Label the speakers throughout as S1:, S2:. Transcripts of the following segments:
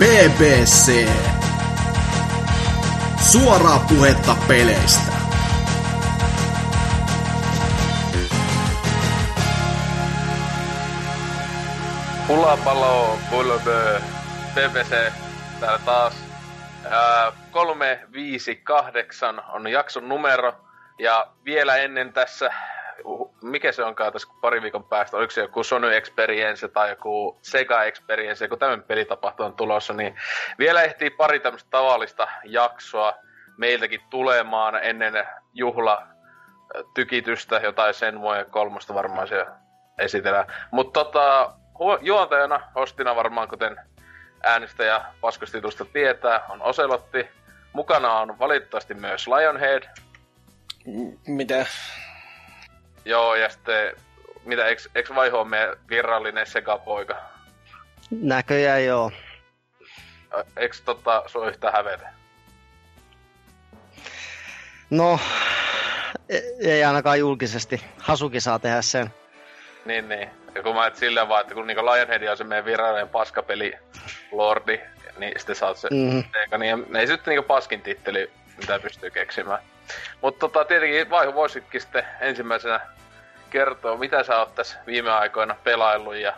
S1: BBC. Suoraa puhetta peleistä.
S2: Pulapallo, Bulbe, BBC, täällä taas. Ää, 358 on jakson numero. Ja vielä ennen tässä, mikä se onkaan tässä pari viikon päästä, oliko se joku Sony Experience tai joku Sega Experience, joku tämmöinen pelitapahtuma on tulossa, niin vielä ehtii pari tämmöistä tavallista jaksoa meiltäkin tulemaan ennen juhla tykitystä, jotain sen voi kolmosta varmaan se esitellä. Mutta tota, juontajana, hostina varmaan kuten äänestäjä paskostitusta tietää, on Oselotti. Mukana on valitettavasti myös Lionhead.
S3: Mitä?
S2: Joo, ja sitten, mitä, eks, eks Vaiho on meidän virallinen sekapoika?
S4: Näköjään joo.
S2: Eks tota, sua yhtään hävetä?
S4: No, e- ei ainakaan julkisesti. Hasuki saa tehdä sen.
S2: Niin, niin. Ja kun mä et silleen vaan, että kun niinku Lionhead on se meidän virallinen paskapeli lordi, niin sitten oot se
S4: Mhm.
S2: Eikä niin, ei se nyt niinku paskin titteli, mitä pystyy keksimään. Mutta tota, tietenkin Vaihu voisitkin sitten ensimmäisenä kertoa, mitä sä oot tässä viime aikoina pelaillut ja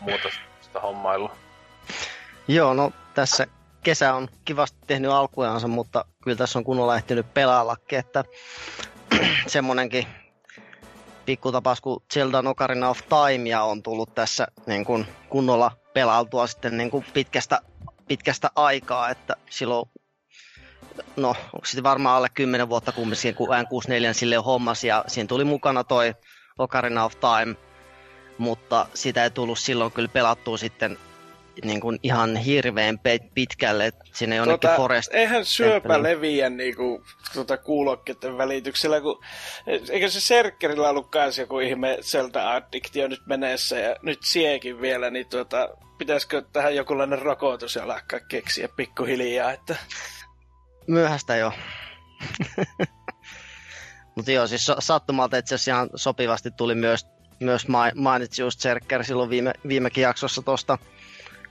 S2: muuta sitä hommaillut.
S4: Joo, no tässä kesä on kivasti tehnyt alkujansa, mutta kyllä tässä on kunnolla ehtinyt pelaallakin, että semmonenkin pikkutapaus kuin Zelda Ocarina of Timea on tullut tässä niin kuin kunnolla pelailtua sitten niin kuin pitkästä, pitkästä aikaa, että silloin no, onko sitten varmaan alle 10 vuotta kumminkin, kun N64 sille hommasi, ja siinä tuli mukana toi Ocarina of Time, mutta sitä ei tullut silloin kyllä pelattua sitten niin kuin ihan hirveän pitkälle, että sinne jonnekin
S3: Tota,
S4: Forest.
S3: eihän syöpä
S4: Temppeliin.
S3: leviä niinku, tuota, kuulokkeiden välityksellä, kun eikö se Serkkerillä ollut kans joku ihme Zelda-addiktio nyt meneessä ja nyt siekin vielä, niin tuota, pitäisikö tähän jokinlainen rokotus alkaa keksiä pikkuhiljaa, että
S4: Myöhäistä jo. Mutta joo, siis sa- sattumalta itse asiassa ihan sopivasti tuli myös, myös ma- mainitsi just Serker silloin viime, viimekin jaksossa tosta,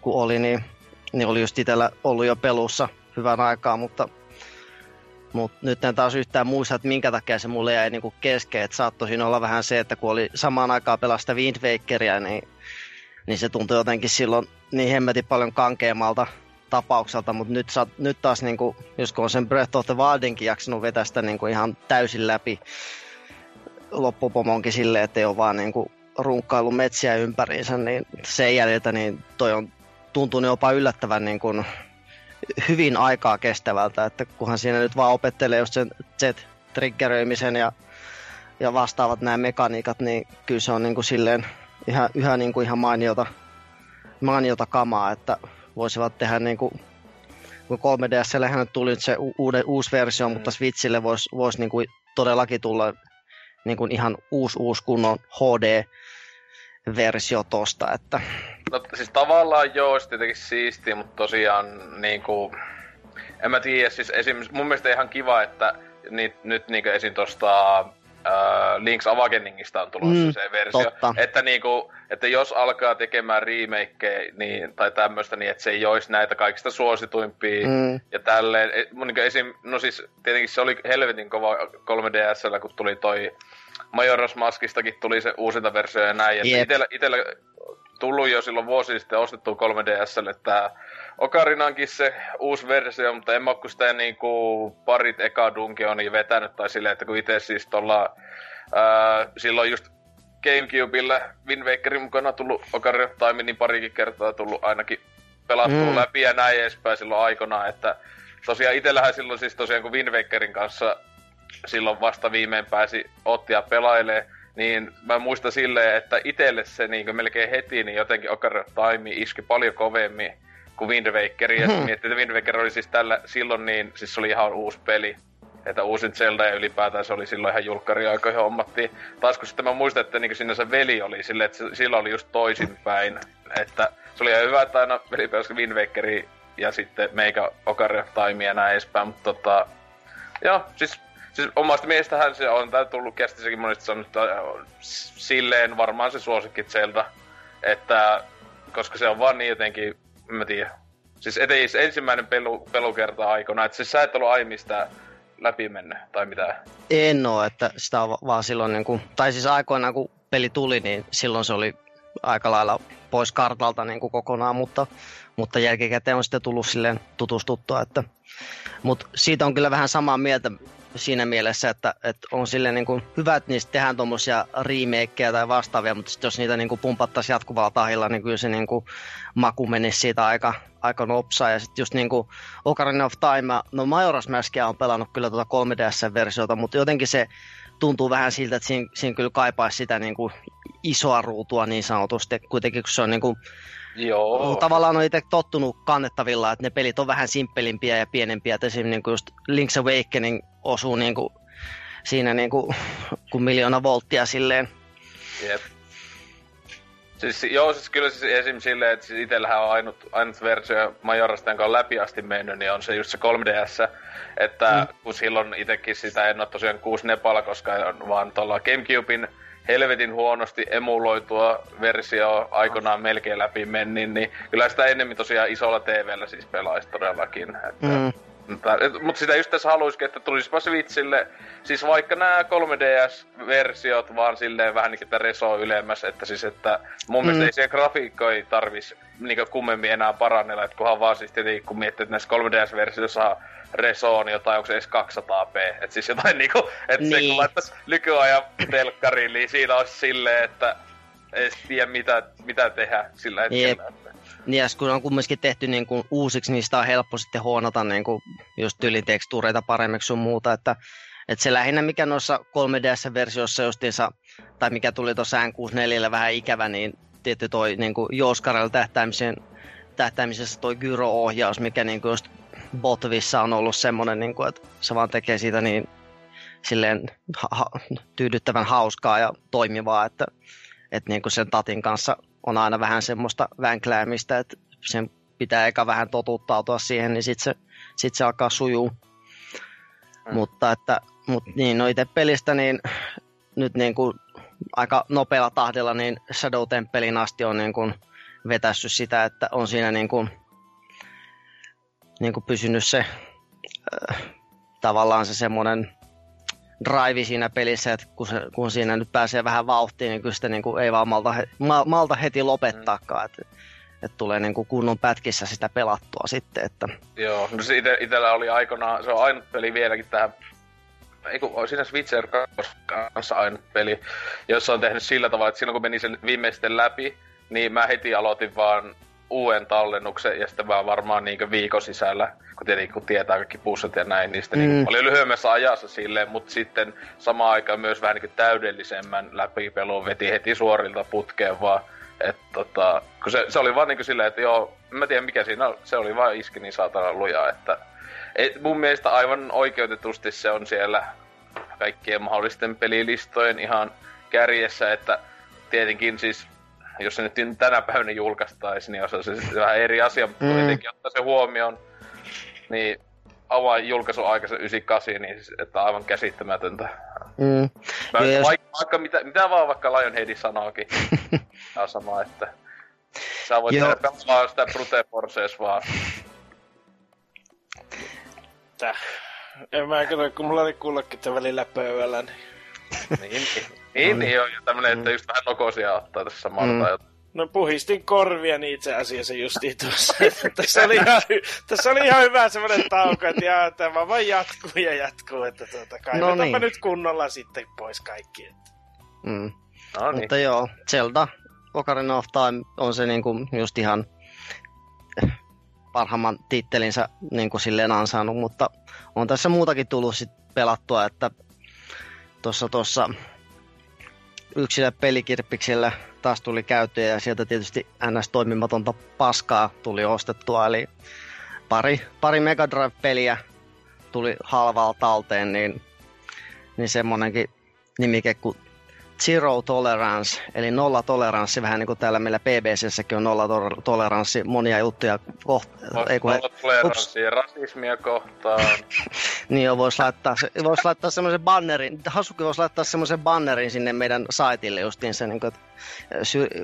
S4: kun oli, niin, niin oli just itsellä ollut jo pelussa hyvän aikaa, mutta, mutta nyt en taas yhtään muista, että minkä takia se mulle jäi niinku kesken, että saattoi siinä olla vähän se, että kun oli samaan aikaan pelaa sitä Wind Wakeria, niin, niin se tuntui jotenkin silloin niin hemmetin paljon kankeammalta tapaukselta, mutta nyt, sa, nyt taas, niin kuin, jos kun on sen Breath of the Wildinkin jaksanut vetää sitä niin kuin ihan täysin läpi loppupomonkin silleen, että ei ole vaan niin kuin, runkkailu metsiä ympäriinsä, niin sen jäljiltä niin toi on tuntunut jopa yllättävän niin kuin, hyvin aikaa kestävältä, että kunhan siinä nyt vaan opettelee just sen Z-triggeröimisen ja, ja vastaavat nämä mekaniikat, niin kyllä se on niin kuin silleen ihan, yhä niin kuin ihan mainiota, mainiota kamaa, että voisivat tehdä niin kuin, kun 3DSllähän nyt tuli nyt se uude, uusi versio, mutta Switchille voisi vois niin kuin todellakin tulla niin kuin ihan uusi, uusi kunnon HD-versio tosta, että
S2: No siis tavallaan joo, se tietenkin siistiä, mutta tosiaan niinku... En mä tiedä, siis esim, mun mielestä ihan kiva, että ni, nyt niinku esim. tosta äh, Link's Awakeningista on tulossa
S4: Mm,
S2: se versio.
S4: totta.
S2: Että niinku, että jos alkaa tekemään remakeja niin, tai tämmöistä, niin että se ei olisi näitä kaikista suosituimpia
S4: mm,
S2: ja tälleen. Niinku esim, no siis tietenkin se oli helvetin kova 3DSllä, kun tuli toi Majora's Maskistakin tuli se uusinta versio ja näin.
S4: Jep.
S2: Itellä, itellä tullut jo silloin vuosi sitten ostettu 3DSlle tää Ocarinaankin se uusi versio, mutta en mä oo kun sitä niinku parit eka Dunkionia vetänyt tai silleen, että kun itse siis tuolla silloin just Gamecubella Wind Wakerin mukana tullut Ocarina of Time, niin parikin kertaa tullut ainakin pelattua
S4: Mm.
S2: läpi ja näin edespäin silloin aikanaan, että tosiaan itellähän silloin siis tosiaan kun Wind Wakerin kanssa silloin vasta viimein pääsi ottia pelailee, niin mä muistan silleen, että itelle se niin melkein heti, niin jotenkin Ocarina of Time iski paljon kovemmin kuin Wind Waker. Ja hmm. miettii, että Wind Waker oli siis tällä, silloin niin, siis se oli ihan uusi peli. Että uusin Zelda ja ylipäätään se oli silloin ihan julkkariaikoihin hommattiin. Taas kun sitten mä muistan, että niin siinä se veli oli silleen, että sillä oli just toisinpäin. Että se oli ihan hyvä, että aina veli Wind Wakeria ja sitten meikä Ocarina of Time ja näin edespäin. Mutta tota, joo, siis Siis omasta mielestähän se on, tää tullut kästissäkin monesti sanottu, että silleen varmaan se suosikki Zelda, että koska se on vaan niin jotenkin, mä tiedä, Siis ettei ensimmäinen pelu, pelukerta aikana, että siis sä et ollut aiemmin sitä läpi mennyt, tai mitä?
S4: En oo, että sitä on vaan silloin, niin kuin, tai siis aikoinaan kun peli tuli, niin silloin se oli aika lailla pois kartalta niin kuin kokonaan, mutta, mutta jälkikäteen on sitten tullut silleen tutustuttua, että, mutta siitä on kyllä vähän samaa mieltä siinä mielessä, että, että on sille niin kuin hyvä, että niistä tehdään tuommoisia remakeja tai vastaavia, mutta sitten jos niitä niin kuin pumpattaisiin jatkuvalla tahilla, niin kyllä se niin kuin maku menisi siitä aika, aika nopsaa. Ja sitten just niin kuin Ocarina of Time, no Majora's Maskia on pelannut kyllä tuota 3DS-versiota, mutta jotenkin se tuntuu vähän siltä, että siinä, siinä kyllä kaipaisi sitä niin kuin isoa ruutua niin sanotusti, kuitenkin kun se on niin kuin
S2: Joo.
S4: Tavallaan on itse tottunut kannettavilla, että ne pelit on vähän simppelimpiä ja pienempiä. Että esimerkiksi niin just Link's Awakening osuu niin kuin siinä niin kuin, kuin miljoona volttia silleen.
S2: Jep. Siis, joo, siis kyllä siis esim. silleen, että siis itsellähän on ainut, ainut versio Majorasta, jonka on läpi asti mennyt, niin on se just se 3DS. Että mm. kun silloin itsekin sitä en ole tosiaan 6 Nepala, koska on vaan tuolla Gamecubein helvetin huonosti emuloitua versio aikoinaan melkein läpi mennin, niin kyllä sitä enemmän tosiaan isolla TVllä siis pelaisi todellakin. Että, mm. Mutta, sitä just tässä haluaisikin, että tulisipa Switchille, siis vaikka nämä 3DS-versiot vaan silleen vähän niin että reso ylemmäs, että siis että mun mm. mielestä ei siihen grafiikko ei tarvis niin kummemmin enää parannella, että kunhan vaan siis tietenkin kun miettii, että näissä 3DS-versioissa Resoon jotain, onko se edes 200p. Et siis jotain niinku, että niin. se kun niin. laittais nykyajan telkkariin, niin siinä olisi silleen, että ei tiedä mitä, mitä tehdä sillä hetkellä. Yep.
S4: Niin ja kun on kumminkin tehty niin kuin uusiksi, niin sitä on helppo sitten huonota niin kuin just tyylin tekstuureita paremmiksi sun muuta, että että se lähinnä mikä noissa 3DS-versiossa justiinsa, tai mikä tuli tuossa N64 vähän ikävä, niin tietty toi niin kuin Joskarella tähtäimisen, tähtäimisessä toi gyro-ohjaus, mikä niin kuin just Botvissa on ollut semmoinen, niin kuin, että se vaan tekee siitä niin silleen ha- tyydyttävän hauskaa ja toimivaa, että, että niin kuin sen tatin kanssa on aina vähän semmoista vänkläämistä, että sen pitää eka vähän totuttautua siihen, niin sitten se, sit se alkaa sujuu. Mm. Mutta että, mut niin, no itse pelistä, niin nyt niin kuin aika nopealla tahdilla, niin Shadow Tempelin asti on niin kuin vetässyt sitä, että on siinä niin kuin niin kuin pysynyt se äh, tavallaan se semmoinen drive siinä pelissä, että kun, se, kun siinä nyt pääsee vähän vauhtiin, niin kyllä sitä niin kuin ei vaan malta, he, ma, malta heti lopettaakaan. Että että tulee niin kuin kunnon pätkissä sitä pelattua sitten. Että...
S2: Joo, no se ite, itellä oli aikanaan, se on ainut peli vieläkin tähän ei kun siinä Switcher kanssa ainut peli, jossa on tehnyt sillä tavalla, että silloin kun meni sen viimeisten läpi, niin mä heti aloitin vaan uuden tallennuksen ja sitten vaan varmaan niin viikon sisällä, kun tietenkin kun tietää kaikki pussat ja näin, niin sitten mm. niin oli lyhyemmässä ajassa silleen, mutta sitten samaan aikaan myös vähän niin täydellisemmän läpipelun veti heti suorilta putkeen vaan. Et tota, kun se, se, oli vaan niin silleen, että joo, mä tiedän mikä siinä on, se oli vaan iski niin saatana luja, että et mun mielestä aivan oikeutetusti se on siellä kaikkien mahdollisten pelilistojen ihan kärjessä, että tietenkin siis jos se nyt tänä päivänä julkaistaisi, niin olisi se vähän eri asia, mutta mm. kuitenkin ottaa se huomioon, niin avain julkaisu aika se 98, niin siis, että aivan käsittämätöntä. Mm. Mä, ja vaikka, jos... vaikka mitä, mitä vaan vaikka Lionhead sanookin, on sama, että sä voit tehdä pelaa sitä Brute Forces vaan.
S3: Täh. En mä kyllä, kun mulla oli kullokki välillä pöydällä, niin...
S2: niin, niin. Niin, niin on. Tämmönen, että just vähän nokosia ottaa tässä samalla mm. tai
S3: No puhistin korvia niin itse asiassa justiin tuossa. tässä, oli ihan, tässä oli ihan hyvä semmoinen tauko, että jaa, tämä vaan jatkuu ja jatkuu, että tuota, kaivetaanpa no niin. nyt kunnolla sitten pois kaikki. Että.
S4: Mm. No niin. Mutta joo, Zelda Ocarina of Time on se niinku just ihan parhaimman tittelinsä niin kuin silleen ansainnut, mutta on tässä muutakin tullut sit pelattua, että tuossa tuossa yksillä pelikirppiksillä taas tuli käyttöä ja sieltä tietysti ns. toimimatonta paskaa tuli ostettua. Eli pari, pari Mega Drive-peliä tuli halvalla talteen, niin, niin semmonenkin nimike kuin zero tolerance, eli nolla toleranssi, vähän niin kuin täällä meillä PBCssäkin on nolla toleranssi monia juttuja kohtaan.
S2: Nolla toleranssia rasismia kohtaan.
S4: niin jo, voisi laittaa, vois laittaa semmoisen bannerin, Hasuki voisi laittaa semmoisen bannerin sinne meidän saitille justiin se, niin kuin,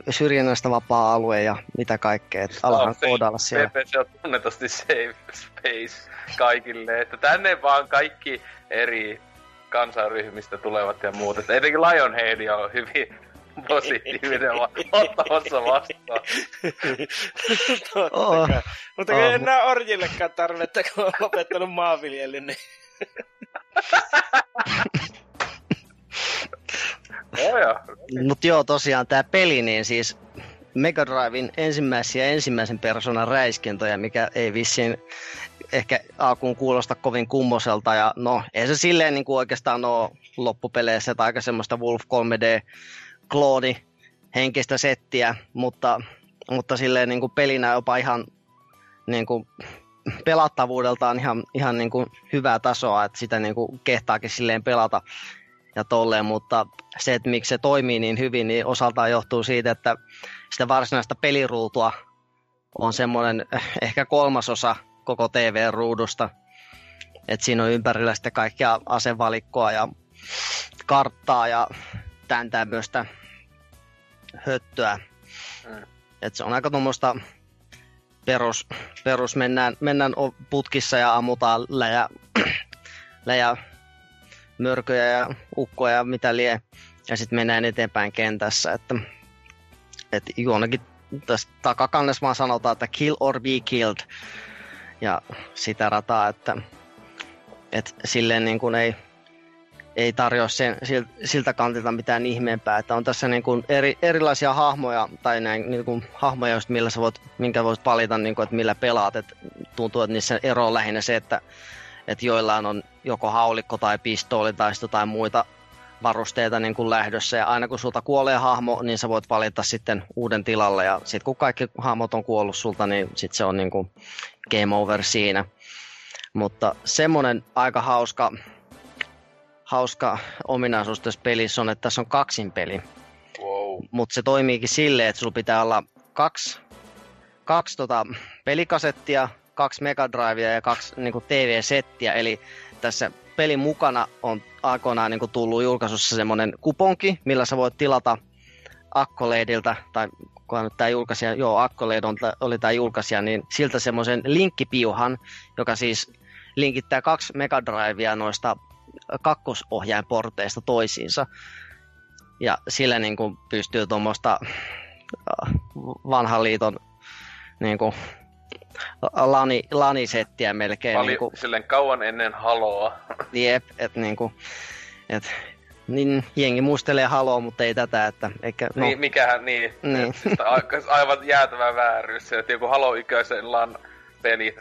S4: syrjinnästä vapaa-alue ja mitä kaikkea, että alahan koodailla siellä.
S2: PBC on tunnetusti safe space kaikille, että tänne vaan kaikki eri kansanryhmistä tulevat ja muut. Että etenkin Lionhead on hyvin positiivinen ottamassa vastaan.
S3: Totta oh. Mutta oh. en näe orjillekaan tarvetta, kun on lopettanut maanviljelyn, niin...
S4: Mutta joo, tosiaan tämä peli, niin siis Mega Drivein ensimmäisiä ensimmäisen persoonan räiskintoja, mikä ei vissiin ehkä alkuun kuulosta kovin kummoselta. Ja no, ei se silleen niin kuin oikeastaan ole loppupeleissä, tai aika semmoista Wolf 3D klooni henkistä settiä, mutta, mutta silleen niin kuin pelinä jopa ihan niin kuin pelattavuudeltaan ihan, ihan niin kuin hyvää tasoa, että sitä niin kuin kehtaakin silleen pelata ja tolleen, mutta se, että miksi se toimii niin hyvin, niin osaltaan johtuu siitä, että sitä varsinaista peliruutua on semmoinen ehkä kolmasosa koko TV-ruudusta. Et siinä on ympärillä sitten kaikkia asevalikkoa ja karttaa ja tämän tämmöistä höttöä. Mm. Et se on aika tuommoista perus, perus mennään, mennään putkissa ja ammutaan läjä, läjä mörköjä ja ukkoja ja mitä lie. Ja sitten mennään eteenpäin kentässä. Että, et juonakin tästä takakannessa vaan sanotaan, että kill or be killed ja sitä rataa, että, että silleen niin kuin ei, ei tarjoa sen, siltä kantilta mitään ihmeempää, että on tässä niin kuin eri, erilaisia hahmoja, tai näin, niin kuin hahmoja, just millä sä voit, minkä voit valita, niin kuin, että millä pelaat, että tuntuu, että niissä ero on lähinnä se, että, että joillain on joko haulikko tai pistooli tai tai muita varusteita niin kuin lähdössä. Ja aina kun sulta kuolee hahmo, niin sä voit valita sitten uuden tilalle. Ja sitten kun kaikki hahmot on kuollut sulta, niin sitten se on niin kuin game over siinä. Mutta semmonen aika hauska, hauska ominaisuus tässä pelissä on, että tässä on kaksin peli.
S2: Wow.
S4: Mutta se toimiikin silleen, että sulla pitää olla kaksi, kaksi tota pelikasettia, kaksi Mega Drivea ja kaksi niin TV-settiä. Eli tässä pelin mukana on aikoinaan niin tullut julkaisussa semmoinen kuponki, millä sä voit tilata Accoladilta, tai nyt tämä julkaisija, joo, Accolade on, oli tämä julkaisija, niin siltä semmoisen linkkipiuhan, joka siis linkittää kaksi Mega Drivea noista kakkosohjainporteista toisiinsa. Ja sillä niin kuin pystyy tuommoista äh, vanhan liiton niin kuin, lani, lanisettiä melkein.
S2: Paljon, niin kuin,
S4: silleen
S2: kauan ennen haloa.
S4: Jep, että niin kuin, et niin jengi muistelee haloa, mutta ei tätä, että eikä,
S2: no. Niin, mikähän, niin. niin. aivan jäätävä vääryys se, että joku Halo Iköisen LAN peli,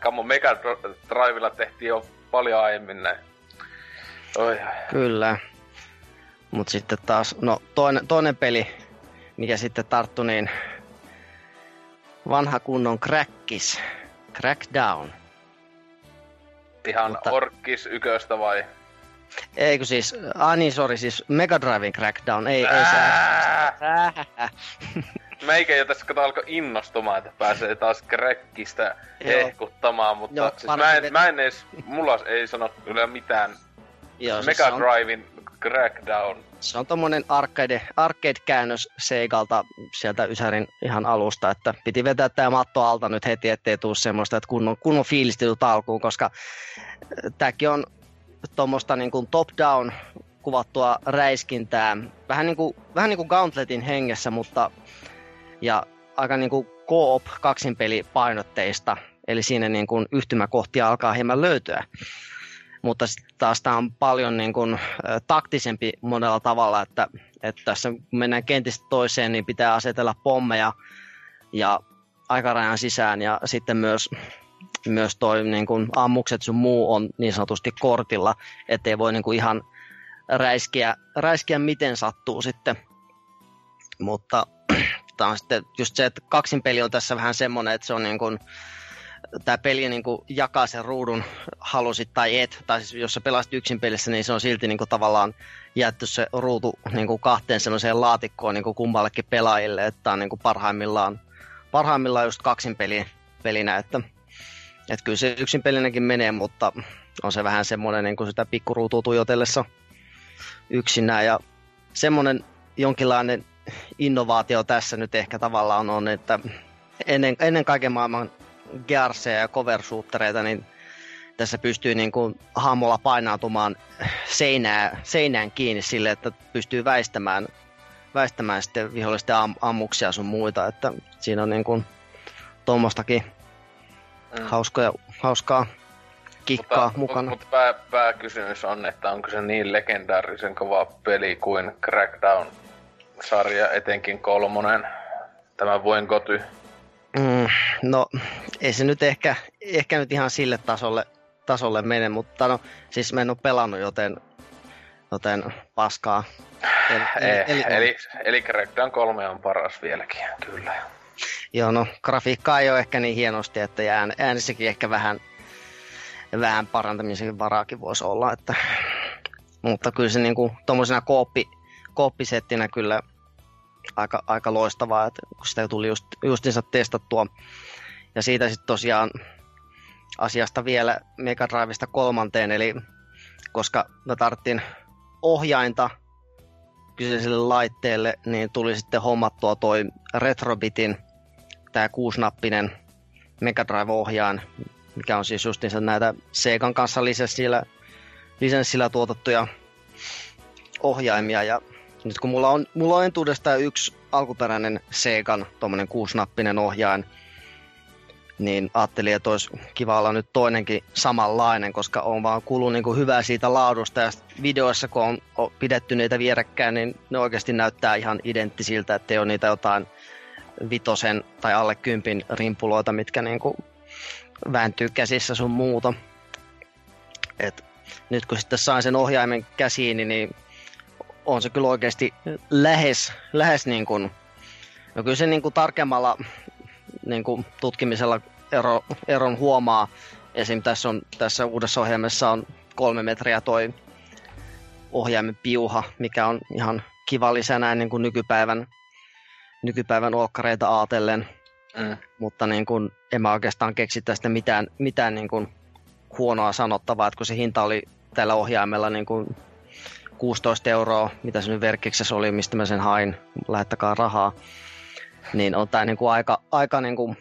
S2: Kammo Mega Drivella tehtiin jo paljon aiemmin näin. Oi.
S4: Kyllä. Mut sitten taas, no toinen, toinen peli, mikä sitten tarttu, niin vanha kunnon Crackis, Crackdown.
S2: Ihan Mutta... Orkis yköstä vai?
S4: Eikö siis, ah niin, sori, siis Mega Driven Crackdown, ei, ei se.
S2: Meikä jo tässä kato alkoi innostumaan, että pääsee taas Crackista hehkuttamaan, mutta Joo, siis mä, en, mä en edes, mulla ei sano kyllä mitään Joo, siis Mega Driven Crackdown.
S4: Se on tommonen arcade, arcade-käännös Seigalta sieltä Ysärin ihan alusta, että piti vetää tää matto alta nyt heti, ettei tuu semmoista, että kunnon, kunnon fiilistelyt alkuun, koska tääkin on tuommoista niin kuin top-down kuvattua räiskintää. Vähän niin kuin, vähän niin kuin Gauntletin hengessä, mutta ja aika niin kuin co-op kaksinpelipainotteista. Eli siinä niin kuin yhtymäkohtia alkaa hieman löytyä. Mutta taas tämä on paljon niin kuin, taktisempi monella tavalla, että, että tässä kun mennään kentistä toiseen, niin pitää asetella pommeja ja aikarajan sisään ja sitten myös myös toi niin kuin ammukset sun muu on niin sanotusti kortilla, ettei voi niin kuin ihan räiskiä, räiskiä miten sattuu sitten. Mutta tämä on sitten just se, että kaksin peli on tässä vähän semmoinen, että se on niin kuin, tämä peli niin kuin jakaa sen ruudun, halusit tai et, tai siis jos sä pelasit yksin pelissä, niin se on silti niin kuin tavallaan jätty se ruutu niin kuin kahteen sellaiseen laatikkoon niin kuin kummallekin pelaajille, että on niin kuin parhaimmillaan, parhaimmillaan just kaksin peli, pelinä, että, että kyllä se yksin pelinäkin menee, mutta on se vähän semmoinen niin kuin sitä pikkuruutua tuijotellessa yksinään ja semmoinen jonkinlainen innovaatio tässä nyt ehkä tavallaan on, että ennen, ennen kaiken maailman gearseja ja cover niin tässä pystyy niin kuin hahmolla painautumaan seinää, seinään kiinni sille, että pystyy väistämään, väistämään sitten vihollisten am, ammuksia sun muita, että siinä on niin kuin tuommoistakin mm. Hauskoja, hauskaa kikkaa
S2: mutta,
S4: mukana.
S2: Mutta pää, pääkysymys on, että onko se niin legendaarisen kova peli kuin Crackdown-sarja, etenkin kolmonen, tämä vuoden koty.
S4: Mm, no, ei se nyt ehkä, ehkä nyt ihan sille tasolle, tasolle mene, mutta no, siis mä en ole pelannut, joten, joten paskaa.
S2: Eli, eli, eli, eli, eli Crackdown 3 on paras vieläkin, kyllä.
S4: Joo, no grafiikka ei ole ehkä niin hienosti, että äänissäkin ehkä vähän, vähän parantamisen varaakin voisi olla. Että, mutta kyllä se niin tuommoisena kooppi, kooppisettinä kyllä aika, aika loistavaa, että kun sitä tuli just, justiinsa testattua. Ja siitä sitten tosiaan asiasta vielä Mega Drivesta kolmanteen, eli koska me tarvittiin ohjainta kyseiselle laitteelle, niin tuli sitten hommattua toi Retrobitin, tämä kuusnappinen Mega Drive-ohjaan, mikä on siis justiinsa näitä Segan kanssa lisenssillä, lisenssillä tuotettuja ohjaimia, ja nyt kun mulla on, mulla on entuudestaan yksi alkuperäinen Segan tuommoinen kuusnappinen ohjain, niin ajattelin, että olisi kiva olla nyt toinenkin samanlainen, koska on vaan kuullut niin kuin hyvää siitä laadusta ja videoissa kun on pidetty niitä vierekkäin, niin ne oikeasti näyttää ihan identtisiltä, ettei ole niitä jotain vitosen tai alle kympin rimpuloita, mitkä niin kuin vääntyy käsissä sun muuta. Et nyt kun sitten sain sen ohjaimen käsiin, niin on se kyllä oikeasti lähes, lähes niin kuin, no kyllä se niin kuin tarkemmalla niin kuin tutkimisella ero, eron huomaa. Esim. Tässä, on, tässä uudessa ohjaimessa on kolme metriä toi ohjaimen piuha, mikä on ihan kiva lisä näin niin kuin nykypäivän, nykypäivän olkkareita ajatellen. Mm. Mutta niin kuin, en mä oikeastaan keksi tästä mitään, mitään niin kuin huonoa sanottavaa, että kun se hinta oli tällä ohjaimella niin kuin 16 euroa, mitä se nyt verkkiksessä oli, mistä mä sen hain, lähettäkää rahaa, niin on tämä niinku aika, aika niinku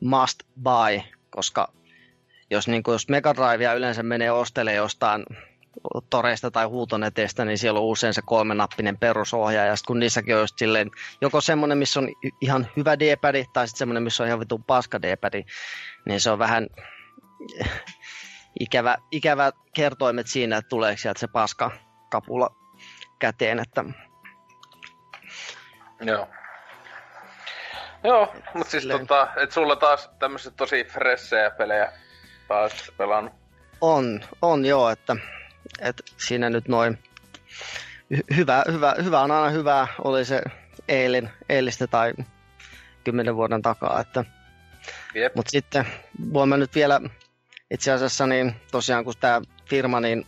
S4: must buy, koska jos, niinku, jos Mega Drivea yleensä menee ostelemaan jostain toreista tai huutoneteistä, niin siellä on usein se kolmenappinen perusohjaaja, ja kun niissäkin on just silleen, joko semmoinen, missä on ihan hyvä D-pad, tai sitten semmoinen, missä on ihan vitun paska D-pad, niin se on vähän ikävä, ikävä kertoimet siinä, että tuleeko sieltä se paska kapula käteen. Että...
S2: Joo. Joo, mutta siis tota, et sulla taas tämmöiset tosi fressejä pelejä taas pelannut.
S4: On, on joo, että, että siinä nyt noin hyvä, hyvä, hyvä on aina hyvää, oli se eilen, eilistä tai kymmenen vuoden takaa, että. Mutta sitten voimme nyt vielä itse asiassa niin tosiaan kun tämä firma niin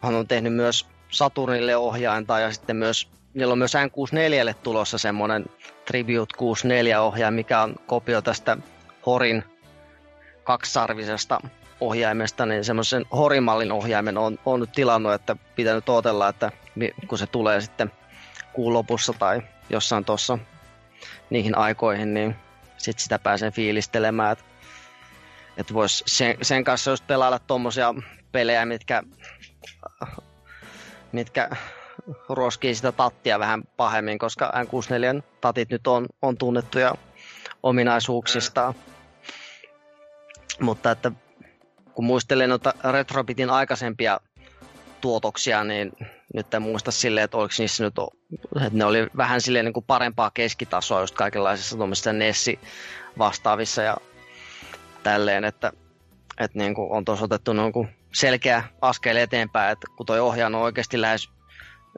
S4: hän on tehnyt myös Saturnille ohjainta ja sitten myös, niillä on myös N64 tulossa semmoinen Tribute 64 ohjain, mikä on kopio tästä Horin kaksisarvisesta ohjaimesta, niin semmoisen Horimallin ohjaimen on, on nyt tilannut, että pitänyt odotella, että kun se tulee sitten kuun lopussa tai jossain tuossa niihin aikoihin, niin sitten sitä pääsen fiilistelemään, että et vois sen, sen kanssa just pelailla tuommoisia pelejä, mitkä mitkä ruoskii sitä tattia vähän pahemmin, koska N64 tatit nyt on, on tunnettuja ominaisuuksistaan. Mutta että kun muistelen noita Retrobitin aikaisempia tuotoksia, niin nyt en muista silleen, että oliko niissä nyt, että ne oli vähän silleen niin kuin parempaa keskitasoa just kaikenlaisissa tuommoisissa Nessi vastaavissa ja tälleen, että, että niin kuin on tuossa otettu niin kuin selkeä askel eteenpäin, että kun toi ohjaaja on oikeasti lähes,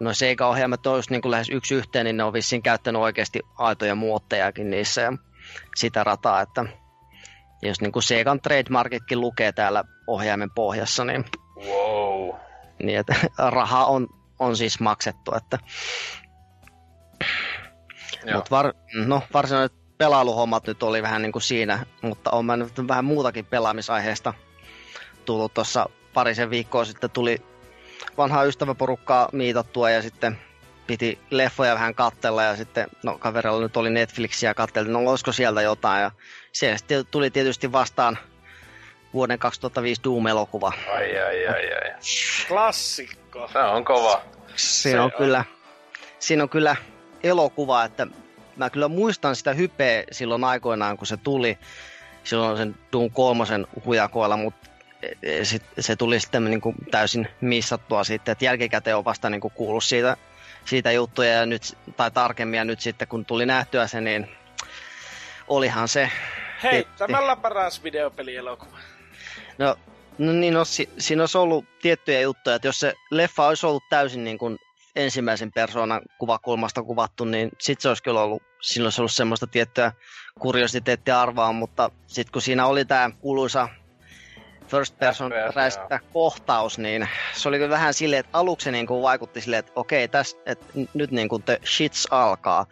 S4: no Seiga-ohjaamat on just niin kuin lähes yksi yhteen, niin ne on vissiin käyttänyt oikeasti aitoja muottejakin niissä ja sitä rataa, että jos niin kuin Segan trademarkitkin lukee täällä ohjaimen pohjassa, niin,
S2: Wow.
S4: niin että raha on, on siis maksettu. Että, mutta var, no, varsinaiset pelailuhommat nyt oli vähän niin kuin siinä, mutta on mä nyt vähän muutakin pelaamisaiheesta tullut tuossa parisen viikkoa sitten tuli vanhaa ystäväporukkaa miitattua ja sitten piti leffoja vähän kattella ja sitten, no kaverilla nyt oli Netflixiä katteltiin, no olisiko sieltä jotain ja siellä sitten tuli tietysti vastaan vuoden 2005 Doom-elokuva.
S2: Ai, ai, ai, ai.
S3: Klassikko.
S2: Se on kova.
S4: Siinä on,
S3: on.
S4: kyllä, siinä on kyllä elokuva, että mä kyllä muistan sitä hypeä silloin aikoinaan, kun se tuli silloin sen Doom kolmosen hujakoilla, mutta sit, se tuli sitten niin kuin täysin missattua sitten, että jälkikäteen on vasta niin kuin kuullut siitä, siitä juttuja ja nyt, tai tarkemmin ja nyt sitten kun tuli nähtyä se, niin olihan se,
S3: Heittämällä paras videopelielokuva.
S4: no, no niin, no, si, siinä olisi ollut tiettyjä juttuja, että jos se leffa olisi ollut täysin niin kuin ensimmäisen persoonan kuvakulmasta kuvattu, niin sit se olisi kyllä ollut, siinä olisi ollut semmoista tiettyä kuriositeettia arvaa, mutta sitten kun siinä oli tämä kuuluisa first person
S2: FPS,
S4: räiskintä kohtaus, niin se oli kyllä vähän silleen, että aluksi niin kuin vaikutti silleen, että okei, täs, että nyt niin kuin the shits alkaa.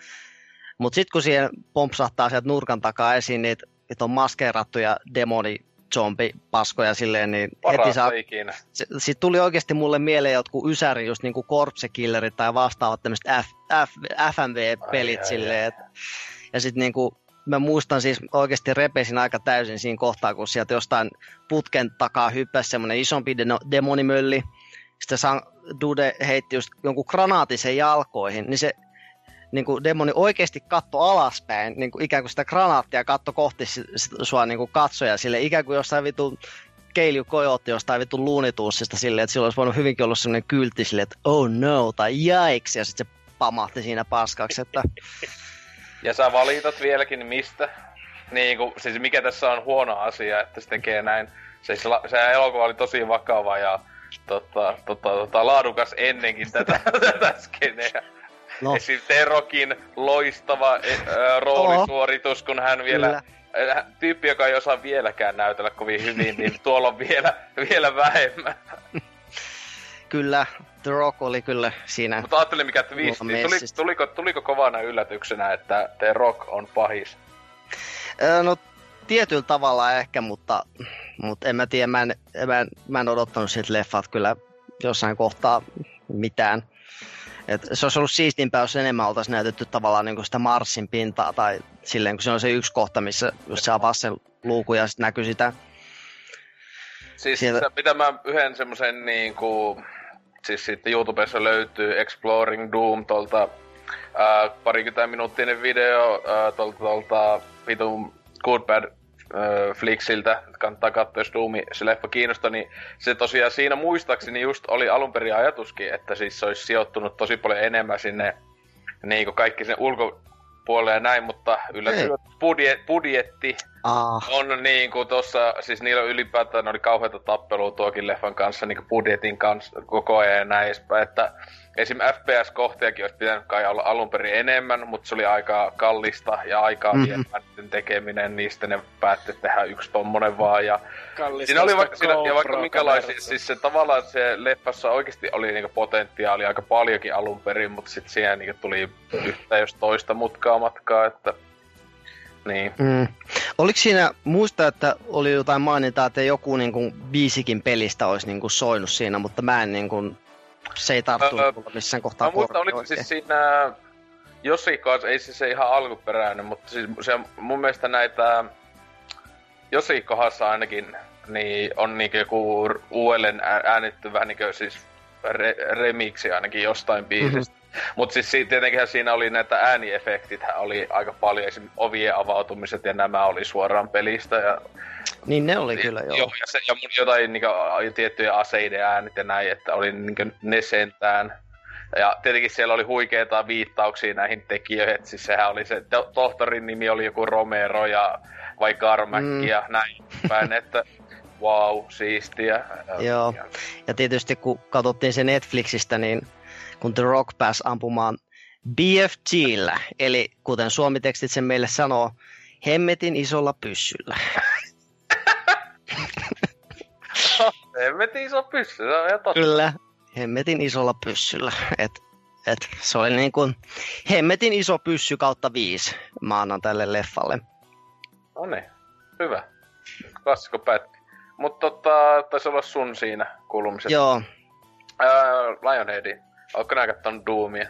S4: Mutta sitten kun siihen pompsahtaa sieltä nurkan takaa esiin, niin että on maskeerattuja demoni zombi paskoja silleen, niin heti saa
S2: ikinä.
S4: sitten tuli oikeasti mulle mieleen jotkut ysäri, just niinku Corpse Killerit tai vastaavat tämmöiset F, F, FMV-pelit
S2: Ai, ai,
S4: silleen. Et, ja sitten niinku, mä muistan siis oikeasti repesin aika täysin siinä kohtaa, kun sieltä jostain putken takaa hyppäsi semmoinen isompi deno- demonimölli. Sitten San Dude heitti just jonkun granaatin sen jalkoihin, niin se niin kuin demoni oikeasti katto alaspäin, niin kuin ikään kuin sitä granaattia katto kohti sua niin kuin katsoja sille, ikään kuin jossain vitun Keilju Kojotti jostain vitun luunituussista silleen, että sillä olisi voinut hyvinkin olla sellainen kyltti silleen, että oh no, tai jaiks, ja sitten se pamahti siinä paskaksi, että
S2: Ja sä valitat vieläkin mistä. Niin kuin, siis mikä tässä on huono asia, että se tekee näin. Siis la, se elokuva oli tosi vakava ja tota, tota, tota, laadukas ennenkin tätä, tätä skeneä.
S4: no,
S2: Esim. Terokin loistava e, ä, roolisuoritus, kun hän vielä... Ä, Tyyppi, joka ei osaa vieläkään näytellä kovin hyvin, niin tuolla on vielä, vielä vähemmän.
S4: kyllä, The Rock oli kyllä siinä.
S2: Mutta ajattelin mikä twisti. Tuli, tuliko, tuliko kovana yllätyksenä, että The Rock on pahis?
S4: No tietyllä tavalla ehkä, mutta, mutta en mä tiedä, mä en, mä en, mä en odottanut siltä leffat kyllä jossain kohtaa mitään. Et se olisi ollut siistimpää, jos enemmän oltaisiin näytetty tavallaan niin sitä Marsin pintaa tai silleen, kun se on se yksi kohta, missä jos se avaa sen luukun ja sitten näkyy sitä.
S2: Siis
S4: Siellä...
S2: mitä mä yhden semmosen niinku... Siis sitten YouTubessa löytyy Exploring Doom tuolta ää, parikymmentä minuuttinen video ää, tuolta, tuolta vitun Good Bad ää, Flixiltä, kannattaa katsoa, jos Doomi se leffa kiinnostaa, niin se tosiaan siinä muistaakseni just oli alun perin ajatuskin, että siis se olisi sijoittunut tosi paljon enemmän sinne niin kaikki sen ulkopuolelle ja näin, mutta yllätys, budjet, budjetti
S4: Ah,
S2: on niin kuin tossa, siis niillä ylipäätään oli kauheita tappelua tuokin leffan kanssa niin kuin budjetin kanssa koko ajan ja näin edespäin, että esim. FPS-kohteakin olisi pitänyt kai olla alun perin enemmän, mutta se oli aika kallista ja aikaa
S4: Mhm.
S2: mm-hmm. niiden tekeminen, niistä ne päätti tehdä yksi tommonen vaan ja
S3: Kallista
S2: Siinä oli vaikka, siinä, ja vaikka minkälaisia, siis se tavallaan se leffassa oikeasti oli niinku potentiaali aika paljonkin alun perin, mutta sitten siihen niinku tuli yhtä jos toista mutkaa matkaa, että niin.
S4: mm. Oliko siinä, muista, että oli jotain mainintaa, että joku niin kuin, biisikin pelistä olisi niin kuin, soinut siinä, mutta mä en niin kuin, se ei tarttunut
S2: Öö,
S4: missään kohtaa
S2: muistan,
S4: korviin
S2: oliko
S4: oikein.
S2: siis siinä jossakin kanssa, ei siis se ihan alkuperäinen, mutta siis se mun mielestä näitä jossakin kohdassa ainakin niin on niinku joku uudelleen ää- äänitty vähän niinku siis re, remiksi ainakin jostain biisistä. Mm-hmm. Mutta siis si- tietenkin siinä oli näitä ääniefektit oli aika paljon, esim. ovien avautumiset ja nämä oli suoraan pelistä. Ja,
S4: Niin ne oli kyllä, joo.
S2: joo ja, se, ja mun jotain niinku, a- tiettyjä aseiden äänit ja näin, että oli niinku ne sentään. Ja tietenkin siellä oli huikeita viittauksia näihin tekijöihin, että siis sehän oli se, to- tohtorin nimi oli joku Romero ja vai Carmack
S4: Mm.
S2: ja näin päin, että wow, siistiä.
S4: Joo.
S2: Ja,
S4: Ja tietysti kun katsottiin se Netflixistä, niin kun The Rock pääsi ampumaan BFGllä, eli kuten suomitekstit sen meille sanoo, hemmetin isolla pyssyllä.
S2: Hemmetin iso pyssy, se on ihan totta.
S4: Kyllä, hemmetin isolla pyssyllä. Et, et, se oli niin kuin hemmetin iso pyssy kautta viisi mä annan tälle leffalle.
S2: No niin, hyvä. Klassikko pätki. Mutta tota, taisi olla sun siinä kuulumiset.
S4: Joo,
S2: Ää, Lionheadi, ootko nää kattonut Doomia?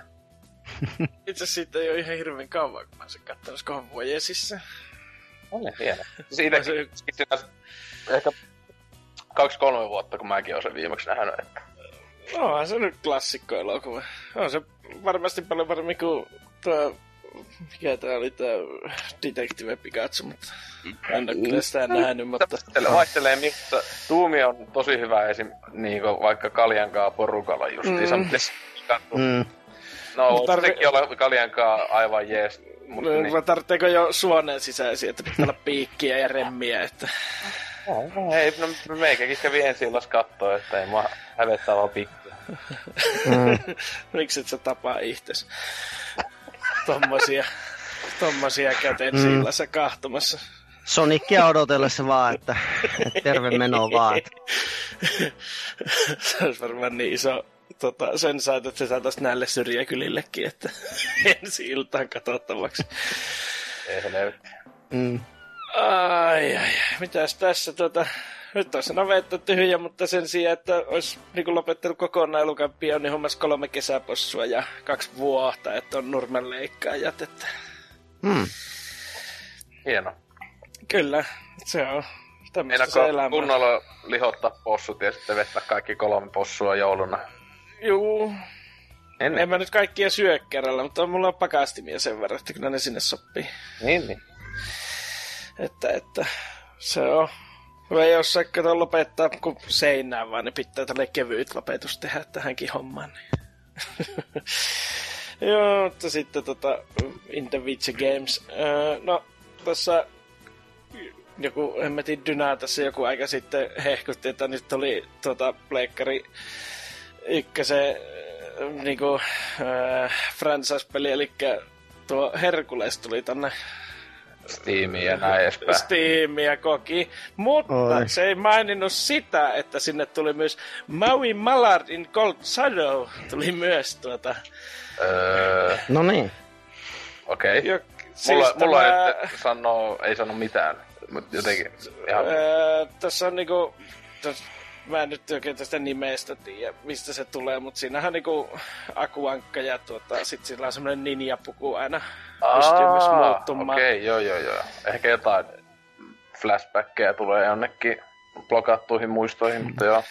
S3: Itse siitä ei ole ihan hirveän kauan, kun mä sen kattonut konvojesissa.
S2: No niin, hieno. Siitä
S3: Se-
S2: ehkä kaksi-kolme vuotta, kun mäkin olen sen viimeksi nähnyt. Että...
S3: Onhan se nyt klassikkoelokuva. On se varmasti paljon paremmin kuin tuo... Mikä tää oli tää Detective Pikachu, mutta en ole kyllä sitä nähnyt, mutta...
S2: Vaihtelee mutta Tuumi on tosi hyvä esim. Niin vaikka Kaljankaa porukalla justiinsa.
S3: Mm.
S2: Mm.
S4: mm,
S2: No,
S3: tarvi-
S2: sekin olla Kaljankaa aivan jees. Mutta
S3: No,
S2: niin.
S3: tarvitseeko jo suoneen sisäisiä, että pitää olla piikkiä ja remmiä, että...
S2: Ei, no meikäkin kävi ensi illas kattoo, että ei mua hävettää vaan pikkuja.
S4: mm.
S3: Miksi et sä tapaa itses? Tommosia, tommosia käteen
S4: Mm.
S3: sillassa kahtomassa.
S4: Sonicia odotellessa vaan, että, että terve meno vaan.
S3: Se olisi varmaan niin iso tota, sen saat, että se saataisiin näille syrjäkylillekin, että ensi iltaan katsottavaksi.
S2: Ei helvetti.
S4: mm.
S3: Ai, ai, ai. Mitäs tässä tota... Nyt on se navetta tyhjä, mutta sen sijaan, että olisi niin lopettanut kokonaan elukampia, niin hommas kolme kesäpossua ja kaksi vuotta, että on nurmenleikkaajat, että
S4: Mm.
S2: Hieno.
S3: kyllä, se on tämmöistä se elämä.
S2: kunnolla lihottaa possut ja sitten vettää kaikki kolme possua jouluna?
S3: Juu,
S2: En,
S3: en mä nyt kaikkia syö kerralla, mutta mulla on pakastimia sen verran, että kyllä ne sinne sopii.
S2: Niin, niin.
S3: Että, että se on. Hyvä jossain kato lopettaa kun seinään, vaan ne pitää tälle kevyt lopetus tehdä tähänkin hommaan. Niin. Joo, mutta sitten tota, In the Witcher Games. Öö, no, tässä joku hemmetin dynää tässä joku aika sitten hehkutti, että nyt oli tota Pleikkari ykkösen äh, niinku, äh, franchise-peli, eli tuo Herkules tuli tänne
S2: Steamia ja näin edespäin.
S3: Steamia koki, mutta
S4: Oi.
S3: se ei maininnut sitä, että sinne tuli myös Maui Mallard in Cold Shadow tuli myös tuota.
S2: Öö,
S4: No niin.
S2: okei.
S3: Jo,
S2: Mulla,
S3: siis
S2: mulla
S3: tämä,
S2: ei sano, ei sano mitään. Mutta jotenkin ihan...
S3: Öö, tässä on niinku... Täs, mä en nyt oikein tästä nimestä tiedä, mistä se tulee, mutta siinähän on niinku akuankka ja tuota, sit sillä on semmonen ninjapuku aina pystyy myös muuttumaan.
S2: Okei, okay, joo joo joo. Ehkä jotain flashbackkejä tulee jonnekin blokattuihin muistoihin, mutta joo.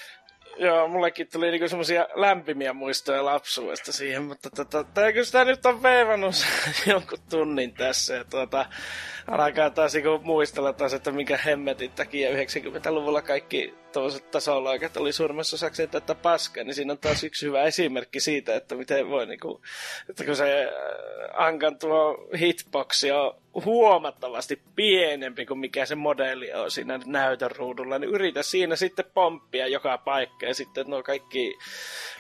S3: Joo, mullekin tuli niinku semmosia lämpimiä muistoja lapsuudesta siihen, mutta tota, tää kyllä sitä nyt on veivannut jonkun tunnin tässä. Ja tuota, alkaa taas niinku muistella taas, että minkä hemmetin takia 90-luvulla kaikki tuollaiset tasoloikat oli suurimmassa osaksi tätä paskaa, niin siinä on taas yksi hyvä esimerkki siitä, että miten voi niinku, että kun se äh, Ankan tuo hitboxi on huomattavasti pienempi kuin mikä se modelli on siinä näytön ruudulla, niin yritä siinä sitten pomppia joka paikka ja sitten nuo kaikki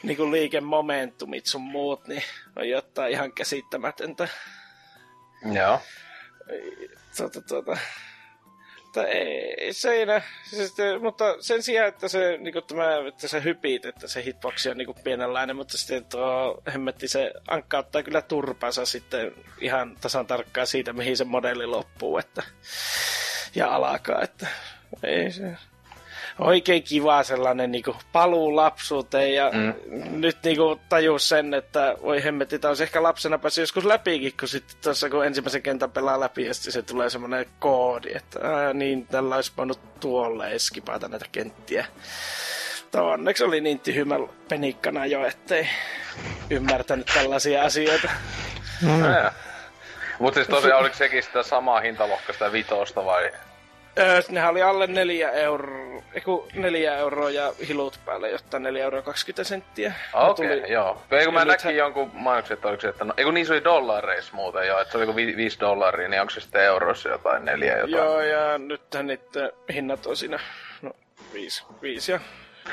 S3: niin kuin liikemomentumit sun muut, niin on jotain ihan käsittämätöntä.
S2: Joo.
S3: Tuota, tuota. Mutta ei siinä, siis, mutta sen sijaan, että se, niin kuin tämä, että se hypit, että se hitboxi on niin pienenlainen, mutta sitten tuo hemmetti se ankka ottaa kyllä turpansa sitten ihan tasan tarkkaan siitä, mihin se modelli loppuu, että, ja alkaa, että ei se, oikein kiva sellainen niin kuin, paluu lapsuuteen ja mm. nyt niin kuin, tajus sen, että voi hemmetti, tämä olisi ehkä lapsena päässyt joskus läpikin, kun sitten tuossa kun ensimmäisen kentän pelaa läpi ja sitten se tulee semmoinen koodi, että ää, niin tällä olisi voinut tuolle eskipata näitä kenttiä. Mutta onneksi oli niin tyhmä penikkana jo, ettei ymmärtänyt tällaisia asioita.
S2: Mm. Mutta siis tosiaan oliko sekin sitä samaa hintalohkasta vitosta vai?
S3: Öö, nehän oli alle neljä euroa, eiku neljä euroa ja hilut päälle, jotta 4 euroa 20 senttiä.
S2: Okei, okay,
S3: tuli-
S2: joo. Eikö mä
S3: Ja
S2: näkin
S3: nythän-
S2: jonkun mainoksen, että oliko se, että no, eikö niin se oli dollareissa muuten joo, että se oli joku vi- viisi dollaria, niin onko se sitten euroissa jotain neljä jotain?
S3: Joo, ja nythän niiden hinnat on siinä, no, viisi, viisi ja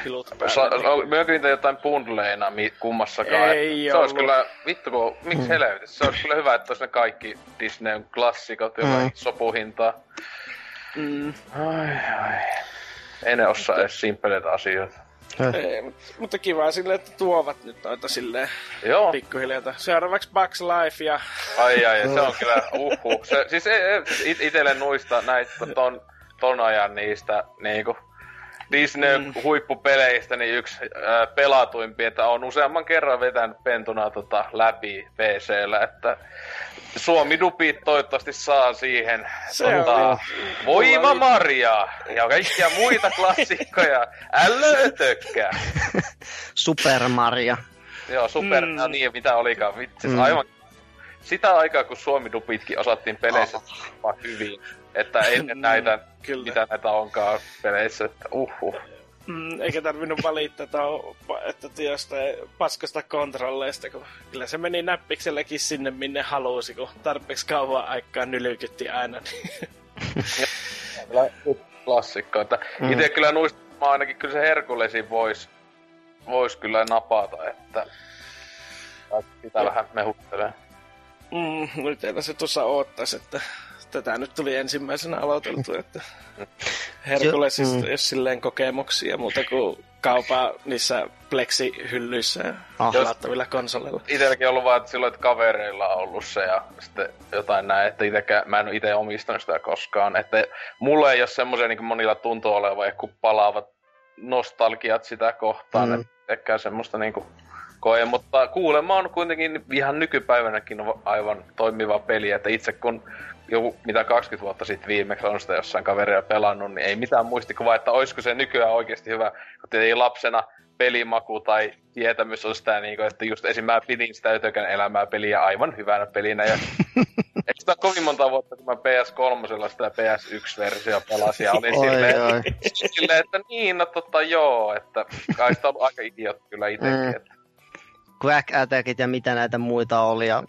S3: hilut päälle. Niin-
S2: Myönkö niitä jotain bundleina mi- kummassakaan?
S3: Ei
S2: se olisi
S3: ollut.
S2: kyllä, vittu kun, miksi helvetissä? Se olisi kyllä hyvä, että olisi ne kaikki Disneyn klassikot jotain
S4: Mm.
S2: sopuhintaa.
S3: Mm,
S2: Ai ai. Ei ne osaa edes simppeleitä asioita.
S3: Ei, mutta, mutta kiva silleen, että tuovat nyt noita silleen
S2: Joo.
S3: pikkuhiljaa. Seuraavaksi Bugs Life ja...
S2: Ai ai, se on kyllä uhu. Se, siis it, itelle nuista näitä ton, ton ajan niistä niinku Disney mm. huippupeleistä niin yksi ää, pelatuimpi, että on useamman kerran vetänyt pentuna tota, läpi PCllä, että Suomi Dupit toivottavasti saa siihen
S3: Se
S2: tota, Voima Maria ja kaikkia muita klassikkoja. Älötökkää.
S4: Super Mario.
S2: Joo, super,
S3: Mm.
S2: no niin, mitä olikaan. Vitsi,
S4: Mm.
S2: aivan sitä aikaa, kun Suomi Dupitkin osattiin peleissä oh. hyvin. Että ennen
S3: Mm,
S2: näitä,
S3: kyllä.
S2: mitä näitä onkaan peleissä, että uhu.
S3: Mm, eikä tarvinnut valittaa, että, on- että jostain paskasta kontrolleista, kun kyllä se meni näppikselläkin sinne, minne halusi, kun tarpeeksi kauan aikaa nylykytti aina. Niin.
S2: Kyllä klassikko. Että
S4: Mm.
S2: Itse kyllä nuista ainakin kyllä se Herkulesin vois, vois kyllä napata, että sitä vähän mehuttelee.
S3: Mm, nyt se tuossa oottaisi, että tätä nyt tuli ensimmäisenä aloiteltu, että Herkulesista
S4: Mm.
S3: ei ole silleen kokemuksia muuta kuin kaupaa niissä pleksihyllyissä ja
S4: Ah.
S3: pelattavilla konsoleilla.
S2: Itelläkin on ollut vaan, että silloin, että kavereilla on ollut se ja sitten jotain näin, että itekään, mä en ole itse omistanut sitä koskaan. Että mulla ei ole semmoisia, niin kuin monilla tuntuu olevan, joku palaavat nostalgiat sitä kohtaan,
S4: Mm.
S2: mm. että semmoista niin kuin koe, mutta kuulemma on kuitenkin ihan nykypäivänäkin aivan toimiva peli, että itse kun joku, mitä 20 vuotta sitten viimeksi on sitä jossain kaveria pelannut, niin ei mitään muistikuvaa, että olisiko se nykyään oikeasti hyvä, kun tietenkin lapsena pelimaku tai tietämys on sitä, niin kuin, että just esim. mä pidin sitä Ötökän elämää peliä aivan hyvänä pelinä. Ja eikö sitä kovin monta vuotta, kun mä PS3 sitä PS1-versio pelasin ja olin
S4: Oi,
S2: silleen,
S4: oi.
S2: silleen, että niin, no totta joo, että kai sitä on ollut aika idiot kyllä itsekin.
S4: Mm.
S2: Mm.
S4: Quack Attackit ja mitä näitä muita oli. Ja...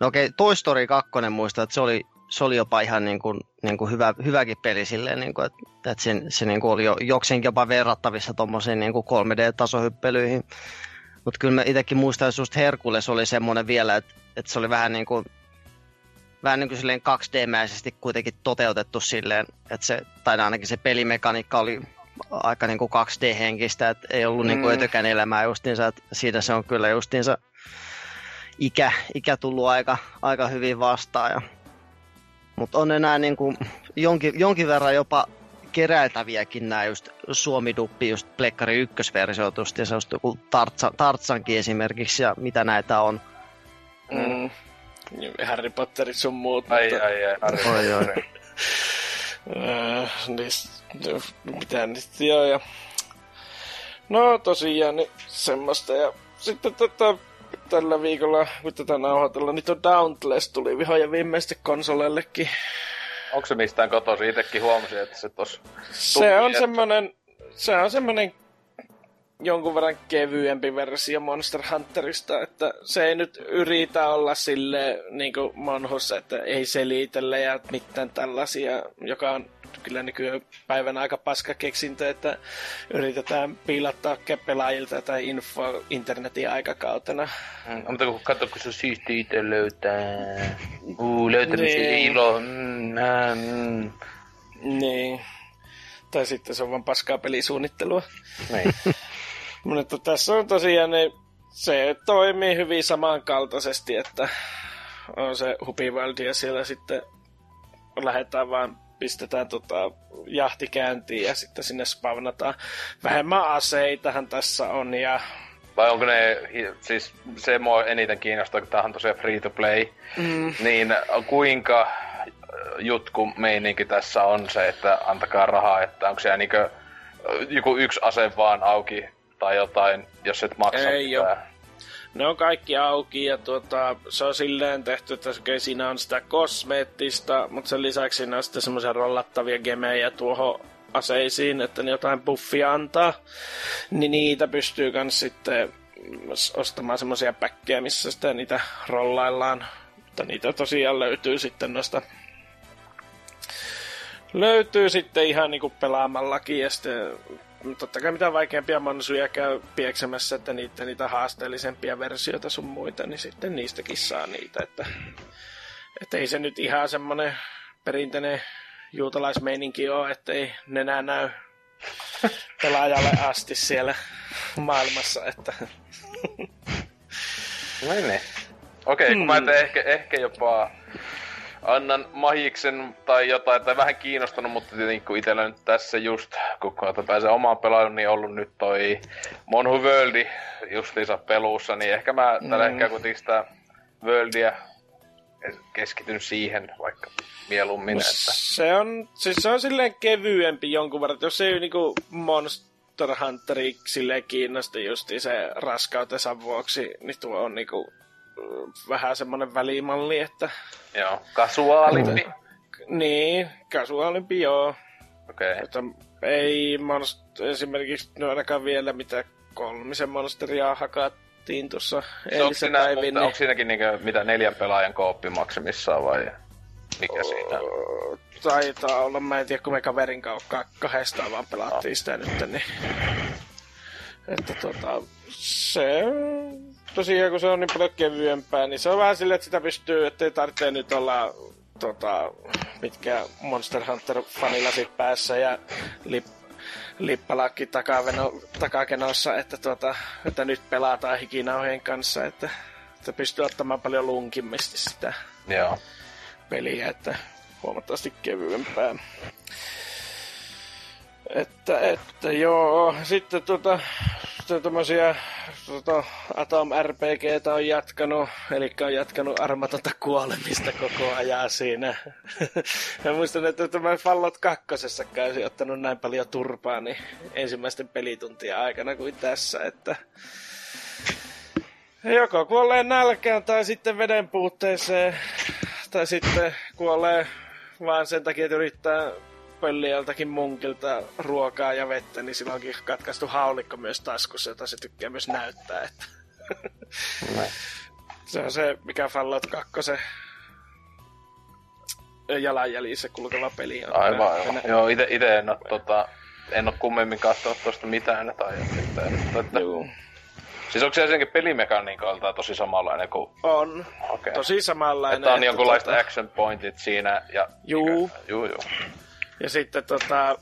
S4: No okei, Toy Story 2 muistan, että se oli, se oli jopa ihan niin kuin, niin kuin hyvä, hyväkin peli silleen, niin kuin, että, että se, se niin kuin oli jo, jokseenkin jopa verrattavissa tuommoisiin niin 3D-tasohyppelyihin. Mutta kyllä mä itsekin muistan, että just Herkules oli semmoinen vielä, että, että se oli vähän niin kuin, vähän niin kuin silleen 2D-mäisesti kuitenkin toteutettu silleen, että se, tai ainakin se pelimekaniikka oli aika niin kuin 2D-henkistä, että ei ollut niin kuin
S3: Mm.
S4: ötökän elämää justiinsa, että siitä se on kyllä justiinsa ikä, ikä tullut aika, aika hyvin vastaan. Ja... Mutta on enää niin kuin jonkin, jonkin verran jopa keräiltäviäkin nämä just Suomi-duppi, just Plekkari ykkösversiot, just, ja se on joku Tartsa, Tartsankin esimerkiksi, ja mitä näitä on.
S3: Mm. Harry Potterit sun muut.
S2: Ai,
S3: mutta,
S2: ai, ai, Harry
S4: Oi, oi.
S3: Äh, niistä, mitä nyt joo ja... No tosiaan, niin semmoista ja sitten tota, tällä viikolla, kun tätä nauhoitellaan, niin tuo Dauntless tuli viho ja viimeisesti konsoleillekin.
S2: Onko se mistään kotoisin? Itsekin huomasin, että se tos...
S3: Se on semmonen, se on semmonen jonkun verran kevyempi versio Monster Hunterista, että se ei nyt yritä olla sille niin kuin Monhus, että ei selitellä ja mitään tällaisia, joka on kyllä nykypäivänä aika paska keksintö, että yritetään piilottaa pelaajilta tai infoa internetin aikakautena.
S2: Mm, mutta kun katso, kun se siisti itse löytää. Uu, löytänyt se
S3: Niin.
S2: ilo. Mm, äh, mm.
S3: Niin. Tai sitten se on vaan paskaa pelisuunnittelua.
S2: Niin.
S3: Mutta tässä on tosiaan, niin se toimii hyvin samankaltaisesti, että on se Hupivaldi ja siellä sitten lähdetään vaan pistetään tota jahti käyntiin ja sitten sinne spawnataan. Vähemmän aseitahan tässä on ja
S2: Vai onko ne, siis se mua eniten kiinnostaa, kun tämähän on tosiaan free to play,
S3: mm,
S2: niin kuinka jutku meininki tässä on se, että antakaa rahaa, että onko siellä niinkö joku yksi ase vaan auki tai jotain, jos et maksa
S3: Ei
S2: mitään.
S3: ne on kaikki auki ja tuota, se on silleen tehty, että siinä on sitä kosmeettista, mutta sen lisäksi siinä on sitten semmoisia rollattavia gemejä tuohon aseisiin, että ne jotain buffia antaa, niin niitä pystyy kans sitten ostamaan semmoisia päkkejä, missä sitten niitä rollaillaan. Mutta niitä tosiaan löytyy sitten noista löytyy sitten ihan niinku pelaamallakin ja sitten totta kai mitä vaikeampia monsuja käy pieksemässä, että niitä, niitä haasteellisempia versioita sun muita, niin sitten niistäkin saa niitä, että, että ei se nyt ihan semmonen perinteinen juutalaismeininki ole, että ei nenä näy pelaajalle asti siellä maailmassa, että...
S2: No niin. Okei, okay, kun mä teen ehkä, ehkä jopa annan mahiksen tai jotain, tai vähän kiinnostanut, mutta tietenkin kun itsellä nyt tässä just, kun pääsee omaan pelaamaan, niin ollut nyt toi Monhu Worldi justiinsa pelussa, niin ehkä mä mm. tällä hetkellä kuitenkin sitä Worldia keskityn siihen vaikka mieluummin. Että...
S3: Se on, siis se on silleen kevyempi jonkun verran, jos ei niinku Monster Hunteri silleen kiinnosti justi se raskautensa vuoksi, niin tuo on niinku vähän semmonen välimalli, että...
S2: Joo, kasuaalimpi. Että,
S3: niin, kasuaalimpi joo.
S2: Okei. Okay.
S3: Että ei monst- esimerkiksi no ainakaan vielä mitä kolmisen monsteria hakattiin tuossa eilisen päivin. Niin...
S2: Onko siinäkin niinku mitä neljän pelaajan kooppi maksimissaan vai mikä siinä
S3: Taitaa olla, mä en tiedä, kun me kaverin kautta kahdestaan vaan pelattiin no. sitä nyt, niin... Että tota, se tosiaan kun se on niin paljon kevyempää, niin se on vähän silleen, että sitä pystyy, ettei tarvitse nyt olla tota, mitkä Monster Hunter-fanilasit päässä ja lip, lippalakki takaveno, takakenossa, että, tuota, että nyt pelataan hikinauhien kanssa, että, että pystyy ottamaan paljon lunkimmasti sitä
S2: Joo.
S3: peliä, että huomattavasti kevyempää. Että, että joo, sitten tuota, sitten tämmöisiä tota, Atom RPGtä on jatkanut, eli on jatkanut armatonta kuolemista koko ajan siinä. ja muistan, että tämä Fallot kakkosessa käy ottanut näin paljon turpaa niin ensimmäisten pelituntien aikana kuin tässä, että joko kuolee nälkään tai sitten veden puutteeseen, tai sitten kuolee vaan sen takia, että yrittää pölli joltakin munkilta ruokaa ja vettä, niin silloinkin katkaistu haulikko myös taskussa, jota se tykkää myös näyttää. Että se on se, mikä Fallout 2 jalanjäljissä kulkeva peli
S2: on. Aivan, aivan. Joo, ite, ite en ole, tota, en ole kummemmin katsonut tuosta mitään tai että, että, Joo. Siis onko se ensinnäkin pelimekaniikalta tosi samanlainen kuin...
S3: On. Okay. Tosi samanlainen.
S2: Että on jonkunlaiset tota... action pointit siinä ja...
S3: Juu.
S2: Juu, juu.
S3: Ja sitten tota,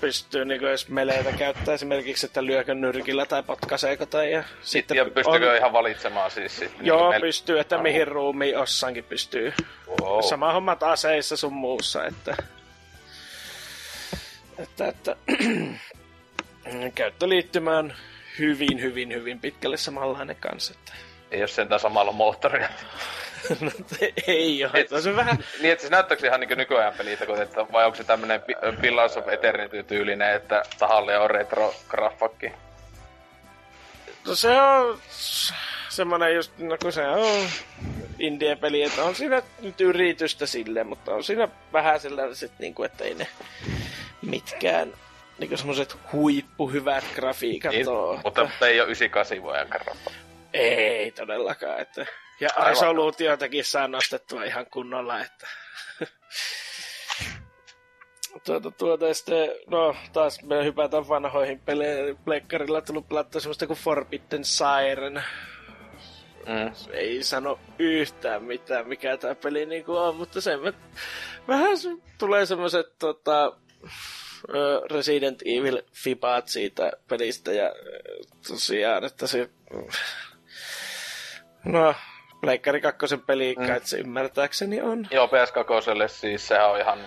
S3: pystyy niin jos meleitä käyttää esimerkiksi, että lyökö nyrkillä tai potkaiseeko tai ja
S2: sitten ja pystyykö on... ihan valitsemaan siis? Sit,
S3: Joo, niin pystyy, että Arvo. mihin ruumiin ossankin pystyy. Wow. Sama hommat aseissa sun muussa, että... Että, että käyttöliittymä on hyvin, hyvin, hyvin pitkälle samanlainen kanssa. Että...
S2: Ei ole sentään samalla moottoria.
S3: no, ei ole. Et,
S2: se
S3: vähän...
S2: Niin, että se näyttääkö ihan niin nykyajan pelitä, kun, että, vai onko se tämmönen Pillars of Eternity tyylinen, että tahalle on retro graffakki?
S3: No se on semmonen just, no kun se on indie-peli, että on siinä nyt yritystä silleen, mutta on siinä vähän sellaiset, niin kuin, että ei ne mitkään niin semmoiset huippuhyvät grafiikat niin,
S2: ole. Mutta, mutta ei ole 98 vuoden
S3: Ei todellakaan, että ja resoluutiotakin saa nostettua ihan kunnolla, että... tuota, tuota, sitten, no taas me hypätään vanhoihin peleihin. Pleikkarilla on tullut pelattua semmoista kuin Forbidden Siren. Mm. Ei sano yhtään mitään, mikä tämä peli niinku on, mutta sen vähän tulee semmoiset tota, Resident Evil fibaat siitä pelistä ja tosiaan, että se No, Pleikkari 2 peli, mm. se ymmärtääkseni on.
S2: Joo, PS2 siis sehän on ihan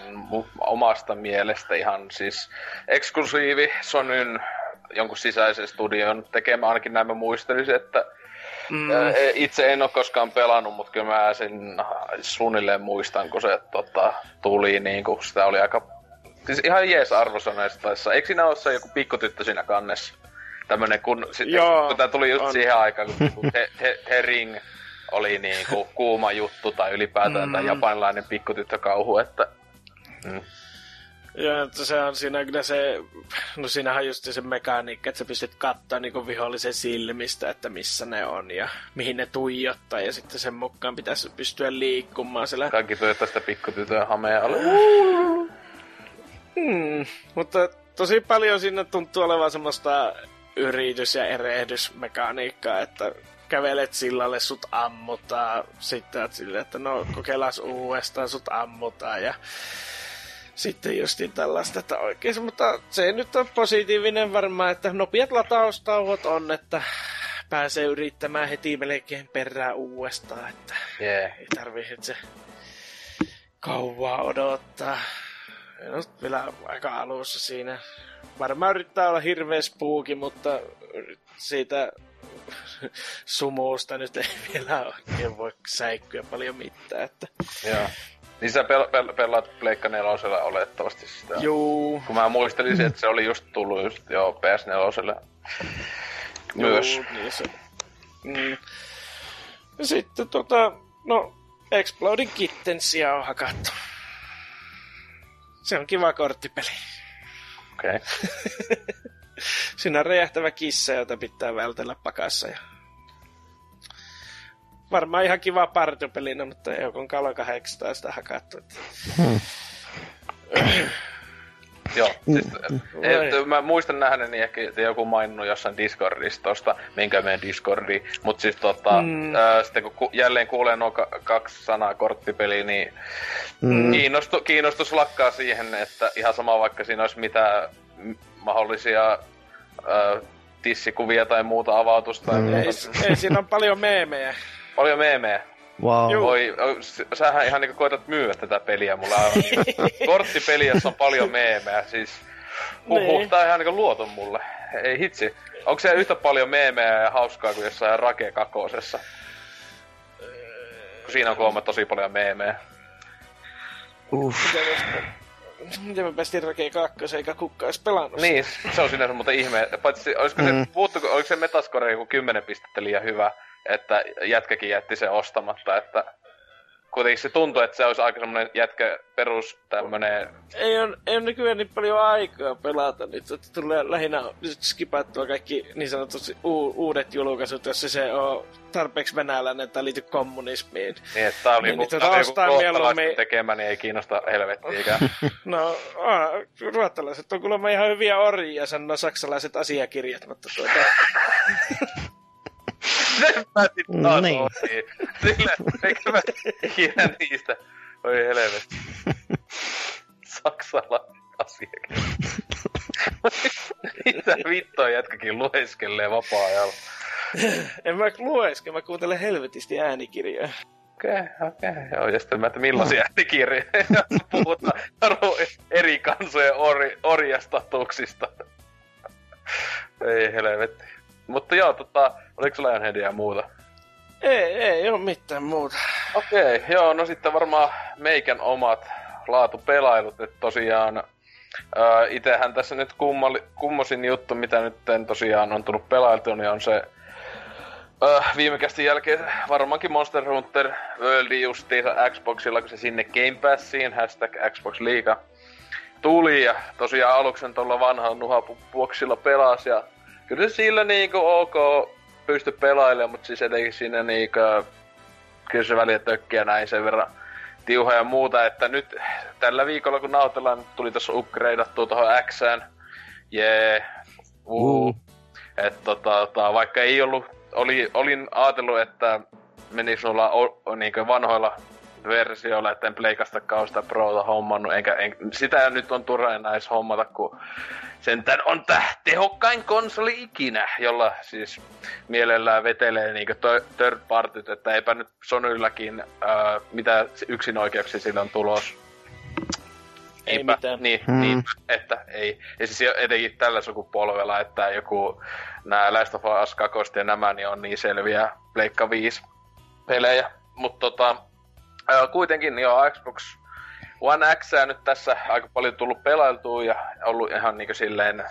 S2: omasta mielestä ihan siis eksklusiivi Sonyn jonkun sisäisen studion tekemä, ainakin näin mä muistelisin, että mm. E, itse en ole koskaan pelannut, mutta kyllä mä sen suunnilleen muistan, kun se tota, tuli, niin kuin sitä oli aika Siis ihan jees arvosanoista. Eikö siinä ole se joku pikkutyttö siinä kannessa? Tämmönen, kun, sit, Joo, kun tää tuli just on. siihen aikaan, kun he, he, Hering oli niinku kuuma juttu tai ylipäätään mm. tämä japanilainen pikkutyttökauhu, että... Mm.
S3: Ja että se on siinä kyllä se, no siinähän on just se mekaniikka, että sä pystyt katsoa niinku vihollisen silmistä, että missä ne on ja mihin ne tuijottaa ja sitten sen mukaan pitäisi pystyä liikkumaan siellä.
S2: Kaikki tuijottaa sitä pikkutytön hameen alle.
S3: Hmm, mutta tosi paljon siinä tuntuu olevan semmoista yritys- ja erehdysmekaniikkaa, että kävelet sillalle, sut ammutaan, sitten oot silleen, että no kokeillaan uudestaan, sut ammutaan ja sitten justiin tällaista, että oikein, mutta se nyt on positiivinen varmaan, että nopeat lataustauot on, että pääsee yrittämään heti melkein perään uudestaan, että
S2: Yeah.
S3: ei tarvitse kauaa odottaa. No, vielä aika alussa siinä. Varmaan yrittää olla hirveä spooki, mutta siitä sumuusta nyt ei vielä oikein voi säikkyä paljon mitään. Että...
S2: Joo. Niin sä pel- pel- pelaat Pleikka 4 olettavasti sitä.
S3: Juu,
S2: Kun mä muistelin, että se oli just tullut just joo PS4 myös.
S3: Juu, niin se. Mm. Ja sitten tota, no, Exploding Kittensia on hakattu. Se on kiva korttipeli.
S2: Okei. Okay.
S3: Siinä on räjähtävä kissa, jota pitää vältellä pakassa. Ja... Varmaan ihan kiva partypelinä, mutta ei kun Kalo 8 sitä hakattu. Että...
S2: Joo, siis,
S3: Vai.
S2: et, mä muistan nähneeni ehkä että joku maininnut jossain Discordissa tosta, minkä meidän Discordi, mutta siis tota,
S3: Mm.
S2: mm. ää, sitten kun ku, jälleen kuulee nuo ka- kaksi sanaa korttipeli, niin mm. kiinnostu, kiinnostus lakkaa siihen, että ihan sama vaikka siinä olisi mitä mahdollisia ää, tissikuvia tai muuta avautusta
S4: Mm.
S2: muuta.
S3: Ei, ei, siinä on paljon meemejä.
S2: Paljon meemejä.
S4: Wow.
S3: Juu.
S2: Voi, sähän ihan niinku koetat myyä tätä peliä mulla aivan niinku. Korttipeli, jossa on paljon meemejä, siis huhhuh,
S3: Niin.
S2: tää on ihan niinku luoton mulle. Ei hitsi. Onko se yhtä paljon meemejä ja hauskaa kuin jossain Rake kakosessa? Kun siinä on kuulemma tosi paljon meemejä.
S4: Uff.
S3: Miten mä, miten mä päästin Rake 2 eikä kukaan edes pelannut?
S2: Niin, se on sinänsä muuten ihme. Paitsi, olisiko se,
S4: Mm.
S2: puuttuko, oliko se Metascore joku 10 pistettä liian hyvä, että jätkäkin jätti sen ostamatta, että kuitenkin se tuntuu, että se olisi aika semmonen jätkä perus tämmönen
S3: ei on, ei on nykyään niin paljon aikaa pelata nyt, että tulee lähinnä nyt skipattua kaikki niin sanotusti u- uudet julkaisut, jos se on tarpeeksi venäläinen tai liity kommunismiin.
S2: Niin, että tää oli
S3: Niin,
S2: joku,
S3: niin
S2: tää oli joku
S3: ostaa mieluummin-
S2: tekemä, niin ei kiinnosta helvettiäkään.
S3: No, ruottalaiset on kuulemma ihan hyviä orjia, sanoo saksalaiset asiakirjat, mutta tuota,
S2: Sen
S4: No
S2: taas
S4: niin.
S2: niin. Sille, eikä mä ikinä niistä. Oi helvetti. Saksalainen asiakin. Mitä vittua jätkäkin lueskelee vapaa-ajalla.
S3: en mä lueske, mä kuuntelen helvetisti äänikirjoja.
S2: Okei, okay, okei. Okay. Joo, ja sitten mä, että millaisia äänikirjoja, puhutaan eri kansojen ori, orjastatuksista. Ei helvetti. Mutta joo, tota, oliko sulla Lionheadia ja muuta?
S3: Ei, ei ole mitään muuta.
S2: Okei, joo, no sitten varmaan meikän omat laatupelailut, että tosiaan ää, itehän tässä nyt kummalli, kummosin juttu, mitä nyt tosiaan on tullut pelailtua, niin on se ää, viime kästin jälkeen varmaankin Monster Hunter World justiinsa Xboxilla, kun se sinne Game Passiin, hashtag Xbox Liiga, tuli ja tosiaan aluksen tuolla vanhalla nuhapuoksilla pelasi ja kyllä se sillä niinku ok pysty pelailemaan, mutta siis etenkin siinä niinku kyllä se väliä tökkiä näin sen verran tiuha ja muuta, että nyt tällä viikolla kun nautellaan, nyt tuli tuossa upgradeattua tuohon Xään. Jee. Uu.
S4: Uu.
S2: Et tota, tota, vaikka ei ollut, oli, olin ajatellut, että menis noilla o, o, niinkö vanhoilla versioilla, että en pleikastakaan sitä Prota hommannut, enkä, en, sitä nyt on turha enää edes hommata, kun sentään on tää tehokkain konsoli ikinä, jolla siis mielellään vetelee niinkö to- third partyt, että eipä nyt Sonylläkin ää, mitä yksinoikeuksia sillä on tulos.
S3: Ei
S2: Niinpä,
S3: mitään.
S2: Niin,
S4: Hmm.
S2: niin, että ei. Ja siis etenkin tällä sukupolvella, että joku nämä Last of Us 2 ja nämä niin on niin selviä Pleikka 5 pelejä. Mutta tota, ää, kuitenkin joo, Xbox One X nyt tässä aika paljon tullut pelailtua ja ollut ihan niinku silleen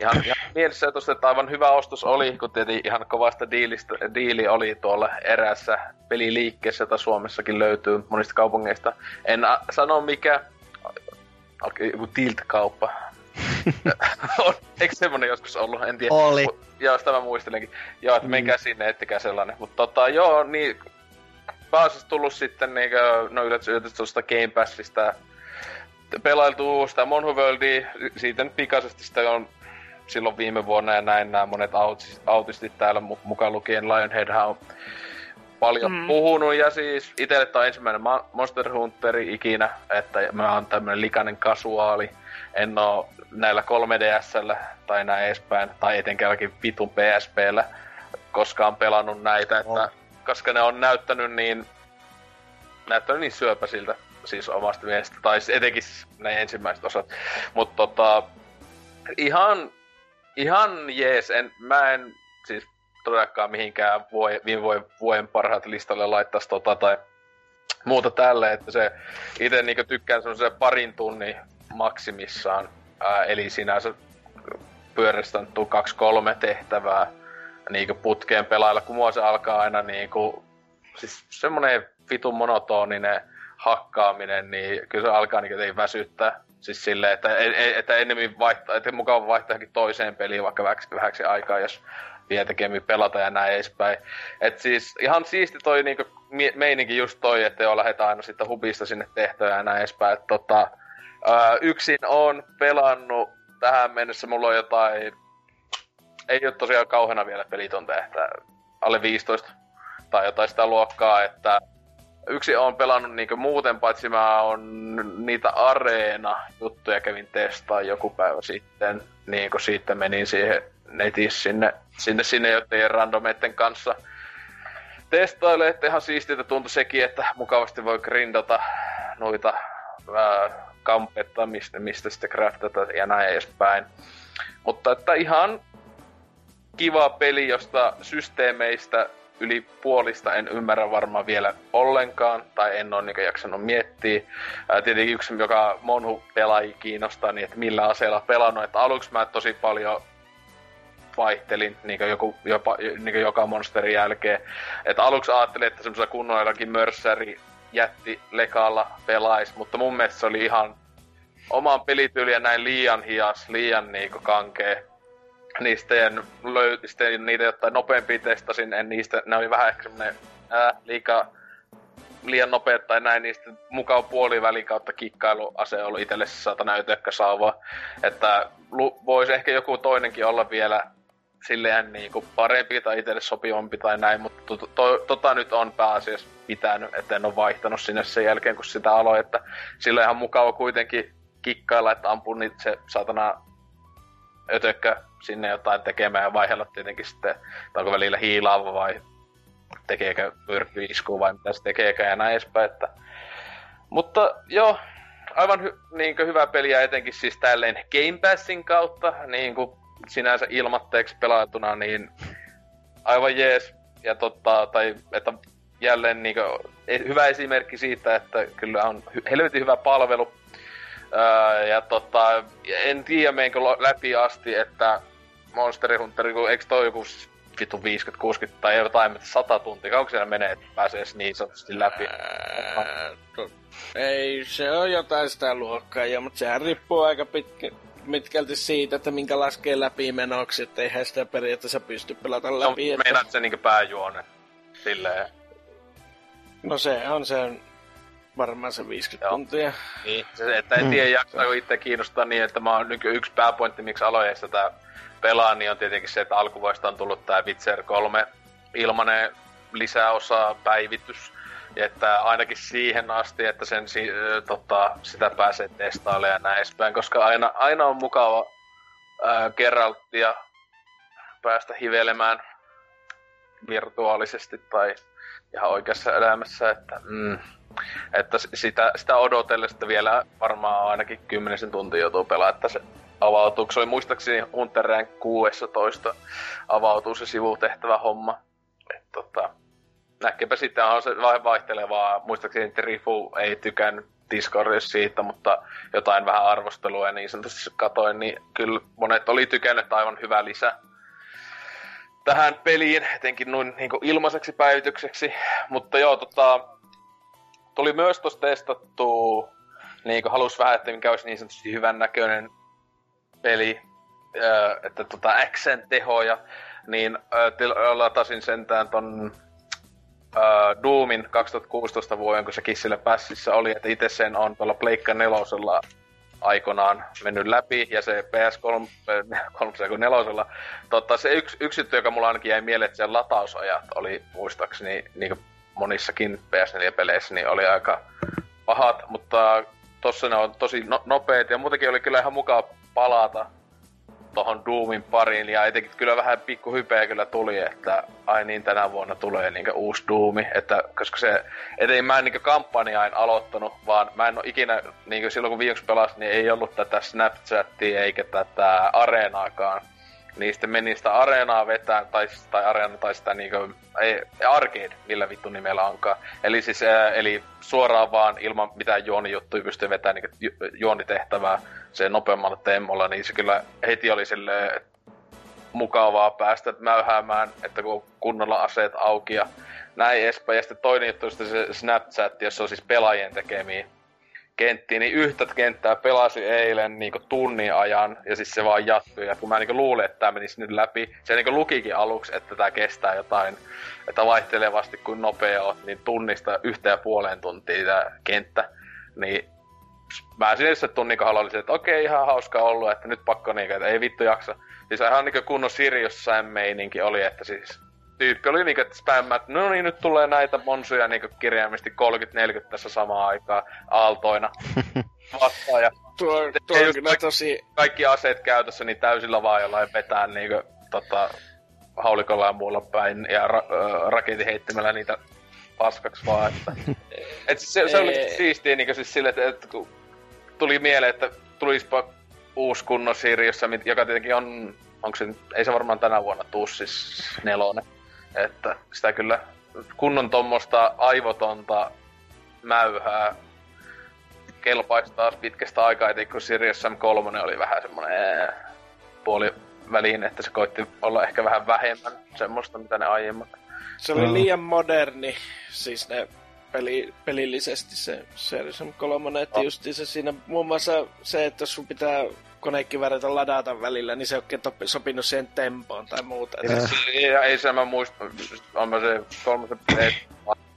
S2: ihan, ihan mielessä tosta, että aivan hyvä ostos oli, kun tietenkin ihan kovasta diilistä, diili oli tuolla eräässä peliliikkeessä, jota Suomessakin löytyy monista kaupungeista. En a- sano mikä, Okei, joku Tilt-kauppa. eikö semmonen joskus ollut? En tiedä.
S4: Oli.
S2: Mut, joo, sitä mä muistelenkin. Joo, että menkää sinne, ettikää sellainen. Mutta tota, joo, niin... Siis tullut sitten niinkö, no yllätys, yllätys tuosta Game Passista pelailtu sitä Monhu Worldia, siitä nyt pikaisesti sitä on silloin viime vuonna ja näin nämä monet autis- autistit täällä mu- mukaan lukien Lionhead on paljon mm. puhunut ja siis itselle tämä on ensimmäinen Monster Hunteri ikinä, että mä oon tämmönen likainen kasuaali. En oo näillä 3DSllä tai näin edespäin, tai etenkäänkin vitun PSPllä koskaan pelannut näitä, että oh. Koska ne on näyttänyt niin näyttänyt niin syöpäsiltä siis omasta mielestä, tai etenkin ne ensimmäiset osat. Mutta tota, ihan, ihan jees, en, mä en siis todellakaan mihinkään voi, viime vuoden parhaat listalle laittaisi tota tai muuta tälle, että se itse niinku tykkään semmoisen parin tunnin maksimissaan, ää, eli sinänsä pyöristän tuu kaksi kolme tehtävää niinku putkeen pelailla, kun mua se alkaa aina niinku, siis semmonen vitun monotoninen hakkaaminen, niin kyllä se alkaa niin väsyttää. Siis silleen, että, että ennemmin vaihtaa, että mukava vaihtaa toiseen peliin vaikka vähäksi, vähäksi aikaa, jos vie tekemmin pelata ja näin edespäin. Et siis ihan siisti toi niinku meininki just toi, että joo lähdetään aina sitten hubista sinne tehtävään ja näin edespäin. Et tota, ää, yksin on pelannut tähän mennessä, mulla on jotain, ei ole tosiaan kauheana vielä pelitonta, että alle 15 tai jotain sitä luokkaa, että yksi on pelannut niinku muuten, paitsi mä on niitä areena-juttuja kävin testaa joku päivä sitten. Niin kun siitä menin siihen netissä sinne, sinne, sinne joiden randomeiden kanssa testaile, että ihan siistiä tuntui sekin, että mukavasti voi grindata noita ää, kampetta, mistä, mistä sitten craftata ja näin edespäin. Mutta että ihan kiva peli, josta systeemeistä yli puolista en ymmärrä varmaan vielä ollenkaan, tai en ole niin jaksanut miettiä. Ää, tietenkin yksi, joka monhu pelaaji kiinnostaa, niin että millä aseella pelannut. Että aluksi mä tosi paljon vaihtelin niin joku, jopa, niin joka monsterin jälkeen. Että aluksi ajattelin, että semmoisella kunnolla jollakin mörssäri jätti lekalla pelais, mutta mun mielestä se oli ihan oman pelityyliä näin liian hias, liian niinku kankee niistä löy, sitten niitä jotain nopeampia testasin, en niistä, ne oli vähän ehkä semmonen ää, liikaa liian nopeet tai näin, niin sitten mukaan puoliväli kautta kikkailuase ollut itselle se saatana ötökkä sauva. Että voisi ehkä joku toinenkin olla vielä silleen niin kuin parempi tai itselle sopivampi tai näin, mutta to, to, tota nyt on pääasiassa pitänyt, että en ole vaihtanut sinne sen jälkeen, kun sitä aloin, että sillä ihan mukava kuitenkin kikkailla, että ampuu niitä se saatana ötökkä sinne jotain tekemään ja vaihella tietenkin sitten, onko välillä hiilaava vai tekeekö myrkkyisku vai mitä se tekeekö ja näin edespäin. Että... Mutta joo, aivan hy- niin hyvä peliä etenkin siis tälleen Game Passin kautta, niin kuin sinänsä ilmatteeksi pelaatuna, niin aivan jees. Ja totta, tai että jälleen niin kuin, e, hyvä esimerkki siitä, että kyllä on helvetin hyvä palvelu. Öö, ja tota, en tiedä meinkö läpi asti, että Monster Hunter, eikö toi joku vitu 50, 60 tai jotain, 100 tuntia, kauanko siellä menee, että pääsee niin sanotusti läpi? Ää,
S3: to, ei, se on jotain sitä luokkaa, ja, mutta sehän riippuu aika pitkä, mitkälti siitä, että minkä laskee läpi menoksi, että eihän sitä periaatteessa pysty pelata no, läpi.
S2: No, että... meinaat se niinku pääjuone, silleen.
S3: No se on se varmaan se 50 Joo. tuntia.
S2: Niin, se, että en tiedä, jaksaako itse kiinnostaa niin, että mä oon yksi pääpointti, miksi aloin tätä pelaa, niin on tietenkin se, että alkuvuodesta on tullut tämä Witcher 3 ilmanen lisäosa päivitys. Ja että ainakin siihen asti, että sen si- tota, sitä pääsee testailemaan ja näin edespäin, koska aina, aina on mukava Geralttia päästä hivelemään virtuaalisesti tai ihan oikeassa elämässä, että, mm, että sitä, sitä odotellessa vielä varmaan ainakin kymmenisen tuntia joutuu pelaamaan, että se avautuu. Se oli muistaakseni Hunter Rank 16 avautuu se sivutehtävä homma. Et, tota, näkepä sitten on se vaihtelevaa. Muistaakseni Trifu ei tykännyt Discordissa siitä, mutta jotain vähän arvostelua ja niin sanotusti katoin, niin kyllä monet oli tykännyt aivan hyvä lisä tähän peliin, etenkin noin niin ilmaiseksi päivitykseksi. Mutta joo, tota, tuli myös tuossa testattu, niin kuin halus vähän, että mikä olisi niin sanotusti hyvän näköinen peli, että tota Xen tehoja, niin latasin sentään ton uh, Doomin 2016 vuoden, kun se Kissille Passissa oli, että itse sen on tuolla Pleikka nelosella aikanaan mennyt läpi, ja se PS3, 4, totta, se yksi, yksi joka mulla ainakin jäi mieleen, että se latausajat oli muistaakseni niin monissakin PS4-peleissä, niin oli aika pahat, mutta tossa ne on tosi no- nopeet ja muutenkin oli kyllä ihan mukava palata tohon Doomin pariin ja etenkin kyllä vähän pikku hypeä kyllä tuli, että ai niin tänä vuonna tulee niinku uusi Doomi, että koska se, ei mä en niinku kampanjaa en aloittanut, vaan mä en oo ikinä, niinku silloin kun viimeksi pelasin, niin ei ollut tätä Snapchatia eikä tätä areenaakaan. Sitten meni sitä areenaa vetään, tai, tai areena, tai sitä niinku, ei, arcade, millä vittu nimellä onkaan. Eli siis, ää, eli suoraan vaan ilman mitään juonijuttuja pystyy vetämään niinku ju- juonitehtävää se nopeammalla temmolla, niin se kyllä heti oli sille mukavaa päästä mäyhäämään, että kun kunnolla aseet auki ja näin edespäin. Ja sitten toinen juttu on se Snapchat, jossa on siis pelaajien tekemiä kenttiä, niin yhtä kenttää pelasi eilen niin tunnin ajan, ja siis se vaan jatkui. Ja kun mä niin luulin, että tämä menisi nyt läpi, se niin lukikin aluksi, että tämä kestää jotain, että vaihtelevasti kuin nopea on, niin tunnista yhtä ja puoleen tuntia tämä kenttä. Niin mä sinne se tunnin kohdalla olisin, että okei, ihan hauska ollut, että nyt pakko niinku, että ei vittu jaksa. Siis ihan niinku kunnon Sirius meininki oli, että siis tyyppi oli niinku, että spämmä, että no niin, nyt tulee näitä monsuja niinku kirjaimisesti 30-40 tässä samaan aikaan aaltoina vastaan. Ja
S3: Tuo, tuo on kyllä tosi...
S2: Kaikki aseet käytössä niin täysillä vaan jollain vetää niinku tota, haulikolla ja muulla päin ja ra- raketin heittämällä niitä paskaksi vaan. Että, et siis se, se oli siistiä niin siis sille, että, että kun tuli mieleen, että tulispa uusi kunnon Sirius, joka tietenkin on, onko se, ei se varmaan tänä vuonna tuu siis nelonen. Että sitä kyllä kunnon tuommoista aivotonta mäyhää kelpaisi taas pitkästä aikaa, etenkin kun Sirius M3 oli vähän semmonen puoli väliin, että se koitti olla ehkä vähän vähemmän semmoista, mitä ne aiemmat.
S3: Se oli liian moderni, siis ne peli, pelillisesti se Series 3, että oh. se siinä muun muassa se, että sun pitää konekiväreitä ladata välillä, niin se ei oikein sopinut siihen tempoon tai muuta.
S2: Ja, siis, ja ei se mä muista, on mä se kolmosen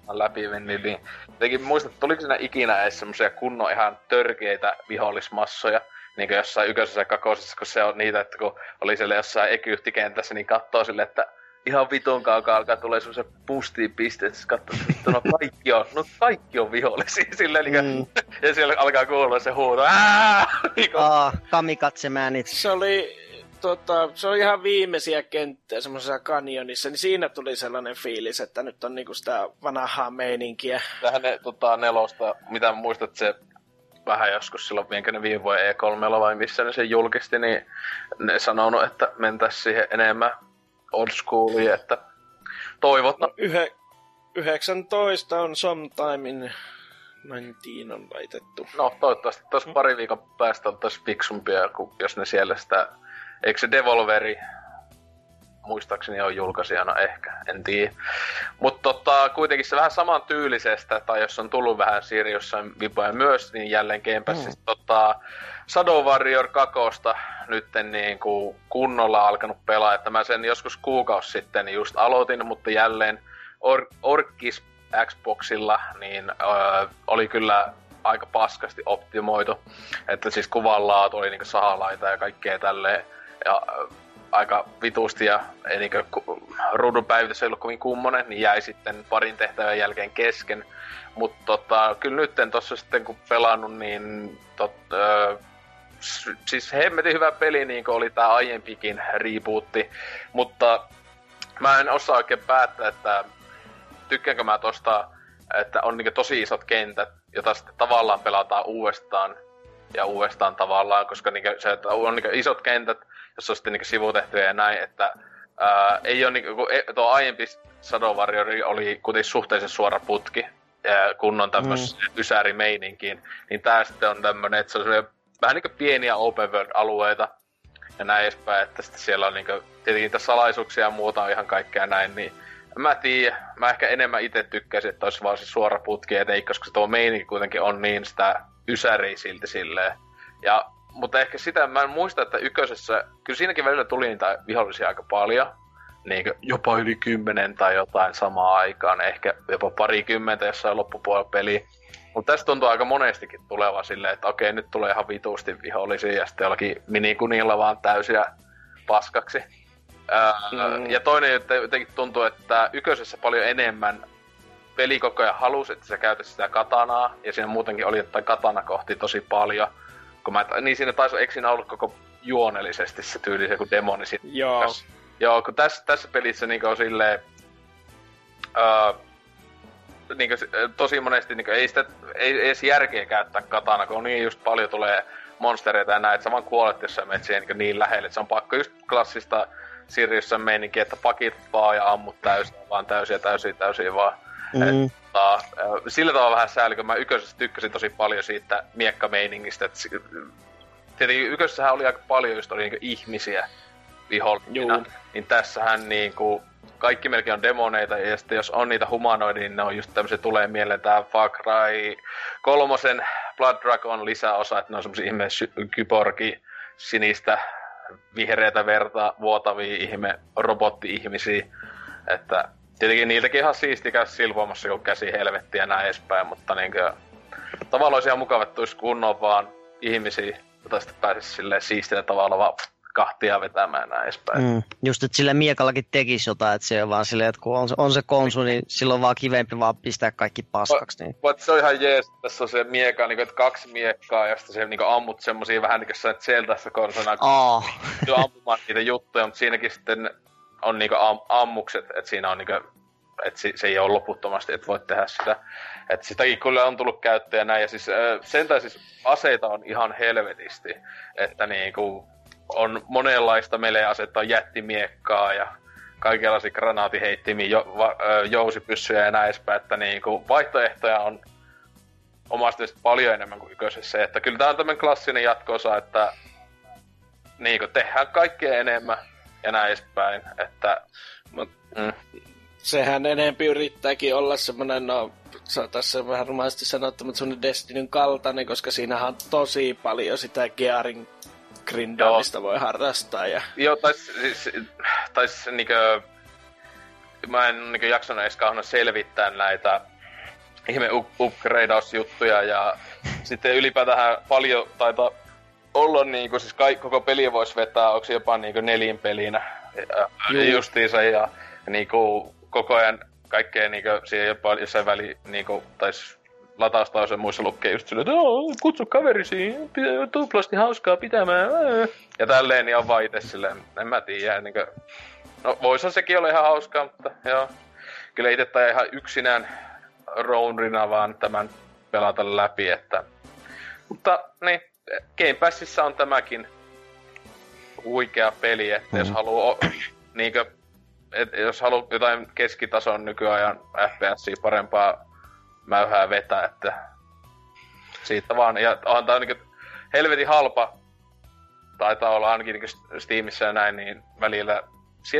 S2: läpi mennyt, niin jotenkin muista, tuliko siinä ikinä edes semmosia kunnon ihan törkeitä vihollismassoja, niin kuin jossain ykkösessä ja kakosessa, kun se on niitä, että kun oli siellä jossain ekyhtikentässä, niin katsoo sille, että ihan vitun kaukaa alkaa tulee semmoisen pustiin pisteet, että katsoo, että no kaikki on, no kaikki on vihollisia silleen, niin mm. ja siellä alkaa kuulla se huuto,
S4: Niin Aa, kamikatse määnit.
S3: Se oli, tota, se oli ihan viimeisiä kenttejä semmoisessa kanjonissa, niin siinä tuli sellainen fiilis, että nyt on niinku sitä vanhaa meininkiä.
S2: Tähän ne tota, nelosta, mitä muistat, se vähän joskus silloin, minkä ne viime vuoden E3 vai missä ne sen julkisti, niin ne sanonut, että mentäisiin siihen enemmän old schoolia, että toivotaan. No,
S3: yhe, 19 on sometime in 19 on laitettu.
S2: No toivottavasti tuossa pari viikon päästä on taas fiksumpia, kun jos ne siellä sitä... Eikö se Devolveri muistaakseni on julkaisijana ehkä, en tiedä. Mutta tota, kuitenkin se vähän saman tyylisestä, tai jos on tullut vähän Sirius vipoja myös, niin jälleen Game Passista mm. tota, Shadow Warrior 2 nyt niin kuin kunnolla alkanut pelaa, että mä sen joskus kuukausi sitten just aloitin, mutta jälleen Or- Orkis Xboxilla niin öö, oli kyllä aika paskasti optimoitu, että siis kuvanlaatu oli niinku sahalaita ja kaikkea tälleen, ja aika vitusti ja ei niinkö ruudun päivitys ei ollut kovin kummonen, niin jäi sitten parin tehtävän jälkeen kesken. Mutta tota, kyllä nyt tossa sitten kun pelannut, niin tot, ö, siis hemmetin hyvä peli, niin kuin oli tää aiempikin rebootti, mutta mä en osaa oikein päättää, että tykkäänkö mä tosta, että on niin tosi isot kentät, jota sitten tavallaan pelataan uudestaan ja uudestaan tavallaan, koska niin se, että on niin isot kentät, jossa on sitten niin sivutehtyjä ja näin, että ää, ei ole niin kuin, e, tuo aiempi Shadow Warrior oli kuitenkin suhteellisen suora putki, ja kunnon tämmöisen mm. ysärimeininkiin, niin tää sitten on tämmönen, että se on vähän niinku pieniä open world-alueita ja näin edespäin, että sitten siellä on niinku, tietenkin niitä salaisuuksia ja muuta on ihan kaikkea näin, niin mä tiedä, mä ehkä enemmän itse tykkäisin, että olisi vaan se suora putki, ei koska tuo meininki kuitenkin on niin sitä ysäriä silti silleen. Ja, mutta ehkä sitä, mä en muista, että ykkösessä, kyllä siinäkin välillä tuli niitä vihollisia aika paljon, niin jopa yli kymmenen tai jotain samaan aikaan, ehkä jopa parikymmentä jossain loppupuolella peli. Mutta tästä tuntuu aika monestikin tuleva silleen, että okei, nyt tulee ihan vituusti vihollisia ja sitten jollakin minikunilla vaan täysiä paskaksi. Öö, mm. Ja toinen, että jotenkin tuntuu, että ykkösessä paljon enemmän peli koko ajan halusi, että sä käytät sitä katanaa, ja siinä muutenkin oli jotain katana kohti tosi paljon. Kun mä, niin siinä taisi, eikö siinä ollut koko juonellisesti se tyyli, se kun demoni siinä.
S3: Joo.
S2: Joo, kun tässä, tässä pelissä niin on silleen, öö, niin kuin, tosi monesti niin kuin, ei, sitä, ei, ei edes järkeä käyttää katana, kun niin just paljon tulee monstereita ja näin, että sä vaan kuolet, jos sä menet siihen niin, niin lähelle. Et se on pakko just klassista Siriusen meininki, että pakit vaan ja ammut täysin, vaan täysiä, täysiä, täysiä vaan. Mm. Että, sillä tavalla vähän sääli, kun mä yköisessä tykkäsin tosi paljon siitä miekkameiningistä. Että, tietenkin yköisessähän oli aika paljon just oli niin ihmisiä vihollina, niin tässähän niin kuin, kaikki melkein on demoneita, ja sitten jos on niitä humanoidia, niin ne on just tämmöisiä, tulee mieleen tää Far Cry kolmosen Blood Dragon lisäosa, että ne on semmosia ihme kyborgi, sinistä, vihreätä verta, vuotavia ihme robotti-ihmisiä, että tietenkin niiltäkin ihan siisti käy silvoamassa kun käsi helvettiä ja näin edespäin, mutta niinkö, tavallaan olisi ihan mukava, että kunnon vaan ihmisiä, jota sitten pääsisi silleen siistillä tavalla vaan kahtia vetämään näin edespäin. Mm.
S4: Just, että sillä miekallakin tekisi jotain, että se on vaan silleen, että kun on, on se konsu, niin silloin vaan kivempi vaan pistää kaikki paskaksi. Niin.
S2: But se on ihan jees, että tässä on se mieka, niin kuin, että kaksi miekkaa, ja sitten se niin kuin, ammut semmosia vähän niin kuin sä Zelda-ssa konsona, kun oh. ampumaan niitä juttuja, mutta siinäkin sitten on niin kuin, am, ammukset, että siinä on niin kuin, että se, se ei ole loputtomasti, että voit tehdä sitä. Että sitäkin kyllä on tullut käyttöä näin, ja siis sen siis aseita on ihan helvetisti, että niinku, on monenlaista melee-asetta, jättimiekkaa ja kaikenlaisia granaatiheittimiä, jo, va, jousipyssyjä ja näin edespäin, että niinku vaihtoehtoja on omasta paljon enemmän kuin yköisessä. Että kyllä tämä on tämmöinen klassinen jatkoosa, että niinku tehdään kaikkea enemmän ja näin edespäin. Että,
S3: mm. Sehän enempi yrittääkin olla semmoinen, no tässä vähän rumaisesti sanottu, mutta semmoinen Destinyn kaltainen, koska siinähän on tosi paljon sitä Gearin grindaamista voi harrastaa. Ja...
S2: Joo, tai siis, tais, niinkö, mä en niinkö jaksanut edes kauhean selvittää näitä ihme upgradeausjuttuja ja sitten ylipäätään paljon taitaa olla niinku, siis kaikki, koko peli voisi vetää, onko jopa niinku nelin pelinä ja, justiinsa ja niinku koko ajan kaikkea niinku, siihen jopa jossain väli niinku, tais lataustaus muissa lukee just silleen, että kutsu kaverisi, tuplasti hauskaa pitämään. Ja tälleen niin on vaan itse silleen, en mä tiedä, niin kuin, no voisihan sekin olla ihan hauskaa, mutta joo. Kyllä itse tai ihan yksinään rounrina vaan tämän pelata läpi, että... Mutta niin, Game Passissa on tämäkin huikea peli, että mm. jos haluaa niinkö, et, jos haluaa jotain keskitason nykyajan FPS parempaa mäyhää vetää, että siitä vaan. Ja on tää niinku helvetin halpa, taitaa olla ainakin niinku Steamissa ja näin, niin välillä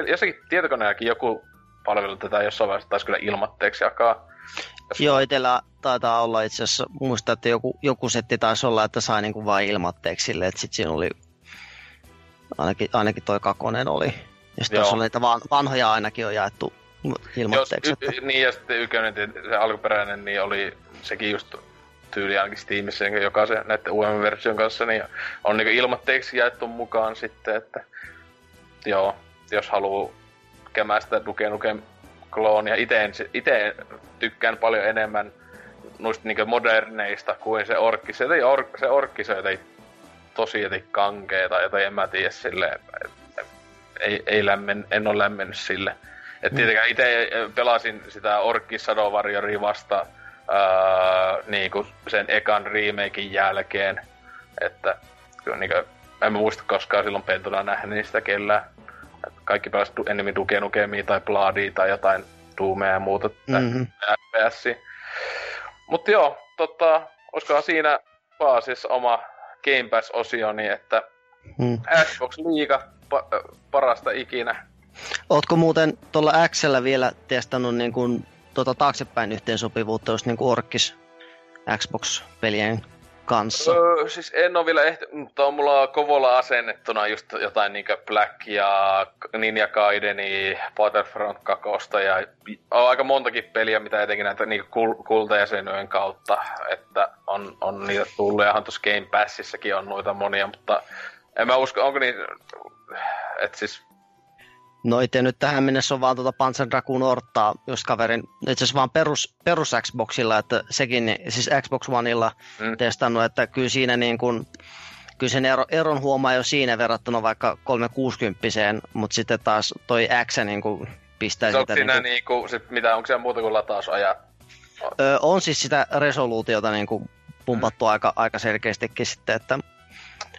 S2: jossakin tietokoneellakin joku palvelu tätä jossain vaiheessa taisi kyllä ilmatteeksi jakaa.
S4: Joo, itellä taitaa olla itse asiassa, muista, että joku, joku setti taisi olla, että sai niinku vain ilmatteeksi sille, että sit siinä oli, ainakin, ainakin toi kakonen oli. Ja sitten oli niitä van, vanhoja ainakin on jaettu ilmoitteeksi. Jos,
S2: y- niin, ja sitten Ykönen, se alkuperäinen, niin oli sekin just tyyli ainakin Steamissa, jokaisen näiden uuden version kanssa, niin on niin ilmoitteeksi jaettu mukaan sitten, että joo, jos haluaa kämästä Duke Nukem kloonia. Ite, ite tykkään paljon enemmän noista niin moderneista kuin se orkki. Se, ei or, se orkki se ei tosi jotenkin kankeeta, jota en mä tiedä silleen, ei, ei lämmen, en ole lämmennyt sille. Et mm. tietenkään itse pelasin sitä Orkki Shadow Warrioria vasta ää, niinku sen ekan remakein jälkeen. Että kyllä niinku, en muista koskaan silloin pentuna nähnyt sitä kellään. Kaikki pelasivat enemmän Duke Nukemia tai Blaadia tai jotain Doomea ja muuta mm-hmm. FPS. Mutta joo, tota, olisikohan siinä baasissa oma Game Pass-osioni, että mm. Xbox Liiga pa- parasta ikinä
S4: Ootko muuten tuolla Xllä vielä testannut niin kuin, tuota taaksepäin yhteensopivuutta just niin kuin Orkis Xbox-pelien kanssa?
S2: Öö, siis en ole vielä ehti, mutta on mulla kovolla asennettuna just jotain niinkö Black ja Ninja Gaideni, Battlefront 2 ja on aika montakin peliä, mitä etenkin näitä niinku kul- kautta, että on, on niitä tullut ja tuossa Game Passissakin on noita monia, mutta en mä usko, onko niin, että siis
S4: No itse nyt tähän mennessä on vaan tuota Panzer Dragoon Ortaa, jos kaverin, itse asiassa vaan perus, perus Xboxilla, että sekin, siis Xbox Oneilla mm. testannut, että kyllä siinä niin kuin, kyllä sen ero, eron huomaa jo siinä verrattuna vaikka 360 mutta sitten taas toi X niin kuin pistää
S2: se sitä... Siinä niin kuin, sit mitä, onko se muuta kuin latausajat?
S4: Öö, on siis sitä resoluutiota niin kuin pumpattu mm. aika, aika selkeästikin sitten, että,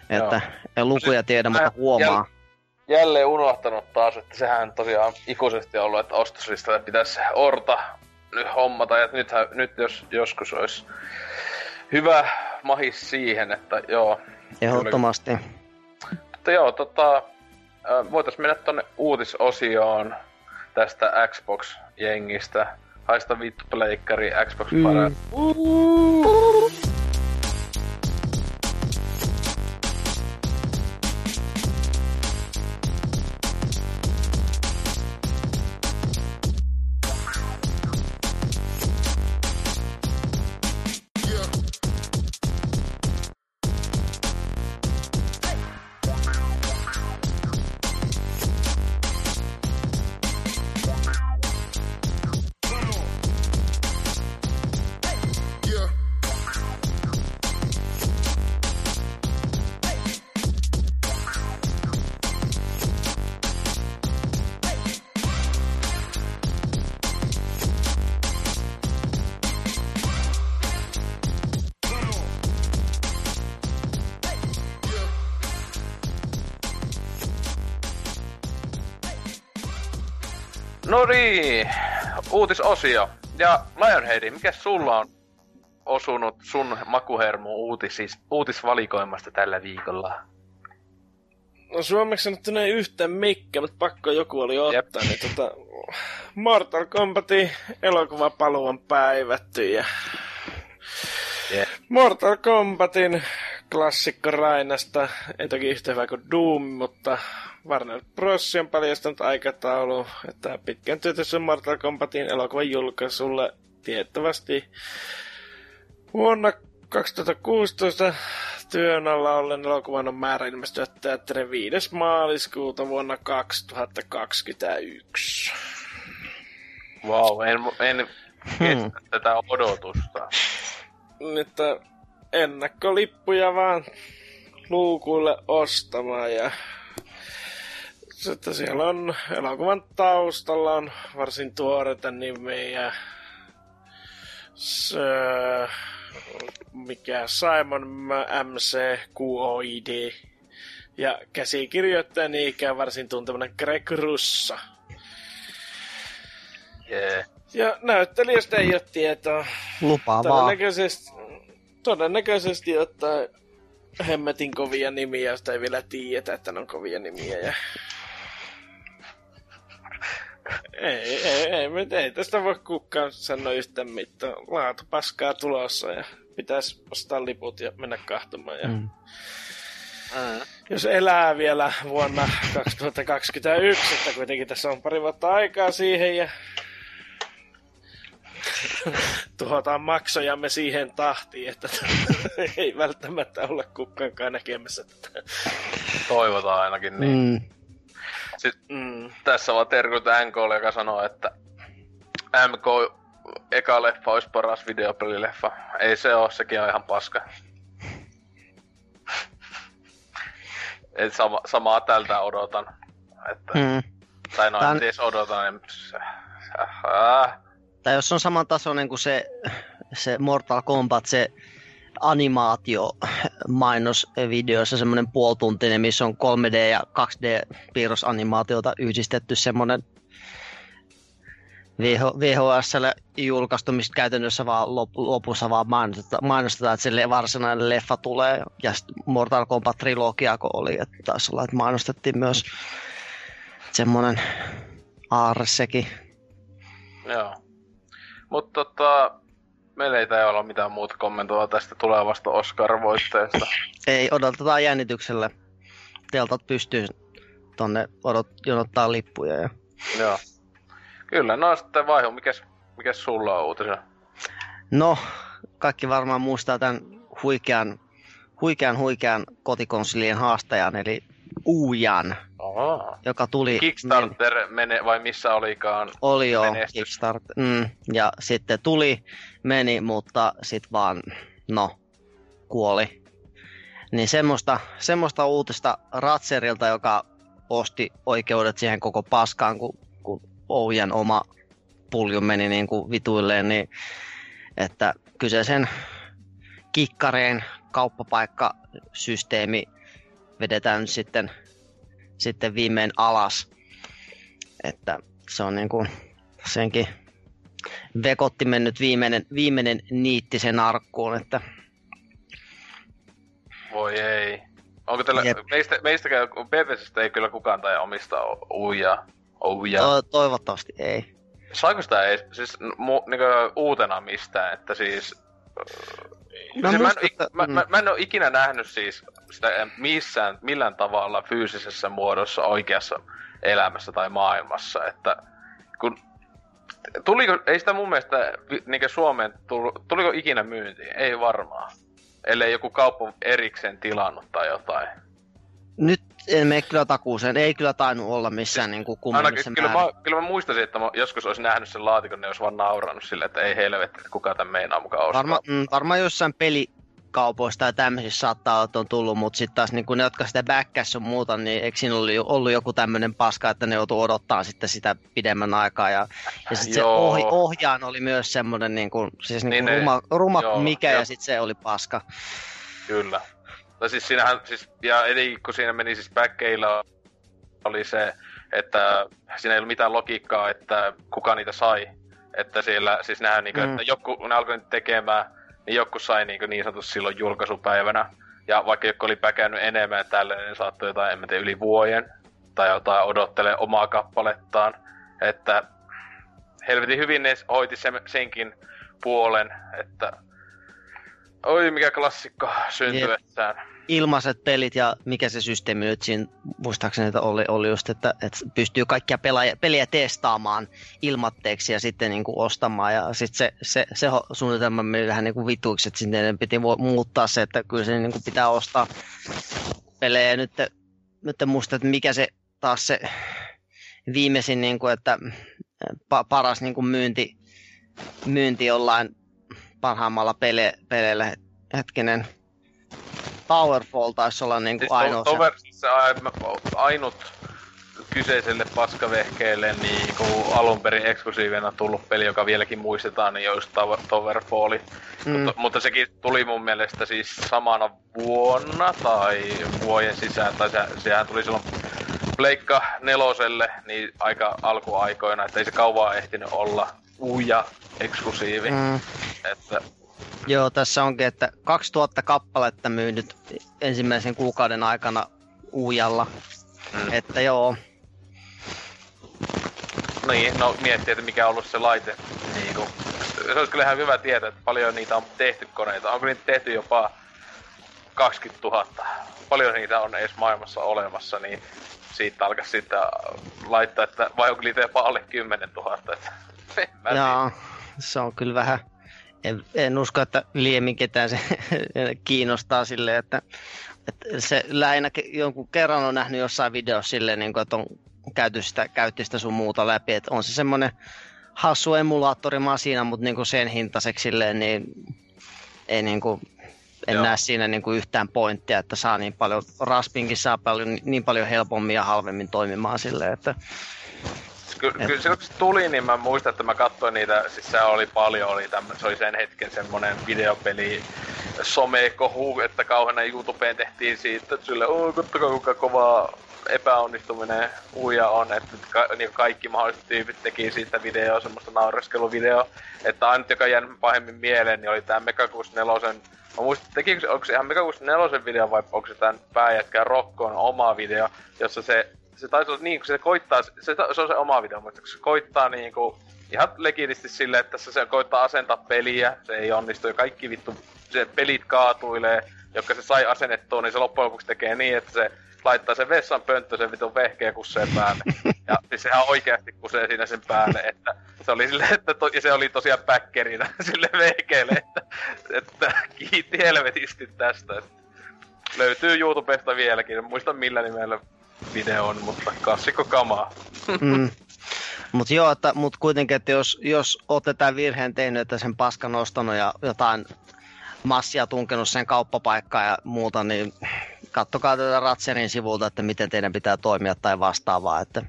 S4: että en lukuja tiedä, mutta huomaa.
S2: Jälleen unohtanut taas, että sehän tosiaan ikuisesti ollut, että ostoslista pitäisi Orta nyt hommata, ja nythän, nyt jos joskus olisi hyvä mahis siihen, että joo.
S4: Ehdottomasti.
S2: Mutta joo, tota, voitaisiin mennä tonne uutisosioon tästä Xbox-jengistä. Haista vittu pleikkari, Xbox mm. Uutisosio. Ja Lionheadi, mikä sulla on osunut sun makuhermu uutis, uutisvalikoimasta tällä viikolla?
S3: No suomeksi nyt ei yhtään mikkä, mutta pakko joku oli ottaa. Niin tota, Mortal Kombatin elokuva paluu on päivätty ja yeah. Mortal Kombatin klassikko Rainasta, ei toki yhtä hyvä kuin Doom, mutta Warner Bros. on paljastanut aikataulu, että pitkän työtössä Mortal Kombatin elokuvan julkaisulle tiettävästi vuonna 2016 työn alla ollen elokuvan on määrä ilmestyä teatterin 5. maaliskuuta vuonna 2021.
S2: Wow, en, en hmm. tätä odotusta.
S3: Että ennakkolippuja vaan luukuille ostamaan ja että siellä on elokuvan taustalla on varsin tuoreita nimiä. Se, mikä Simon MC QOID. Ja käsikirjoittaja ikään varsin tuntemana Greg Russa.
S2: Yeah.
S3: Ja näyttelijästä ei ole tietoa.
S4: Lupaavaa.
S3: Todennäköisesti, todennäköisesti ottaa hemmetin kovia nimiä, joista ei vielä tiedetä, että ne on kovia nimiä. Ja ei, ei, ei, ei, ei tästä voi kukaan sanoa yhtään mitään. Laatu paskaa tulossa ja pitäisi ostaa liput ja mennä kahtomaan. Ja... Mm. Mm. Jos elää vielä vuonna 2021, että kuitenkin tässä on pari vuotta aikaa siihen ja tuhotaan maksojamme siihen tahtiin, että ei välttämättä ole kukaankaan näkemässä tätä.
S2: Toivotaan ainakin niin. Mm. Sitten mm, tässä vaan terkut NKL, joka sanoo, että MK eka leffa olisi paras videopelileffa. Ei se oo, sekin on ihan paska. Et sama, samaa tältä odotan. Että, mm. Tai no, Tän... en edes odotan. En...
S4: Äh. Tai jos on saman tasoinen kuin se, se Mortal Kombat, se animaatio mainosvideoissa semmoinen puoltuntinen, missä on 3D ja 2D piirrosanimaatiota yhdistetty semmoinen VHSlle julkaistu, mistä käytännössä vaan lopussa vaan mainostetaan, että se varsinainen leffa tulee. Ja Mortal Kombat trilogia, kun oli, että taisi olla, että mainostettiin myös semmoinen aarre
S2: Joo. Mutta tota, meillä ei ole mitään muuta kommentoa tästä tulevasta Oscar-voitteesta.
S4: Ei, odotetaan jännityksellä. Teltat pystyy tonne odot, jonottaa lippuja. Ja...
S2: Joo. Kyllä, no sitten vaihu, mikäs, mikäs sulla on uutisia?
S4: No, kaikki varmaan muistaa tämän huikean, huikean, huikean kotikonsolien haastajan, eli
S2: Oh.
S4: joka tuli...
S2: Kickstarter mene, vai missä olikaan?
S4: Oli jo
S2: menestys.
S4: Kickstarter. Mm, ja sitten tuli, meni, mutta sitten vaan, no, kuoli. Niin semmoista, semmoista uutista Ratserilta, joka osti oikeudet siihen koko paskaan, kun, kun Oujan oma pulju meni niin kuin vituilleen, niin että kyseisen kikkareen kauppapaikkasysteemi vedetään nyt sitten, sitten viimein alas. Että se on niin kuin senkin vekotti mennyt viimeinen, viimeinen niitti sen arkkuun, että
S2: Voi ei. Onko teillä,
S4: Jep.
S2: meistä, meistäkään, BBCstä ei kyllä kukaan tai omista uujaa. Ouja.
S4: to, toivottavasti ei.
S2: Saiko sitä ei, siis mu, niinku, uutena mistään, että siis...
S4: Mä
S2: siis mä, en,
S4: että-
S2: mä,
S4: mm.
S2: mä, mä, en ole ikinä nähnyt siis sitä missään, millään tavalla fyysisessä muodossa oikeassa elämässä tai maailmassa, että kun tuliko, ei sitä mun mielestä niinkö Suomeen, tuliko ikinä myyntiin? Ei varmaan. Ellei joku kauppa erikseen tilannut tai jotain.
S4: Nyt en mene kyllä takuuseen. Ei kyllä tainnut olla missään niin kuin
S2: kyllä,
S4: määrä.
S2: mä, kyllä mä muistasin, että mä joskus olisin nähnyt sen laatikon, ne olisi vaan naurannut silleen, että ei helvetti, kuka tämän meinaa mukaan ostaa.
S4: Varma, mm, varmaan jossain pelikaupoissa tai tämmöisissä saattaa olla, että on tullut, mutta sitten taas niin ne, jotka sitä backcash on muuta, niin eikö siinä ollut, ollut joku tämmöinen paska, että ne joutuu odottaa sitten sitä pidemmän aikaa. Ja, ja sitten se ohi, ohjaan oli myös semmoinen niin kuin, siis niin
S2: Niin
S4: kuin
S2: ne-
S4: ruma, ruma
S2: joo,
S4: kuin mikä,
S2: joo.
S4: ja sitten se oli paska.
S2: Kyllä. No siis siinähän, siis, ja eli kun siinä meni siis backeilla oli se, että siinä ei ollut mitään logiikkaa, että kuka niitä sai. Että siellä, siis nehän niinku,
S4: Mm.
S2: mm. että joku, kun ne alkoi niitä tekemään, niin joku sai niinku niin sanotusti silloin julkaisupäivänä. Ja vaikka joku oli päkännyt enemmän ja tälleen, niin saattoi jotain, en mä tiedä, yli vuoden tai jotain odottelee omaa kappalettaan. Että helvetin hyvin ne hoiti sen, senkin puolen, että oi mikä klassikko syntyessään.
S4: Ilmaiset pelit ja mikä se systeemi nyt siinä, muistaakseni että oli, oli just, että, että pystyy kaikkia pelaaja, peliä testaamaan ilmatteeksi ja sitten niin kuin ostamaan. Ja sitten se, se, se suunnitelma meni vähän niin kuin vituiksi, että sinne piti muuttaa se, että kyllä se niin kuin pitää ostaa pelejä. Nyt, nyt en muista, että mikä se taas se viimeisin, niin kuin, että pa, paras niin kuin myynti, myynti jollain parhaimmalla pele, peleillä, hetkinen, Powerfall taisi olla niin kuin
S2: Siis
S4: ainoa
S2: siis ainut kyseiselle paskavehkeelle niin kuin alun perin eksklusiivina tullut peli, joka vieläkin muistetaan, niin just Tower- Towerfalli.
S4: Mm.
S2: Mutta, mutta sekin tuli mun mielestä siis samana vuonna tai vuoden sisään, tai se, sehän tuli silloin Pleikka neloselle niin aika alkuaikoina, että ei se kauaa ehtinyt olla uja eksklusiivi. Mm. Että
S4: Joo, tässä onkin, että 2000 kappaletta myynyt ensimmäisen kuukauden aikana uujalla.
S2: Mm.
S4: Että joo,
S2: Niin, no miettii, että mikä on ollut se laite. Niin kuin, se olisi kyllä ihan hyvä tietää, että paljon niitä on tehty koneita. Onko niitä tehty jopa 20 000? Paljon niitä on edes maailmassa olemassa, niin siitä alkaisi sitten laittaa, että vai onko niitä jopa alle 10 000? Että, en mä.
S4: Jaa, se on kyllä vähän, en, en usko, että liemmin ketään se kiinnostaa silleen, että, että se lähinnä jonkun kerran on nähnyt jossain videossa silleen, niin kuin, että on käyty sitä, käytti sitä sun muuta läpi, että on se semmoinen hassu emulaattorimasina, mutta niin kuin sen hintaiseksi silleen, niin ei niin kuin, en
S2: Joo.
S4: näe siinä niin kuin yhtään pointtia, että saa niin paljon, Raspinkin saa paljon, niin paljon helpommin ja halvemmin toimimaan silleen, että
S2: Ky- kyllä silloin kun se tuli, niin mä muistan, että mä katsoin niitä, siis se oli paljon, oli tämmö, se oli sen hetken semmonen videopeli somekohu, että kauheena YouTubeen tehtiin siitä, että sille, oh, kattokaa kuinka kova epäonnistuminen uja on, että ka- niin kaikki mahdolliset tyypit teki siitä videoa, semmoista naureskeluvideoa, että ainut, joka jäänyt pahemmin mieleen, niin oli tää Mega 64 Mä muistan, tekikö se, onko se ihan Mega 64 video vai onko se tämän pääjätkän Rokkon oma video, jossa se se taisi olla niin, kun se koittaa, se, se on se oma video, mutta kun se koittaa niinku ihan legitisti silleen, että se, se koittaa asentaa peliä, se ei onnistu ja kaikki vittu, se pelit kaatuilee, jotka se sai asennettua, niin se loppujen lopuksi tekee niin, että se laittaa sen vessan pönttö sen vitun vehkeen kusseen päälle. Ja siis sehän oikeasti kusee siinä sen päälle, että se oli sille, että to, ja se oli tosiaan päkkerinä sille vehkeelle, että, että kiitti helvetisti tästä. Että löytyy YouTubesta vieläkin, en muista millä nimellä videon, mutta klassikko kamaa.
S4: Mm. Mutta joo, että, mut kuitenkin, että jos, jos olette tämän virheen tehnyt, että sen paskan ostanut ja jotain massia tunkenut sen kauppapaikkaan ja muuta, niin kattokaa tätä Ratserin sivulta, että miten teidän pitää toimia tai vastaavaa. Että,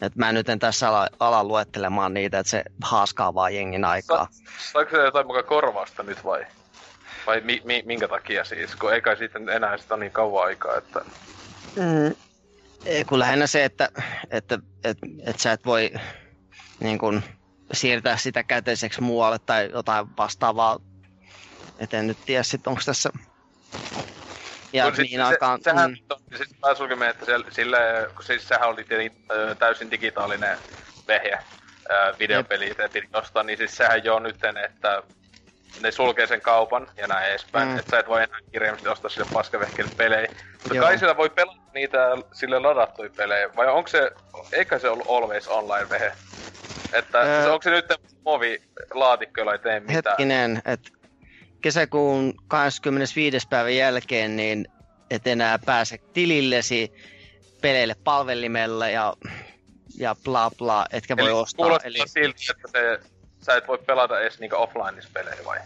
S4: että mä nyt en tässä ala, ala luettelemaan niitä, että se haaskaa vaan jengin aikaa.
S2: Sa- saiko se jotain mukaan korvausta nyt vai? Vai mi- mi- minkä takia siis? Kun ei kai siitä enää sitä niin kauan aikaa, että...
S4: Mm, kun lähinnä se, että, että, että, että sä et voi niin kun, siirtää sitä käteiseksi muualle tai jotain vastaavaa. Et en nyt tiedä sit, onko tässä... Ja
S2: Kun
S4: niin
S2: se,
S4: aikaan...
S2: Sehän
S4: mm,
S2: on, siis pääsulkeminen, että sille, kun siis sehän oli tietenkin ö, täysin digitaalinen vehje, ö, videopeli, piti ostaa, niin siis sehän jo nytten, että ne sulkee sen kaupan ja näin edespäin,
S4: Mm.
S2: että sä et voi enää kirjaimisesti ostaa sille paskavehkeelle pelejä. Mutta
S4: Joo.
S2: kai sillä voi pelata niitä sille ladattuja pelejä, vai onko se, eikä se ollut always online vehe? Että
S4: Ää.
S2: se, onko se nyt muovi laatikko, jolla ei tee mitään?
S4: hetkinen, että kesäkuun 25. päivän jälkeen niin et enää pääse tilillesi peleille palvelimella ja, ja bla bla, etkä voi
S2: Eli
S4: ostaa.
S2: kuulostaa
S4: Eli,
S2: siltä, että se, sä et voi pelata edes niinku offline-pelejä vai?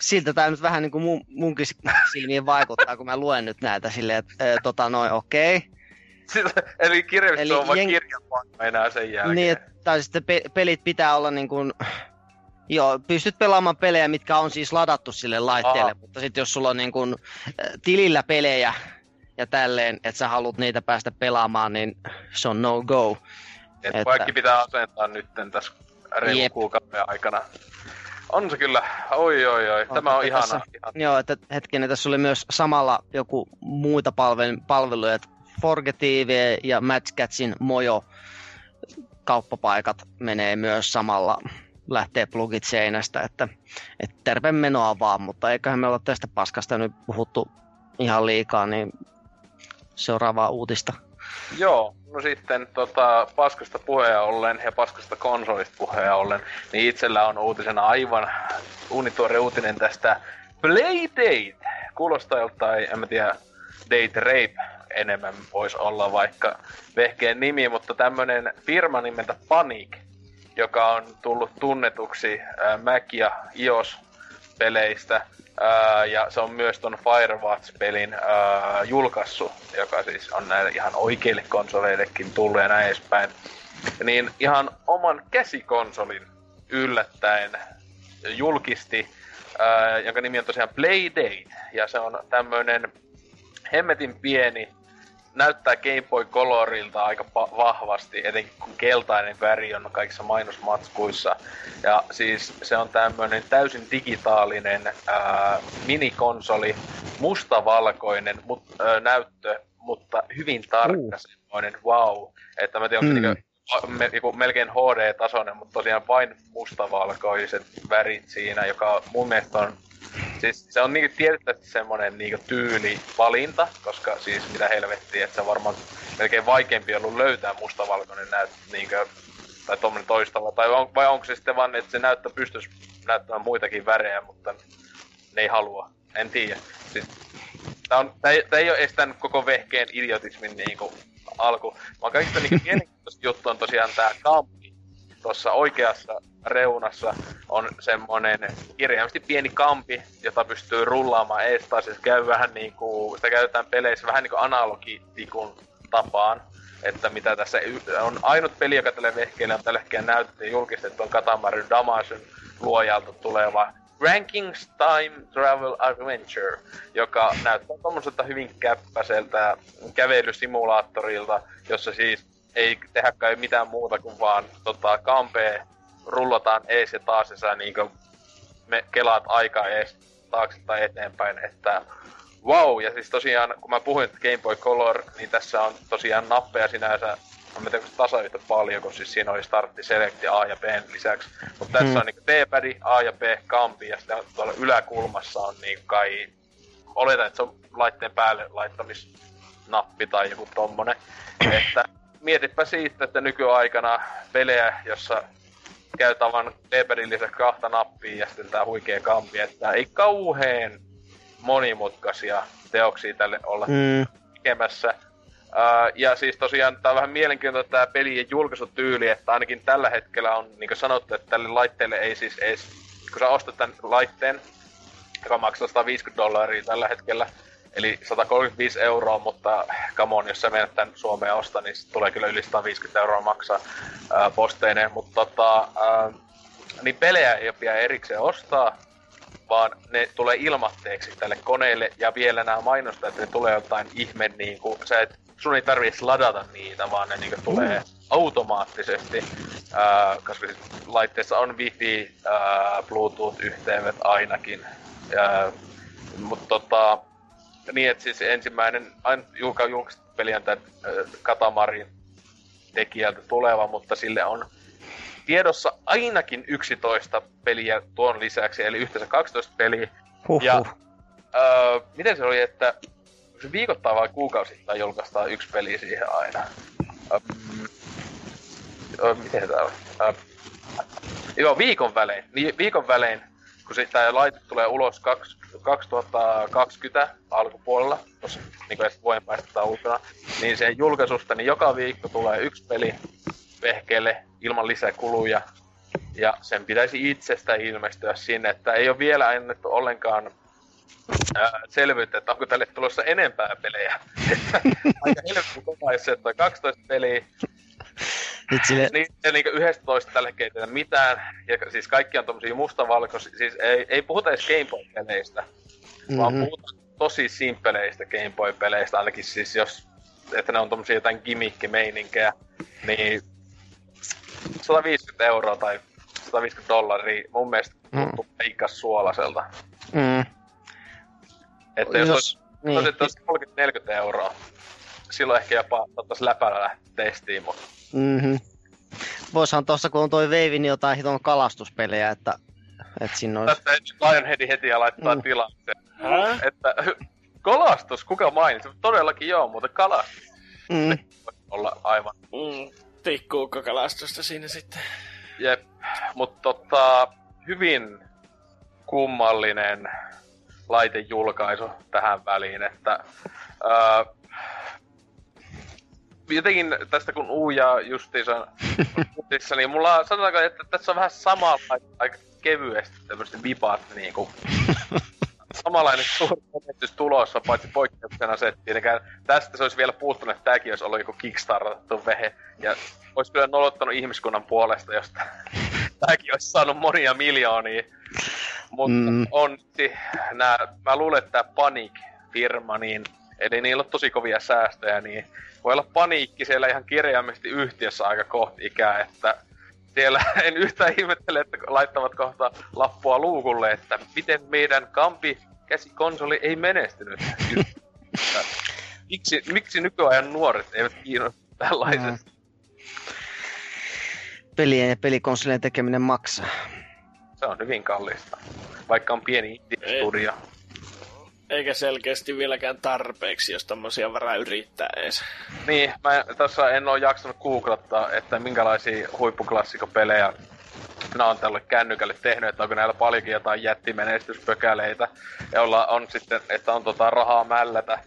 S4: siltä tämä nyt vähän niin kuin mun, munkin silmiin vaikuttaa, kun mä luen nyt näitä silleen, että e, tota noin, okei. Okay.
S2: Sillä, eli on
S4: jeng-
S2: kirjanpaikka enää sen jälkeen.
S4: Niin, et, tai sitten pe- pelit pitää olla niin kuin, joo, pystyt pelaamaan pelejä, mitkä on siis ladattu sille laitteelle,
S2: Aha.
S4: mutta sitten jos sulla on niin kuin, tilillä pelejä ja tälleen, että sä haluat niitä päästä pelaamaan, niin se on no go.
S2: Et
S4: että-
S2: kaikki pitää asentaa nytten tässä reilun kuukauden aikana. On se kyllä, oi oi oi, tämä on ihana.
S4: tässä-
S2: ihana.
S4: Joo, että hetkinen, tässä oli myös samalla joku muita palvel- palveluja, että Forgetive ja Match Catsin Mojo kauppapaikat menee myös samalla, lähtee plugit seinästä, että, että terve menoa vaan, mutta eiköhän me olla tästä paskasta nyt puhuttu ihan liikaa, niin seuraavaa uutista.
S2: Joo, no sitten tota, paskasta puheen ollen ja paskasta konsolista puheen ollen, niin itsellä on uutisena aivan unituore uutinen tästä Playdate. Kuulostaa joltain, en mä tiedä, Date Rape enemmän voisi olla vaikka vehkeen nimi, mutta tämmönen firma nimeltä Panic, joka on tullut tunnetuksi Mac ja iOS peleistä. Ää, ja se on myös ton Firewatch-pelin ää, julkaissut, joka siis on näille ihan oikeille konsoleillekin tullut ja näin edespäin. Niin ihan oman käsikonsolin yllättäen julkisti, ää, jonka nimi on tosiaan Playdate. Ja se on tämmönen hemmetin pieni, näyttää Game Boy Colorilta aika pa- vahvasti, etenkin kun keltainen väri on kaikissa mainosmatskuissa. Ja siis se on tämmönen täysin digitaalinen ää, minikonsoli, mustavalkoinen mut, ää, näyttö, mutta hyvin tarkka semmoinen wow. Että mä tiedän,
S4: Mm.
S2: se niinku, me, niinku melkein HD-tasoinen, mutta tosiaan vain mustavalkoiset värit siinä, joka mun mielestä on Siis se on niinku tietysti semmonen niinku tyylivalinta, koska siis mitä helvettiä, että se on varmaan melkein vaikeampi ollut löytää mustavalkoinen näyt, niinku, tai tommonen toistava, tai on, vai onko se sitten vaan, että se näyttää pystyisi näyttämään muitakin värejä, mutta ne ei halua. En tiedä. Siis, tää, on, tää, ei, tää ei ole tän koko vehkeen idiotismin niinku alku, vaan kaikista niinku mielenkiintoista juttu on tosiaan tää kampi tuossa oikeassa reunassa on semmonen kirjaimisesti pieni kampi, jota pystyy rullaamaan ees taas. Se käy vähän niinku, sitä käytetään peleissä vähän niinku analogitikun tapaan. Että mitä tässä on ainut peli, joka tälle vehkeelle on tällä hetkellä näytetty ja julkistettu on Katamari Damasun luojalta tuleva Rankings Time Travel Adventure, joka näyttää tommoselta hyvin käppäseltä kävelysimulaattorilta, jossa siis ei tehdä kai mitään muuta kuin vaan tota, kampee rullataan ees ja taas ja sä me kelaat aika ees taakse tai eteenpäin, että wow, ja siis tosiaan, kun mä puhuin että Game Boy Color, niin tässä on tosiaan nappeja sinänsä, mä en tiedä, onko se tasa yhtä paljon, kun siis siinä oli startti, selekti A ja B lisäksi. Mutta tässä
S4: Hmm.
S2: on niinku D-padi, A ja B, kampi, ja sitten tuolla yläkulmassa on niin kai, oletan, että se on laitteen päälle laittamisnappi tai joku tommonen. että mietipä siitä, että nykyaikana pelejä, jossa käytetään vaan D-padin lisäksi kahta nappia ja sitten tää huikea kampi, että ei kauheen monimutkaisia teoksia tälle olla
S4: Mm,
S2: tekemässä. Uh, ja siis tosiaan tää on vähän mielenkiintoinen tää pelien julkaisutyyli, että ainakin tällä hetkellä on niin sanottu, että tälle laitteelle ei siis edes, kun sä ostat tämän laitteen, joka maksaa 150 dollaria tällä hetkellä, eli 135 euroa, mutta come on, jos sä menet tän Suomeen osta, niin tulee kyllä yli 150 euroa maksaa uh, posteineen, mutta tota, uh, niin pelejä ei ole vielä erikseen ostaa, vaan ne tulee ilmatteeksi tälle koneelle, ja vielä nämä mainostaa, että ne tulee jotain ihme, niin kuin, sä et, sun ei tarvitse ladata niitä, vaan ne niin kuin, tulee mm. automaattisesti, ää, koska laitteessa on wifi, ää, bluetooth-yhteydet ainakin, mutta tota, niin, että siis ensimmäinen, julka, julkaistu peli on tämä Katamarin tekijältä tuleva, mutta sille on tiedossa ainakin 11 peliä tuon lisäksi, eli yhteensä 12 peliä. Huhhuh. Ja öö, miten se oli, että se viikoittain vai kuukausittain julkaistaan yksi peli siihen aina? Öö, miten tää on? Öö, joo, viikon välein. Niin, viikon välein, kun tämä laite tulee ulos 2020 alkupuolella, tuossa niin kuin vuoden päästä ulkona, niin sen julkaisusta, niin joka viikko tulee yksi peli vehkeelle ilman lisäkuluja. Ja sen pitäisi itsestä ilmestyä sinne, että ei ole vielä annettu ollenkaan selvyyttä, että onko tälle tulossa enempää pelejä. Aika helppo kova, jos se 12 peliä. Itsille... Niin, ja niin 11 tällä hetkellä mitään. Ja siis kaikki on tommosia mustavalkoisia. Siis ei, ei puhuta edes Game Boy-peleistä, mm-hmm. vaan puhutaan tosi simppeleistä Game Boy-peleistä, ainakin siis jos, että ne on tommosia jotain gimmick-meininkejä, niin 150 euroa tai 150 dollaria mun mielestä mm. tuntuu mm. peikkas suolaselta. Mm. Että jos, jos niin. olisi 30-40 euroa, silloin ehkä jopa ottais läpällä lähteä testiin, mutta...
S4: Mm-hmm. Voishan tossa, kun on toi Veivi, niin jotain hiton kalastuspelejä, että, että siinä olisi...
S2: Tästä Lionhead heti ja laittaa mm. tilaukseen. Että kalastus, kuka mainitsi? Todellakin joo, mutta kalastus. Mm. olla aivan...
S3: Mm tikkuukkakalastusta siinä sitten.
S2: Jep, mutta tota, hyvin kummallinen laitejulkaisu tähän väliin, että ää, jotenkin tästä kun Uja justiinsa niin mulla sanotaanko, että tässä on vähän sama aika kevyesti tämmöistä vipat niinku samanlainen suuri menetys tulossa, paitsi poikkeuksena se, että tietenkään tästä se olisi vielä puuttunut, että tämäkin olisi ollut joku kickstartattu vehe. Ja olisi kyllä nolottanut ihmiskunnan puolesta, jos tämäkin olisi saanut monia miljoonia. Mutta mm. on, nää, mä luulen, että tämä Panic-firma, niin, eli niillä on tosi kovia säästöjä, niin voi olla paniikki siellä ihan kirjaimesti yhtiössä aika kohti ikää, että siellä en yhtään ihmettele, että laittavat kohta lappua luukulle, että miten meidän kampi käsikonsoli ei menestynyt. miksi, miksi nykyajan nuoret eivät kiinnosta tällaisesta? Mm.
S4: Pelien ja pelikonsolien tekeminen maksaa.
S2: Se on hyvin kallista, vaikka on pieni indie-studio.
S3: Eikä selkeästi vieläkään tarpeeksi, jos tommosia varaa yrittää edes.
S2: Niin, mä tässä en oo jaksanut googlettaa, että minkälaisia huippuklassikopelejä nämä on tälle kännykälle tehnyt, että onko näillä paljonkin jotain jättimenestyspökäleitä, jolla on sitten, että on tota rahaa mällätä.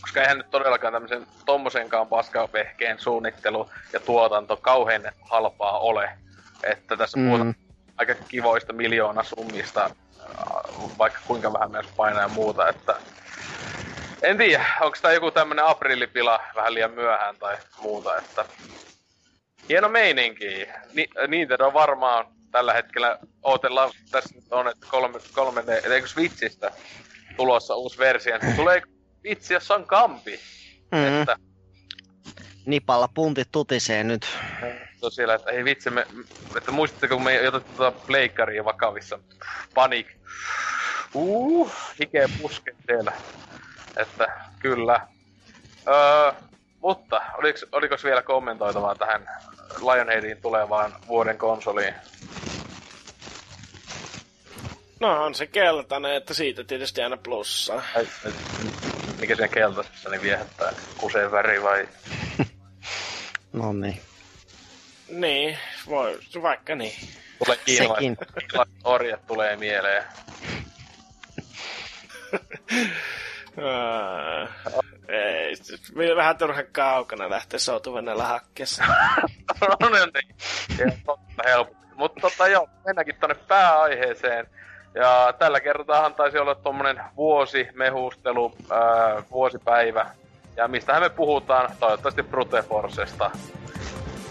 S2: Koska eihän nyt todellakaan tämmöisen tommosenkaan paskavehkeen suunnittelu ja tuotanto kauhean halpaa ole. Että tässä mm. puhutaan aika kivoista miljoona summista vaikka kuinka vähän myös painaa ja muuta, että en tiedä, onko tämä joku tämmönen aprillipila vähän liian myöhään tai muuta, että hieno meininki. Ni, Nintendo on varmaan tällä hetkellä, ootellaan, tässä nyt on, että kolme, kolme eikö Switchistä tulossa uusi versio. Tulee vitsi, jos on kampi. Mm-hmm. Että...
S4: Nipalla puntit tutisee nyt.
S2: Tosiaan, että ei vitsi, me, että muistatteko, kun me ei otettu tuota pleikkaria vakavissa. Panik. Uh, hikeä pusket siellä. Että kyllä. Öö, mutta oliko, oliko vielä kommentoitavaa tähän Lionheadin tulevaan vuoden konsoliin?
S3: No on se keltainen, että siitä tietysti aina plussaa.
S2: Mikä siinä keltaisessa niin viehättää? Kuseen väri vai?
S4: no niin.
S3: Niin, voi, vaikka niin.
S2: Tulee Sekin. orjat tulee mieleen.
S3: ei, Ei, siis me vähän turhan kaukana lähteä soutuvennellä hakkeessa.
S2: no niin, ihan totta helposti. Mutta tota joo, mennäänkin tonne pääaiheeseen. Ja tällä kertaahan taisi olla tuommoinen vuosi mehustelu, ää, vuosipäivä. Ja mistähän me puhutaan? Toivottavasti Brute Forcesta.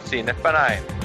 S2: Sinnepä näin.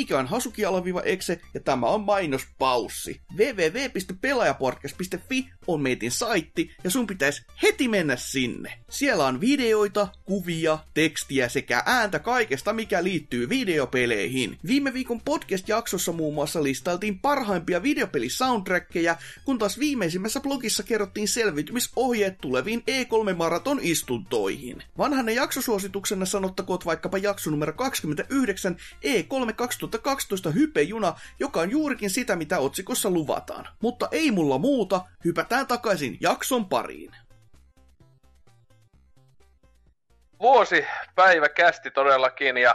S1: Meikä on Hasuki-Exe ja tämä on mainospaussi. www.pelaajapodcast.fi on meitin saitti ja sun pitäisi heti mennä sinne. Siellä on videoita, kuvia, tekstiä sekä ääntä kaikesta, mikä liittyy videopeleihin. Viime viikon podcast-jaksossa muun muassa listailtiin parhaimpia videopelisoundtrackeja, kun taas viimeisimmässä blogissa kerrottiin selviytymisohjeet tuleviin E3-maraton istuntoihin. Vanhanne jaksosuosituksena sanottakoot vaikkapa jakso numero 29 E3 2012 hypejuna, joka on juurikin sitä, mitä otsikossa luvataan. Mutta ei mulla muuta, hypätään takaisin jakson pariin.
S2: Vuosi päivä kästi todellakin ja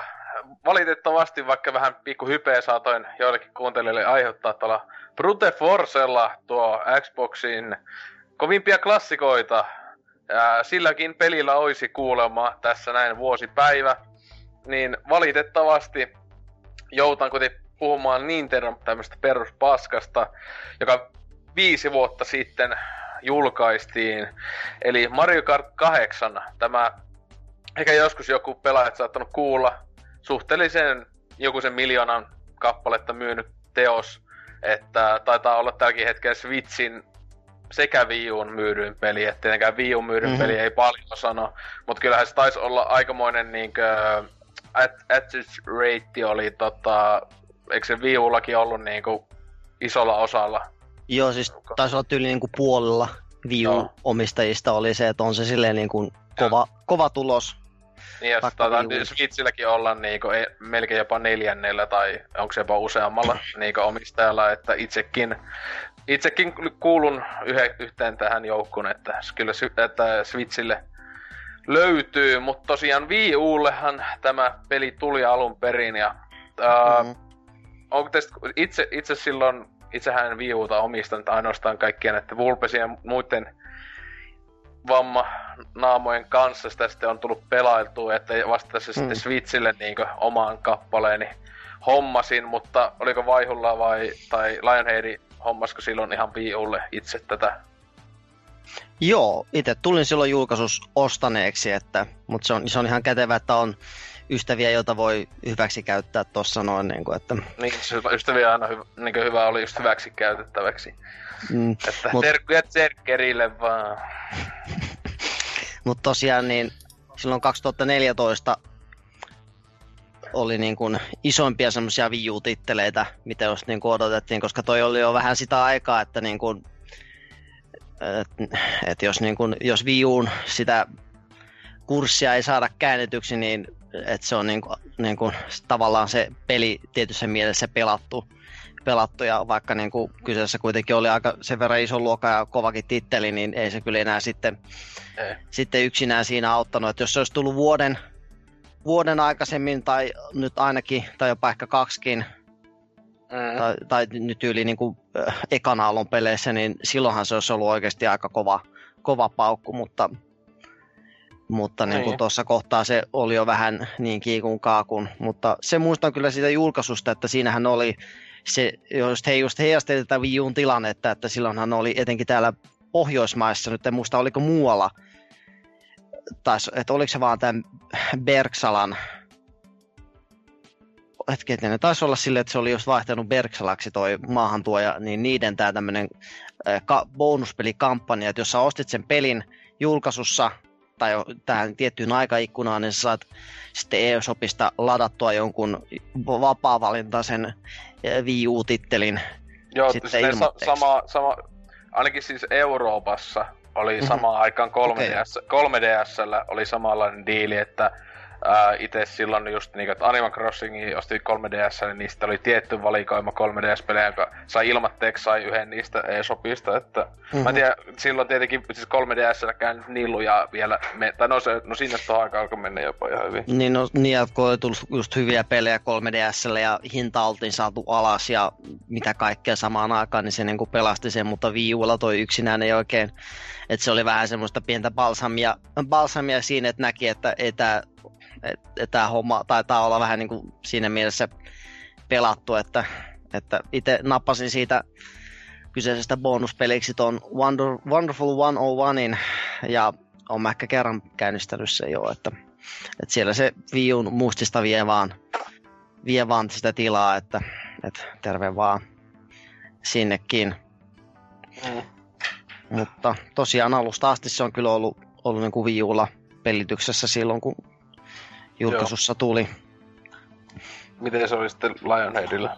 S2: valitettavasti vaikka vähän pikku hypeä saatoin joillekin kuuntelijoille aiheuttaa tuolla Brute Forcella tuo Xboxin kovimpia klassikoita. Ja silläkin pelillä olisi kuulemma tässä näin vuosipäivä niin valitettavasti joutan kuitenkin puhumaan Nintendo tämmöistä peruspaskasta, joka viisi vuotta sitten julkaistiin. Eli Mario Kart 8, tämä ehkä joskus joku pelaajat saattanut kuulla, suhteellisen joku sen miljoonan kappaletta myynyt teos, että taitaa olla tälläkin hetkellä Switchin sekä Wii Uun myydyin peli, että tietenkään Wii Uun myydyin mm-hmm. peli ei paljon sano, mutta kyllähän se taisi olla aikamoinen niinkö, attach rate oli tota, eikö se viullakin ollut niinku isolla osalla?
S4: Joo, siis taisi olla tyyli niinku puolella viu omistajista oli se, että on se silleen niinku kova, kova tulos.
S2: Niin, ja tota, Switchilläkin olla niinku, e, melkein jopa neljännellä tai onko se jopa useammalla niinku omistajalla, että itsekin, itsekin kuulun yhe, yhteen tähän joukkoon, että kyllä että Switchille löytyy, mutta tosiaan Wii Ullehan tämä peli tuli alun perin ja uh, mm-hmm. Onko tästä, itse, itse silloin, itsehän Wii Uta omistan ainoastaan kaikkien näiden Vulpesin ja muiden vamma naamojen kanssa. Sitä sitten on tullut pelailtua, että vasta tässä mm. sitten Switchille niin omaan kappaleeni hommasin, mutta oliko Vaihulla vai, tai Lionheadi hommasko silloin ihan Wii Ulle itse tätä?
S4: Joo, itse tulin silloin julkaisus ostaneeksi, että, mutta se on, se on ihan kätevä, että on ystäviä, joita voi hyväksi käyttää tuossa noin. Niin, kuin, että...
S2: niin ystäviä aina hyvä, niin kuin hyvä oli just hyväksi käytettäväksi. Mm, että mut... terkkuja Zerkerille vaan.
S4: mutta tosiaan niin silloin 2014 oli niin kuin isompia semmoisia Wii titteleitä mitä jos niin kuin odotettiin, koska toi oli jo vähän sitä aikaa, että niin kuin että et jos, niin kun, jos viuun sitä kurssia ei saada käännetyksi, niin että se on niin kun, niin kun, tavallaan se peli tietyssä mielessä pelattu, pelattu ja vaikka niin kuin kyseessä kuitenkin oli aika sen verran iso luokka ja kovakin titteli, niin ei se kyllä enää sitten, ei. sitten yksinään siinä auttanut. Että jos se olisi tullut vuoden, vuoden aikaisemmin tai nyt ainakin, tai jopa ehkä kaksikin, mm. tai, tai nyt yli niin kuin, äh, ekan aallon peleissä, niin silloinhan se olisi ollut oikeasti aika kova, kova paukku, mutta, mutta niin kuin niin. tuossa kohtaa se oli jo vähän niin kiikun kaakun, mutta se muistan kyllä siitä julkaisusta, että siinähän oli se, just, he just heijasteli tätä Wii Uun tilannetta, että silloinhan oli etenkin täällä Pohjoismaissa, nyt en muista oliko muualla, taisi, että oliko se vaan tämän Berksalan hetki, ne taisi olla silleen, että se oli just vaihtanut Berksalaksi toi maahantuoja, niin niiden tämä tämmöinen ka- bonuspelikampanja, että jos sä ostit sen pelin julkaisussa tai tähän tiettyyn aikaikkunaan, niin sä saat sitten eShopista ladattua jonkun vapaa-valintaisen Wii U-tittelin
S2: Joo,
S4: sitten
S2: sama, sama, ainakin siis Euroopassa oli
S4: Mhm.
S2: samaan aikaan 3DS, 3DSllä oli samanlainen diili, että ää, itse silloin just niin, että Animal Crossingia osti 3DS, niin niistä oli tietty valikoima 3DS-pelejä, joka sai ilmatteeksi sai yhden niistä eShopista, että mm-hmm. mä en tiedä, silloin tietenkin siis 3DSlläkään niluja vielä, me, tai no, se, no sinne tuohon aikaan alkoi mennä jopa ihan hyvin.
S4: Niin, no, niin että kun oli tullut just hyviä pelejä 3DSlle ja hinta oltiin saatu alas ja mitä kaikkea samaan aikaan, niin se niin kuin pelasti sen, mutta Wii Ulla toi yksinään ei oikein, että se oli vähän semmoista pientä balsamia, balsamia siinä, että näki, että ei tää, että, tämä homma taitaa olla vähän niin kuin siinä mielessä pelattu, että, että itse nappasin siitä kyseisestä bonuspeliksi ton Wonder, Wonderful 101in ja on ehkä kerran käynnistänyt se jo, että, että siellä se viun mustista vie vaan, vie vaan sitä tilaa, että, että terve vaan sinnekin.
S2: Mm.
S4: Mutta tosiaan alusta asti se on kyllä ollut, ollut niin kuin viulla pelityksessä silloin, kun julkaisussa tuli.
S2: Miten se oli sitten Lionheadillä?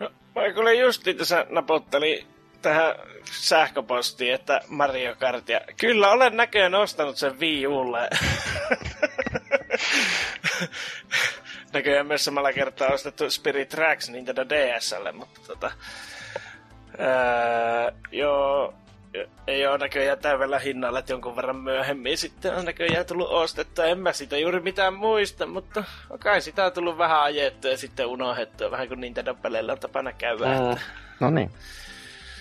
S3: No, mä kuulin just tässä napottelin tähän sähköpostiin, että Mario Kart ja kyllä olen näköjään ostanut sen Wii Ulle. näköjään myös samalla kertaa ostettu Spirit Tracks Nintendo DSlle, mutta tota... Öö, joo, ei ole näköjään täydellä hinnalla, että jonkun verran myöhemmin sitten on näköjään tullut ostettua. En mä sitä juuri mitään muista, mutta kai sitä on tullut vähän ajettua ja sitten unohdettua, vähän kuin Nintendo-peleillä on tapana käydä.
S2: Mm.
S3: Että...
S4: No niin.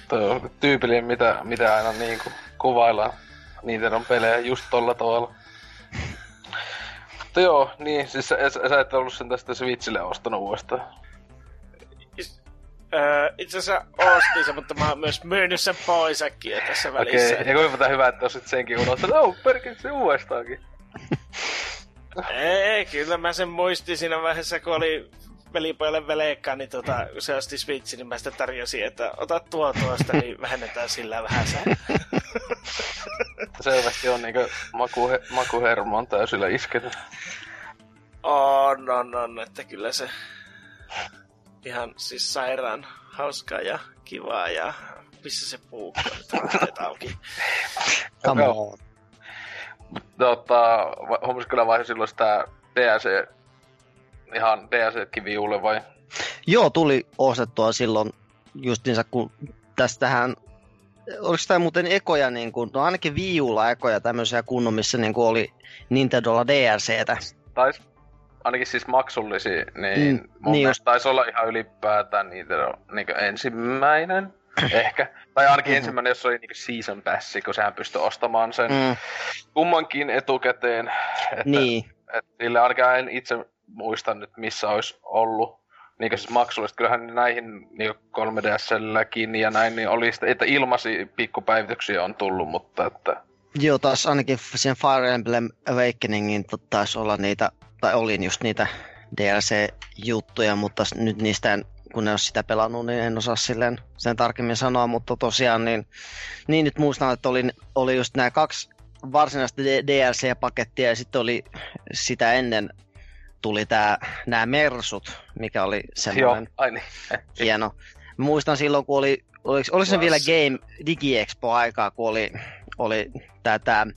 S2: Toi on tyypillinen, mitä, mitä aina niin kuin kuvaillaan Nintendon pelejä just tolla tavalla. Mutta joo, niin, siis sä, sä, sä et ollut sen tästä Switchille ostanut uudestaan.
S3: Öö, itse asiassa ostin sen, mutta mä oon myös myynyt sen pois äkkiä tässä
S2: Okei,
S3: välissä.
S2: okay. ja kuinka hyvä, että olisit senkin unohtanut. Oh, perkele se uudestaankin.
S3: Ei, kyllä mä sen muistin siinä vaiheessa, kun oli velipojalle veleikka, niin tota, kun se osti Switch, niin mä sitä tarjosin, että ota tuo tuosta, niin vähennetään sillä vähän se.
S2: Selvästi on niinku makuhe, makuhermo on täysillä iskenyt.
S3: On, on, on, että kyllä se ihan siis sairaan hauskaa ja kivaa ja missä se puukko nyt auki.
S4: Come
S2: Joo.
S4: on.
S2: Tota, huomasin kyllä vaihe silloin sitä DSC, ihan DSC-kiviulle vai?
S4: Joo, tuli ostettua silloin justiinsa, kun tästähän oliko tämä muuten ekoja, niin kuin, no ainakin viulla ekoja tämmöisiä kunnon, missä niin kuin oli Nintendolla DLCtä.
S2: Tais ainakin siis maksullisia, niin
S4: Mm,
S2: mun
S4: niin
S2: mielestä taisi olla ihan ylipäätään niitä niin ensimmäinen, ehkä. Tai ainakin
S4: Mhm.
S2: ensimmäinen, jos oli niin season passi, kun sehän pystyi ostamaan sen mm.
S4: Mm,
S2: kummankin etukäteen. Että,
S4: niin,
S2: että sille ainakaan en itse muista nyt, missä olisi ollut niin siis maksullista. Kyllähän näihin niin 3DSlläkin ja näin, niin oli sitä, että ilmasi pikkupäivityksiä on tullut, mutta että
S4: joo, taas ainakin sen Fire Emblem Awakeningin taisi olla niitä, tai oli just niitä DLC-juttuja, mutta nyt niistä en, kun en ole sitä pelannut, niin en osaa silleen sen tarkemmin sanoa, mutta tosiaan niin, niin nyt muistan, että oli, oli just nämä kaksi varsinaista DLC-pakettia ja sitten oli sitä ennen tuli tää, nämä Mersut, mikä oli
S2: joo,
S4: semmoinen
S2: ai niin.
S4: hieno. Muistan silloin, kun oli, oliko, oliko se vielä Game Digi-Expo-aikaa, kun oli, oli tää, tää,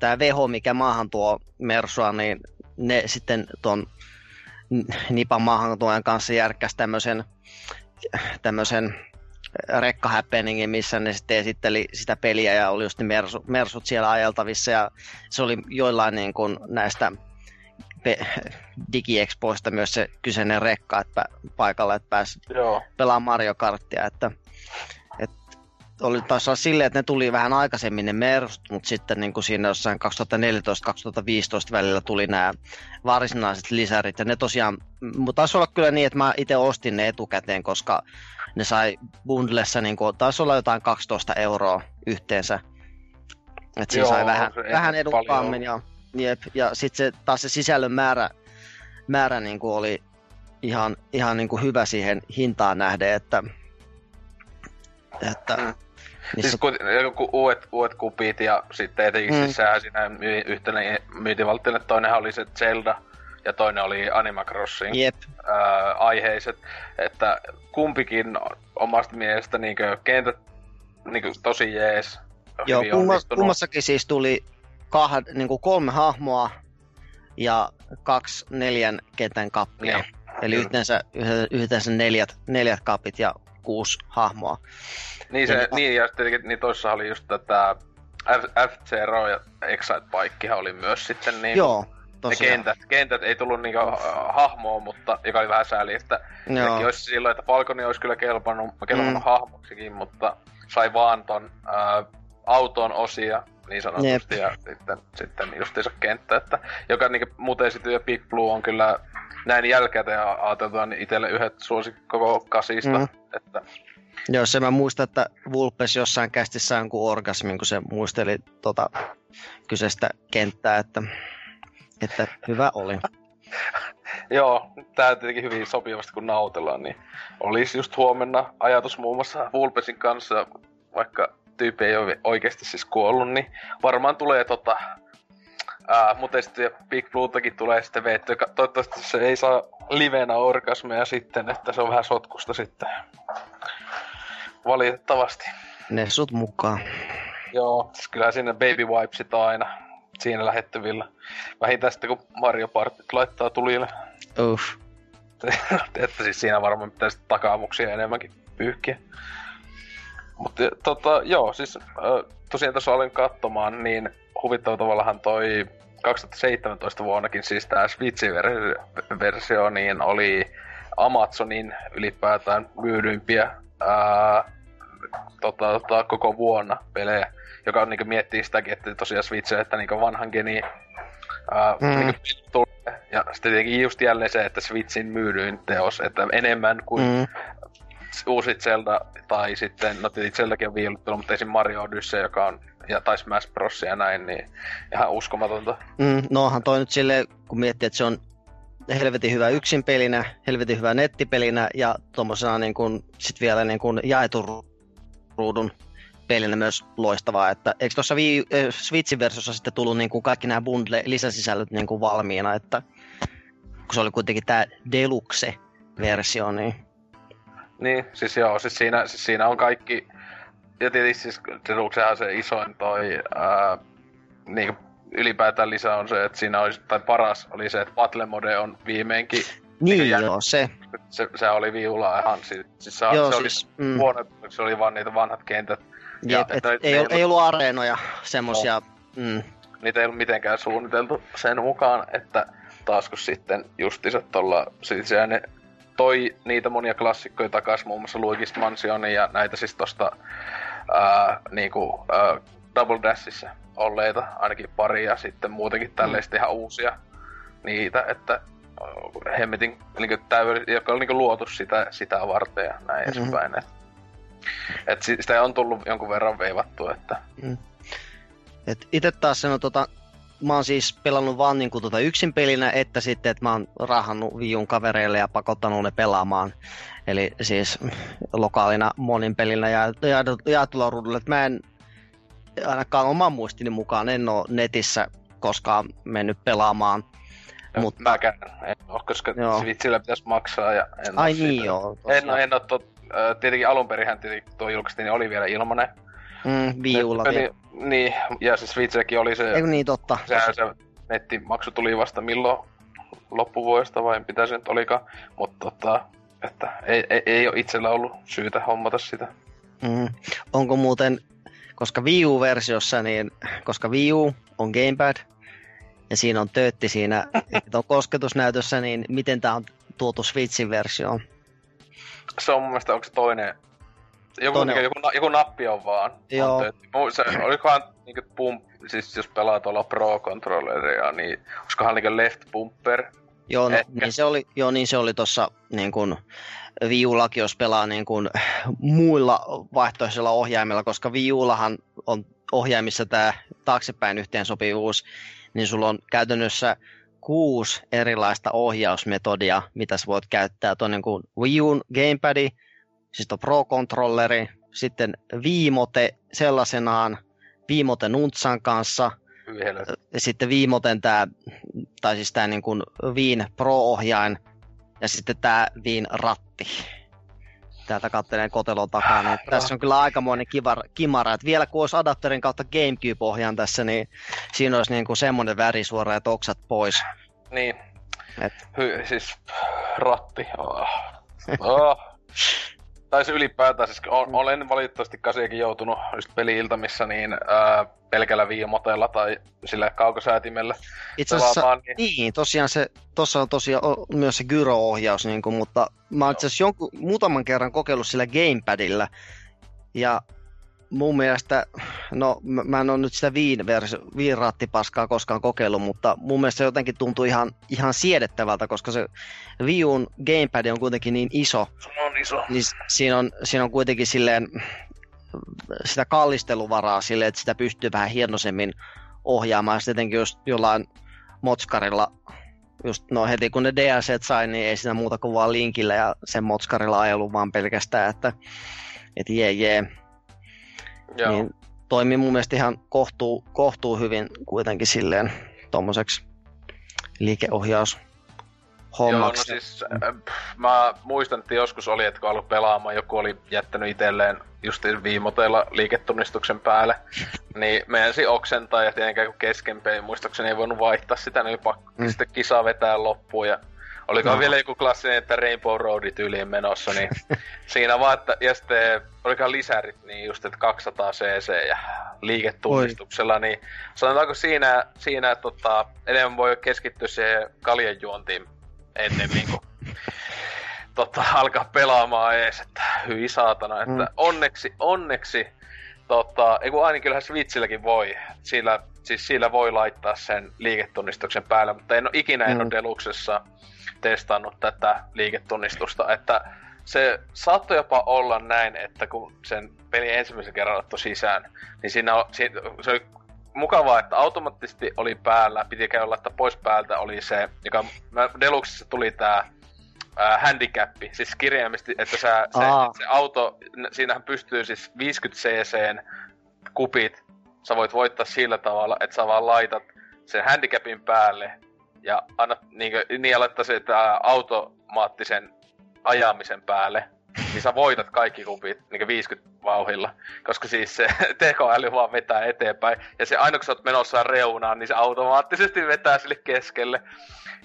S4: tää veho, mikä maahan tuo Mersua, niin ne sitten tuon Nipan maahantuojan kanssa järkkäsi tämmöisen, tämmöisen rekkahappeningin, missä ne sitten esitteli sitä peliä ja oli just ne mersu, mersut siellä ajeltavissa ja se oli joillain niin kuin näistä pe- DigiExpoista myös se kyseinen rekka että paikalla, että pääsi
S2: Joo.
S4: pelaamaan Mario Karttia, että oli taas olla silleen, että ne tuli vähän aikaisemmin ne mersut, mutta sitten niin kuin siinä jossain 2014-2015 välillä tuli nämä varsinaiset lisärit, ja ne tosiaan, mutta taisi olla kyllä niin, että mä itse ostin ne etukäteen, koska ne sai bundlessa, niin kuin, taisi olla jotain 12 euroa yhteensä, Että siinä sai vähän, vähän edukkaammin ja, jep, ja sitten se, taas se sisällön määrä, määrä niin kuin oli ihan, ihan niin kuin hyvä siihen hintaan nähden, että, että Niissä,
S2: Siis kun, joku uudet, uudet kupit ja sitten etenkin
S4: Mm.
S2: mm. siis sehän siinä my, yhtenä myyntivalttina, toinen oli se Zelda ja toinen oli Animal Crossing
S4: jep,
S2: ää, aiheiset, että kumpikin omasta mielestä niinkö kentät niinkö tosi jees.
S4: Joo, kumma, kummassakin siis tuli kahd, niin kolme hahmoa ja kaksi neljän kentän kappia.
S2: Niin,
S4: Eli yhteensä, yh- yhteensä neljät, neljät kapit ja kuusi hahmoa.
S2: Niin, se,
S4: Eli-
S2: niin ja sitten niin toissa oli just tätä F-Zero ja Excite Bikehan oli myös sitten niin.
S4: Joo,
S2: ne
S4: tosiaan.
S2: kentät, kentät ei tullut niinku äh, hahmoa, mutta joka oli vähän sääli, että
S4: Joo.
S2: Olisi silloin, että Falconi olisi kyllä kelpannut, kelpannut
S4: Mm.
S2: hahmoksikin, mutta sai vaan ton ää, auton osia niin sanotusti ja sitten, sitten justiinsa kenttä, että joka niinku muuten esity ja Big Blue on kyllä näin jälkeen ja ajateltaan niin itselle yhdet suosikki koko kasista,
S4: mm.
S2: että
S4: Joo, se mä muistan, että Vulpes jossain kästissä jonkun orgasmin, kun se muisteli tota kyseistä kenttää, että, että hyvä oli.
S2: joo, tää tietenkin hyvin sopivasti kun nautellaan, niin olisi just huomenna ajatus muun muassa Vulpesin kanssa, vaikka tyyppi ei ole oikeasti siis kuollut, niin varmaan tulee tota Ää, mutta sitten Big Bluetakin tulee sitten veettyä. Toivottavasti se ei saa livenä orgasmeja sitten, että se on vähän sotkusta sitten. Valitettavasti.
S4: Nessut mukaan.
S2: Joo, siis kyllä siinä baby wipesit aina siinä lähettävillä. Vähintään sitten kun Mario Partit laittaa tulille.
S4: Uff.
S2: että siis siinä varmaan pitäisi takaamuksia enemmänkin pyyhkiä. Mutta tota, joo, siis äh, tosiaan tuossa olin katsomaan, niin huvittava tavallahan toi 2017 vuonnakin siis tämä Switch-versio niin oli Amazonin ylipäätään myydyimpiä ää, tota, tota, koko vuonna pelejä, joka on, niinku, miettii sitäkin, että tosiaan Switch, että niinku vanhan geni ää,
S4: Mm.
S2: niinku, tulee. Ja sitten tietenkin just jälleen se, että Switchin myydyin teos, että enemmän kuin
S4: Mm.
S2: uusit Zelda, tai sitten, no tietysti Zeldakin on viiluttu, mutta esim. Mario Odyssey, joka on, ja, tai Smash Bros. ja näin, niin ihan uskomatonta.
S4: Mm, no onhan toi nyt silleen, kun miettii, että se on helvetin hyvä yksinpelinä, helvetin hyvä nettipelinä ja tuommoisena niin kuin, sit vielä niin kuin jaetun ru- ruudun pelinä myös loistavaa. Että, eikö tuossa äh, Switchin versiossa sitten tullut niin kuin kaikki nämä bundle lisäsisällöt niin kuin valmiina, että kun se oli kuitenkin tämä Deluxe-versio, niin
S2: Niin, siis joo, siis siinä, siis siinä on kaikki, ja tietysti siis Deluxehan se isoin toi, ää, niin ylipäätään lisä on se, että siinä olisi, tai paras oli se, että Battle Mode on viimeinkin,
S4: niin
S2: jän-
S4: joo, se,
S2: se, se oli viulla ihan, siis, siis se,
S4: joo
S2: se oli
S4: siis, mm,
S2: huono, se oli vaan niitä vanhat kentät, ja
S4: jep, et,
S2: että
S4: ei,
S2: ne-
S4: ol- ei ollut areenoja semmosia, mm,
S2: niitä ei ollut mitenkään suunniteltu sen mukaan, että taas kun sitten justiinsa tuolla, siis se ne toi niitä monia klassikkoja takas, muun muassa Luigi's Mansionin ja näitä siis tosta ää, niinku, ää, Double Dashissa olleita, ainakin pari ja sitten muutenkin tälleen sitten ihan uusia niitä, että ää, hemmetin, niinku, täydellis, joka oli niinku luotu sitä, sitä varten ja näin
S4: Mhm.
S2: edespäin. Et, et si- sitä on tullut jonkun verran veivattu, että
S4: Et itse taas sen on tota, mä oon siis pelannut vaan niinku tota yksin pelinä, että sitten, että mä oon rahannut viun kavereille ja pakottanut ne pelaamaan. Eli siis lokaalina monin pelinä ja jaetulla ruudulla. Et mä en ainakaan oman muistini mukaan en oo netissä koskaan mennyt pelaamaan.
S2: Mutta...
S4: Mutta-
S2: Mäkään en oo, koska
S4: Joo.
S2: Switchillä pitäisi maksaa ja en
S4: Ai niin
S2: siitä.
S4: joo.
S2: En, en oo tot, tietenkin alun perinhän tietenkin tuo julkaistiin, niin oli vielä ilmanen.
S4: Mm, viulla vielä.
S2: Niin, ja se Switchilläkin oli se,
S4: Eikö niin totta?
S2: sehän se nettimaksu tuli vasta milloin loppuvuodesta vai mitä se nyt olikaan. Mutta tota, että ei, ei, ei ole itsellä ollut syytä hommata sitä.
S4: Mm. Onko muuten, koska Wii U-versiossa, niin koska Wii U on gamepad ja siinä on töötti siinä että on kosketusnäytössä, niin miten tämä on tuotu Switchin versioon?
S2: Se on mun mielestä, onko se toinen... Joku,
S4: Toinen
S2: toinen. joku, joku nappi on vaan.
S4: Joo.
S2: On se, olikohan niinku pump, siis jos pelaa tuolla Pro-controlleria, niin olisikohan niinku left bumper?
S4: Joo, no, niin se oli, joo, niin se oli tuossa niin kuin Wii Ullakin, jos pelaa niin kuin muilla vaihtoehtoisilla ohjaimilla, koska Wii Ullahan on ohjaimissa tämä taaksepäin yhteensopivuus, niin sulla on käytännössä kuusi erilaista ohjausmetodia, mitä sä voit käyttää. Tuon niin kuin Wii Uun gamepadi, siis on Pro-controlleri, sitten viimote sellaisenaan, viimote Nuntsan kanssa,
S2: Vielä.
S4: ja sitten viimoten tämä, tai siis tämä niin kuin Viin Pro-ohjain, ja sitten tämä Viin ratti. Täältä kattelee kotelon takaa, niin tässä on kyllä aikamoinen kivar, kimara. Et vielä kun olisi adapterin kautta Gamecube-ohjaan tässä, niin siinä olisi niin kuin semmoinen värisuora ja oksat pois.
S2: Niin.
S4: Et.
S2: Hy, siis ratti. Oh. Oh. Tai se ylipäätään, siis on, olen valitettavasti kasiakin joutunut just peli-iltamissa niin ää, pelkällä viimotella tai sillä kaukosäätimellä
S4: Itse asiassa,
S2: niin
S4: niin, tosiaan se, tuossa on tosiaan o- myös se gyro-ohjaus, niin kuin, mutta mä oon itse asiassa jonkun, muutaman kerran kokeillut sillä gamepadilla, ja mun mielestä, no mä, en ole nyt sitä viin, versio, viin rattipaskaa koskaan kokeillut, mutta mun mielestä se jotenkin tuntuu ihan, ihan siedettävältä, koska se Wii Uun gamepad on kuitenkin niin iso,
S2: se on iso.
S4: niin siinä on, siinä on kuitenkin silleen sitä kallisteluvaraa silleen, että sitä pystyy vähän hienosemmin ohjaamaan. Sitten tietenkin jos jollain motskarilla, just no heti kun ne DLC sai, niin ei siinä muuta kuin vaan linkillä ja sen motskarilla ajelu vaan pelkästään, että et jee jee.
S2: Joo.
S4: Niin toimii mun mielestä ihan kohtuu, kohtuu hyvin kuitenkin silleen tommoseksi liikeohjaus
S2: Joo, no siis äh, pff, mä muistan, että joskus oli, että kun aloin pelaamaan, joku oli jättänyt itselleen just viimoteilla liiketunnistuksen päälle, niin meidän oksentaa ja tietenkään kun keskenpäin muistaakseni ei voinut vaihtaa sitä, niin pakko
S4: Mm.
S2: sitten kisaa vetää loppuun ja Olikohan
S4: Joo.
S2: vielä joku klassinen, että Rainbow Road tyyliin menossa, niin siinä vaan, että, ja sitten olikohan lisärit, niin just, että 200 cc ja liiketunnistuksella, niin sanotaanko siinä, siinä tota, enemmän voi keskittyä siihen kaljanjuontiin ennemmin kuin tota, alkaa pelaamaan ees, että hyi saatana, että
S4: Mm.
S2: onneksi, onneksi, tota, ei kun ainakin kyllähän Switchilläkin voi, sillä, siis sillä voi laittaa sen liiketunnistuksen päälle, mutta en ole ikinä en
S4: Mm.
S2: ole Deluxessa testannut tätä liiketunnistusta, että se saattoi jopa olla näin, että kun sen pelin ensimmäisen kerran ottoi sisään, niin siinä on, se oli mukavaa, että automaattisesti oli päällä, piti käydä laittaa pois päältä, oli se, joka Deluxessa tuli tää ää, handicappi, siis kirjaimesti, että sä, se,
S4: Aa.
S2: se auto, siinähän pystyy siis 50 cc kupit, sä voit voittaa sillä tavalla, että sä vaan laitat sen handicapin päälle ja niinkö, niin ja laittaa se tää automaattisen ajamisen päälle, niin sä voitat kaikki kupit niin 50 vauhilla. Koska siis se tekoäly vaan vetää eteenpäin. Ja se aina kun sä oot menossa reunaan, niin se automaattisesti vetää sille keskelle.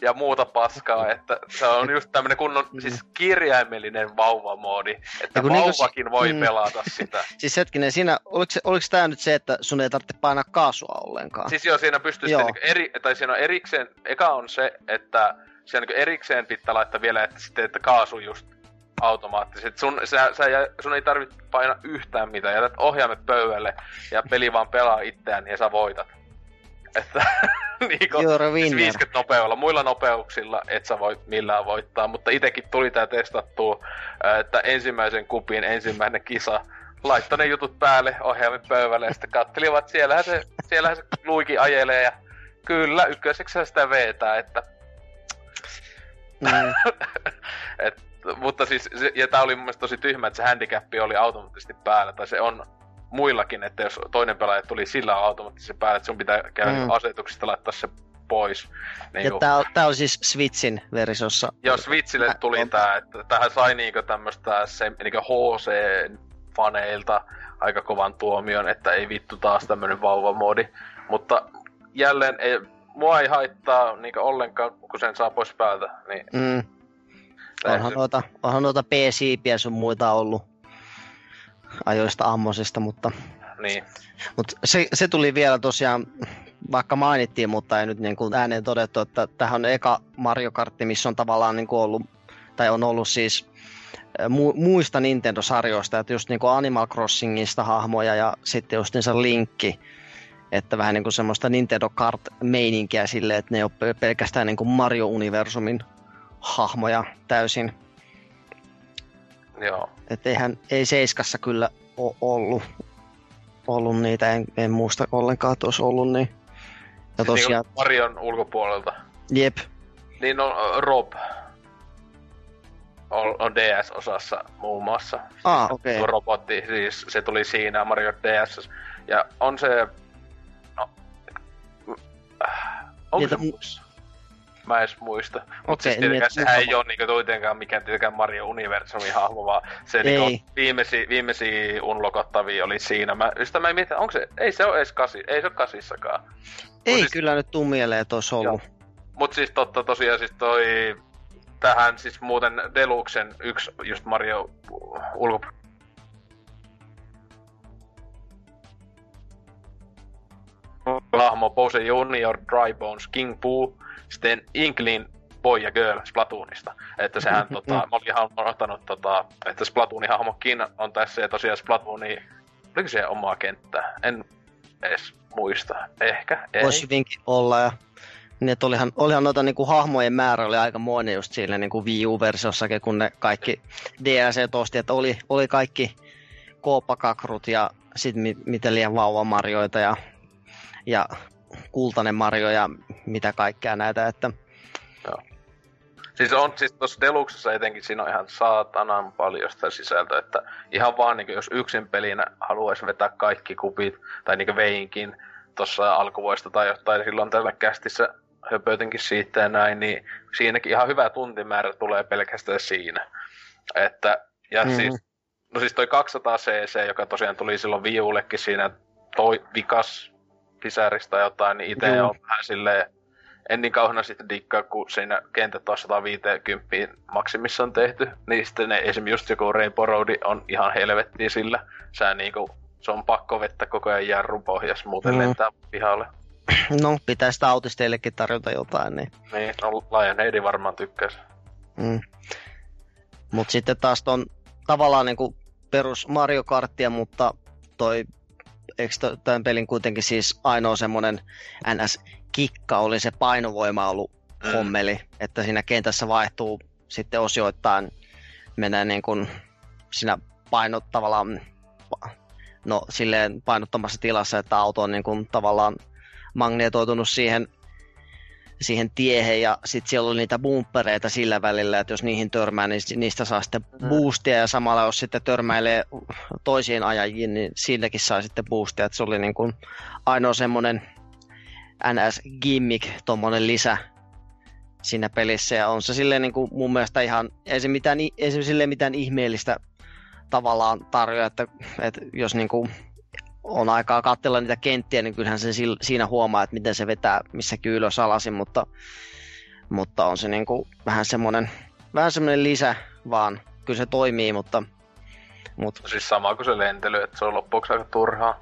S2: Ja muuta paskaa, että se on just tämmönen kunnon, siis kirjaimellinen vauvamoodi. Että
S4: niinku
S2: vauvakin voi
S4: mm.
S2: pelata sitä.
S4: Siis hetkinen, siinä, oliko, se, oliko tämä nyt se, että sun ei tarvitse painaa kaasua ollenkaan?
S2: Siis joo, siinä pystyy
S4: Joo.
S2: sitten niin eri, tai siinä on erikseen, eka on se, että siinä niin erikseen pitää laittaa vielä, että sitten, että kaasu just automaattisesti. Sun, sä, sä, sun ei tarvitse painaa yhtään mitään, jätät ohjaimet pöydälle ja peli vaan pelaa itseään ja sä voitat. Että niinku, siis
S4: winner.
S2: 50 nopeudella. Muilla nopeuksilla et sä voi millään voittaa, mutta itekin tuli tää testattua, että ensimmäisen kupin ensimmäinen kisa laittoi ne jutut päälle ohjaimen pöydälle ja sitten kattelivat, siellähän se, siellähän se luiki ajelee ja kyllä, ykköseksi se sitä vetää, että
S4: Mm,
S2: et, mutta siis, se, ja tää oli mun mielestä tosi tyhmä, että se handicap oli automaattisesti päällä, tai se on muillakin, että jos toinen pelaaja tuli sillä automaattisesti päällä, että sun pitää käydä
S4: Mm.
S2: asetuksista laittaa se pois. Niin
S4: ja tää, on- tää on siis Switchin versiossa.
S2: jos Switchille tuli
S4: on-
S2: tää, että tähän sai niinku tämmöstä se, niinku HC-faneilta aika kovan tuomion, että ei vittu taas tämmönen vauvamoodi. Mutta jälleen ei, mua ei haittaa niinku ollenkaan, kun sen saa pois päältä. Niin,
S4: Mm, onhan, noita, onhan noita P-siipiä sun muita ollut ajoista ammosista, mutta,
S2: niin.
S4: mutta se, se, tuli vielä tosiaan, vaikka mainittiin, mutta ei nyt niin kuin ääneen todettu, että tähän on eka Mario Kartti, missä on tavallaan niin kuin ollut, tai on ollut siis mu, muista Nintendo-sarjoista, että just niin kuin Animal Crossingista hahmoja ja sitten just se linkki, että vähän niin kuin semmoista Nintendo Kart-meininkiä silleen, että ne ei ole pel- pelkästään niin kuin Mario-universumin hahmoja täysin.
S2: Joo.
S4: Että eihän, ei Seiskassa kyllä ole ollut. ollut niitä, en, en muista ollenkaan, että olisi ollut niin.
S2: Ja siis tosiaan... Niin Marion ulkopuolelta.
S4: Jep.
S2: Niin on Rob. On, on DS-osassa muun muassa.
S4: Ah, okei.
S2: Okay. robotti, siis se tuli siinä Mario DS. Ja on se... No, onko Niitä... se Mä edes muista. Mutta okay, siis tietenkään niin, sehän ei ole niinku kuitenkaan mikään tietenkään Mario Universumin hahmo, vaan se niinku viimeisi, viimeisi unlokottavia oli siinä. Mä, sitä mä en miettiä, onko se, ei se ole edes kasi, ei se ole kasissakaan.
S4: Ei siis, kyllä nyt tuu mieleen, että olisi ollut.
S2: Mut siis totta tosiaan siis toi tähän siis muuten Deluxen yksi just Mario ulko hahmo Bowser Junior, Dry Bones, King Boo, sitten Inklin Boy ja Girl Splatoonista. Että sehän tota, mä olin ihan ottanut tota, että Splatoonin hahmokin on tässä ja tosiaan Splatooni, oliko se omaa kenttää? En edes muista. Ehkä, ei.
S4: Voisi hyvinkin olla ja niin, että olihan, olihan noita niin kuin hahmojen määrä oli aika monen just siinä niin kuin Wii U-versiossakin, kun ne kaikki DLC tosti, että oli, oli kaikki kooppakakrut ja sitten mi, mitä liian vauvamarjoita ja, ja kultainen marjo ja mitä kaikkea näitä, että...
S2: Joo. Siis on, siis tuossa Deluxessa etenkin siinä on ihan saatanan paljon sitä sisältöä, että ihan vaan niin jos yksin pelinä haluaisi vetää kaikki kupit, tai niin veinkin tuossa alkuvuodesta tai jotain silloin tällä kästissä höpötinkin siitä ja näin, niin siinäkin ihan hyvä tuntimäärä tulee pelkästään siinä. Että, ja mm-hmm. siis, no siis toi 200 cc, joka tosiaan tuli silloin viullekin siinä toi vikas Fisäristä jotain, niin itse on vähän silleen, en niin kauheena sitten dikkaa, kun siinä kentät on 150 maksimissa on tehty. Niin sitten ne, esimerkiksi just joku Rainbow Road on ihan helvettiä sillä. Sä niinku, se on pakko vettä koko ajan jarrun pohjas, muuten mm. lentää pihalle.
S4: No, pitää sitä autisteillekin tarjota jotain, niin...
S2: Niin, no Lionheadi varmaan tykkäisi.
S4: Mm. Mut sitten taas on tavallaan niinku perus Mario Karttia, mutta toi eikö tämän pelin kuitenkin siis ainoa semmoinen NS-kikka oli se painovoima ollut mm. hommeli, että siinä kentässä vaihtuu sitten osioittain menee niin kuin siinä painot tavallaan no silleen painottamassa tilassa, että auto on niin kuin tavallaan magnetoitunut siihen siihen tiehen ja sitten siellä oli niitä bumpereita sillä välillä, että jos niihin törmää, niin niistä saa sitten mm. boostia ja samalla jos sitten törmäilee toisiin ajajiin, niin silläkin saa sitten boostia, että se oli niin kuin ainoa semmoinen NS-gimmick, tuommoinen lisä siinä pelissä ja on se silleen niin kuin mun mielestä ihan, ei se, mitään, ei se silleen mitään ihmeellistä tavallaan tarjoa, että, että jos niin kuin on aikaa katsella niitä kenttiä, niin kyllähän se siinä huomaa, että miten se vetää missäkin ylös alasin, mutta, mutta on se niinku vähän semmoinen vähän semmoinen lisä vaan. Kyllä se toimii, mutta... mutta...
S2: No siis sama kuin se lentely, että se on loppuksi aika turhaa.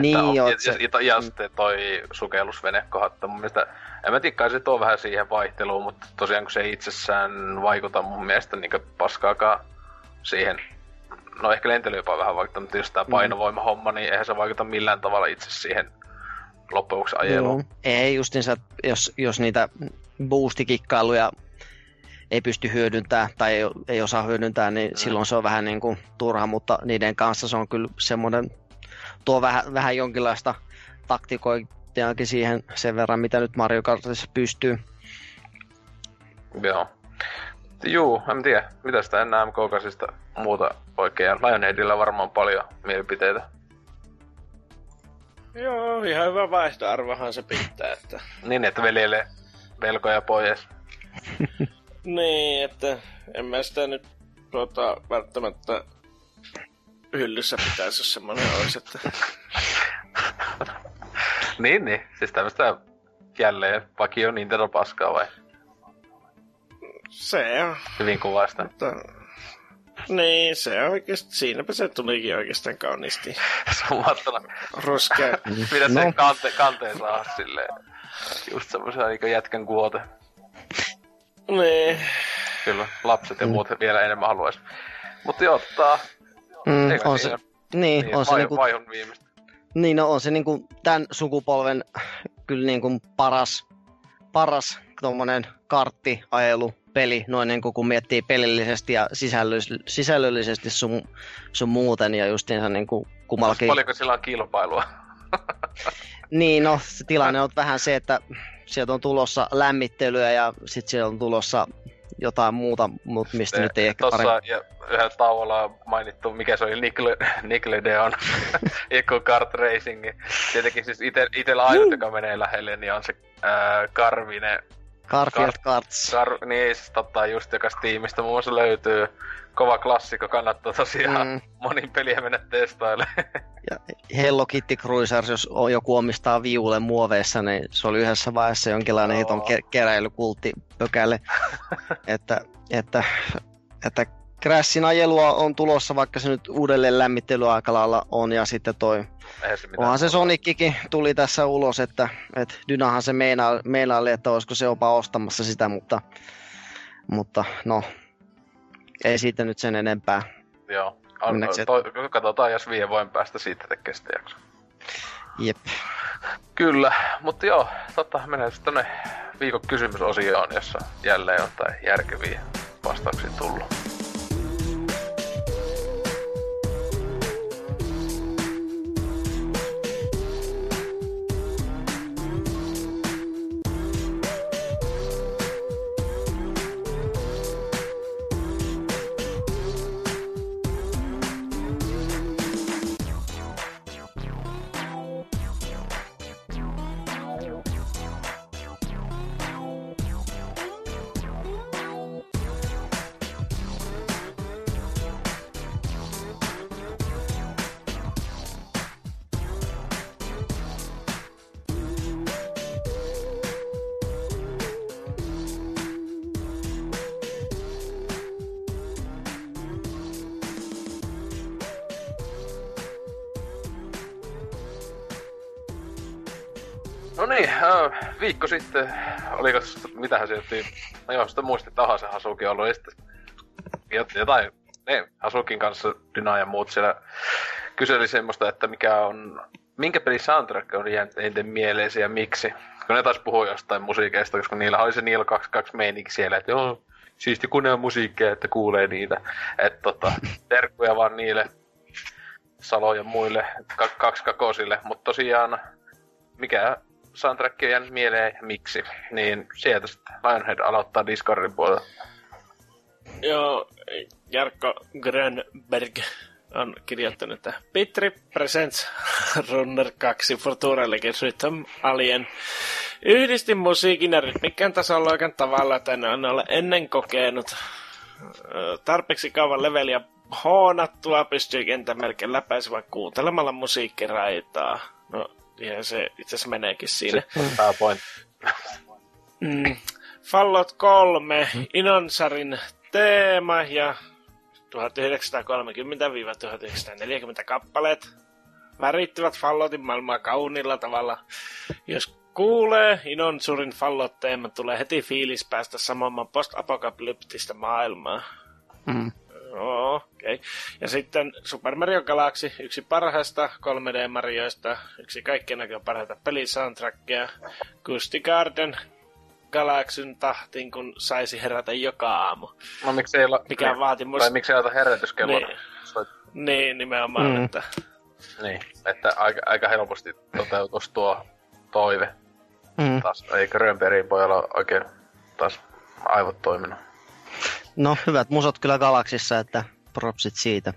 S4: Niin,
S2: on,
S4: joo,
S2: ja, se... ja, ja, sitten toi sukellusvenekohta, mun mielestä, en mä tiedä, se tuo vähän siihen vaihteluun, mutta tosiaan kun se itsessään vaikuta mun mielestä niin paskaakaan siihen no ehkä lentely jopa vähän vaikuttaa, mutta jos tämä mm. painovoimahomma, niin eihän se vaikuta millään tavalla itse siihen loppujen ajeluun. Joo.
S4: Ei justiinsa, jos, jos niitä boostikikkailuja ei pysty hyödyntämään tai ei, ei osaa hyödyntää, niin mm. silloin se on vähän niin kuin turha, mutta niiden kanssa se on kyllä semmoinen, tuo vähän, vähän jonkinlaista taktikointiakin siihen sen verran, mitä nyt Mario Kartissa pystyy.
S2: Joo. Juu, en tiedä. Mitä sitä enää MK8 muuta oikein. Lionheadillä varmaan paljon mielipiteitä.
S3: Joo, ihan hyvä vaihtoarvohan se pitää. Että...
S2: niin, että veljelle velkoja pois.
S3: niin, että en mä sitä nyt tuota, välttämättä hyllyssä pitäisi, jos semmoinen olisi, että...
S2: niin, niin. Siis tämmöistä jälleen vakio Nintendo paskaa vai?
S3: Se on.
S2: Hyvin kuvasta.
S3: Mutta niin, se on oikeasti, siinäpä se tulikin oikeastaan kauniisti.
S2: Sumattuna.
S3: Ruskea.
S2: Mitä no. se kante, kanteen saa silleen, just semmoisen niin jätkän kuote.
S3: Niin.
S2: Kyllä, lapset ja mm. muut vielä enemmän haluaisi. Mutta jotta...
S4: Mm, on se, niin, niin, on se
S2: niinku, vaihun viimeistä.
S4: Niin, no on se niinku tämän sukupolven kyllä niinku paras, paras tommonen karttiajelu peli, noin niin kuin kun miettii pelillisesti ja sisällöllisesti, sisällöllisesti sun, sun muuten ja justiinsa niin kuin kummallakin...
S2: Paljonko sillä on kilpailua?
S4: niin, no se tilanne on vähän se, että sieltä on tulossa lämmittelyä ja sitten sieltä on tulossa jotain muuta, mutta mistä nyt ei ehkä
S2: Tossa paremmin. ja yhdellä tauolla on mainittu, mikä se oli, Nikle, Nickelodeon, joku kart racing. Tietenkin siis ite, itellä ainut, joka menee lähelle, niin on se ää, Karvine.
S4: Garfield Kar- Karts.
S2: Kar- niin, siis totta, just joka Steamista muun muassa löytyy kova klassikko, kannattaa tosiaan mm. monin peliä mennä testailemaan.
S4: ja Hello Kitty Cruisers, jos joku omistaa viulle muoveissa, niin se oli yhdessä vaiheessa jonkinlainen no. hiton ke- keräilykultti pökälle. että, että, että Crashin ajelua on tulossa, vaikka se nyt uudelleen lämmittelyaikalailla on, ja sitten toi se Onhan se Sonickikin tuli tässä ulos, että, että Dynahan se meina, meinaili, että olisiko se jopa ostamassa sitä, mutta, mutta no, ei siitä nyt sen enempää.
S2: Joo. On, to, katsotaan, jos vie voin päästä siitä tekemään sitä jaksoa.
S4: Jep.
S2: Kyllä, mutta joo, tota, mennään sitten tonne viikon kysymysosioon, jossa jälleen on jotain järkeviä vastauksia tullut. Mitähän sieltä, no joo, sitä muistin, että aha, se Hasuki on ollut, ja sitten jotain, ne Hasukin kanssa Dyna ja muut siellä kyseli semmoista, että mikä on, minkä peli soundtrack on jäänyt eniten mieleesi ja miksi. Kun ne taas puhuu jostain musiikeista, koska niillä oli se Niil 22 meininki siellä, että joo, siisti kun ne on musiikkeja, että kuulee niitä. Että tota, terkkuja vaan niille Salo ja muille kaksi kakosille, mutta tosiaan mikä soundtrack on jäänyt mieleen ja miksi, niin sieltä sitten Lionhead aloittaa Discordin puolella.
S3: Joo, Jarkko Grönberg on kirjoittanut, että Petri Presents Runner 2 Future Legends Rhythm Alien yhdisti musiikin ja rytmikkään tasoloikan tavalla, että en ole ennen kokenut. Tarpeeksi kauan leveliä hoonattua pystyy kentän melkein läpäisemään kuuntelemalla musiikkiraitaa. No, ja se itse asiassa meneekin siinä.
S2: Se point.
S3: Mm. Fallot 3, Inonsarin teema ja 1930-1940 kappaleet värittivät Fallotin maailmaa kauniilla tavalla. Jos kuulee Inonsurin Fallot-teeman, tulee heti fiilis päästä samaan post-apokalyptista maailmaa. Mm. Joo, okei. Okay. Ja sitten Super Mario Galaxy, yksi parhaista 3D-marioista, yksi kaikkien näköjään parhaita pelisoundtrackia. Gusti Garden Galaxyn tahtiin, kun saisi herätä joka aamu.
S2: No miksi ei olla...
S3: Mikä niin, vaatimus...
S2: Tai miksi ei ota herätyskello?
S3: Niin, niin nimenomaan, mm. että...
S2: Niin, että aika, aika helposti toteutus tuo toive. Mm. Taas ei Grönbergin pojalla oikein taas aivot toiminut.
S4: No, hyvät musot kyllä Galaksissa, että propsit siitä.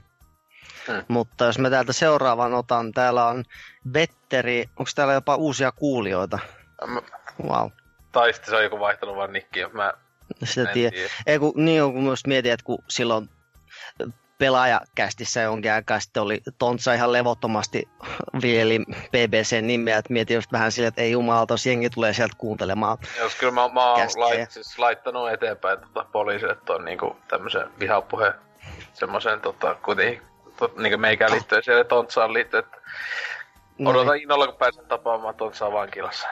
S4: Hmm. Mutta jos mä täältä seuraavan otan, täällä on Vetteri, onko täällä jopa uusia kuulijoita? Mä... Wow.
S2: Tai sitten se on joku vaihtanut vaan nikkiä, mä
S4: sitä tiedä. Ei, kun, niin on, kun myös mietin, että kun silloin pelaajakästissä jonkin aikaa sitten oli Tontsa ihan levottomasti vieli BBC nimeä, että mietin just vähän sille, että ei jumalauta, jos jengi tulee sieltä kuuntelemaan.
S2: Jos kyllä mä, mä oon lait, siis laittanut eteenpäin tota, poliisille tuon niinku tämmöisen vihapuheen semmoisen tota, kuitenkin tot, niinku meikään liittyen siellä Tontsaan liittyen, että odotan innolla, kun pääsen tapaamaan Tontsaa vankilassa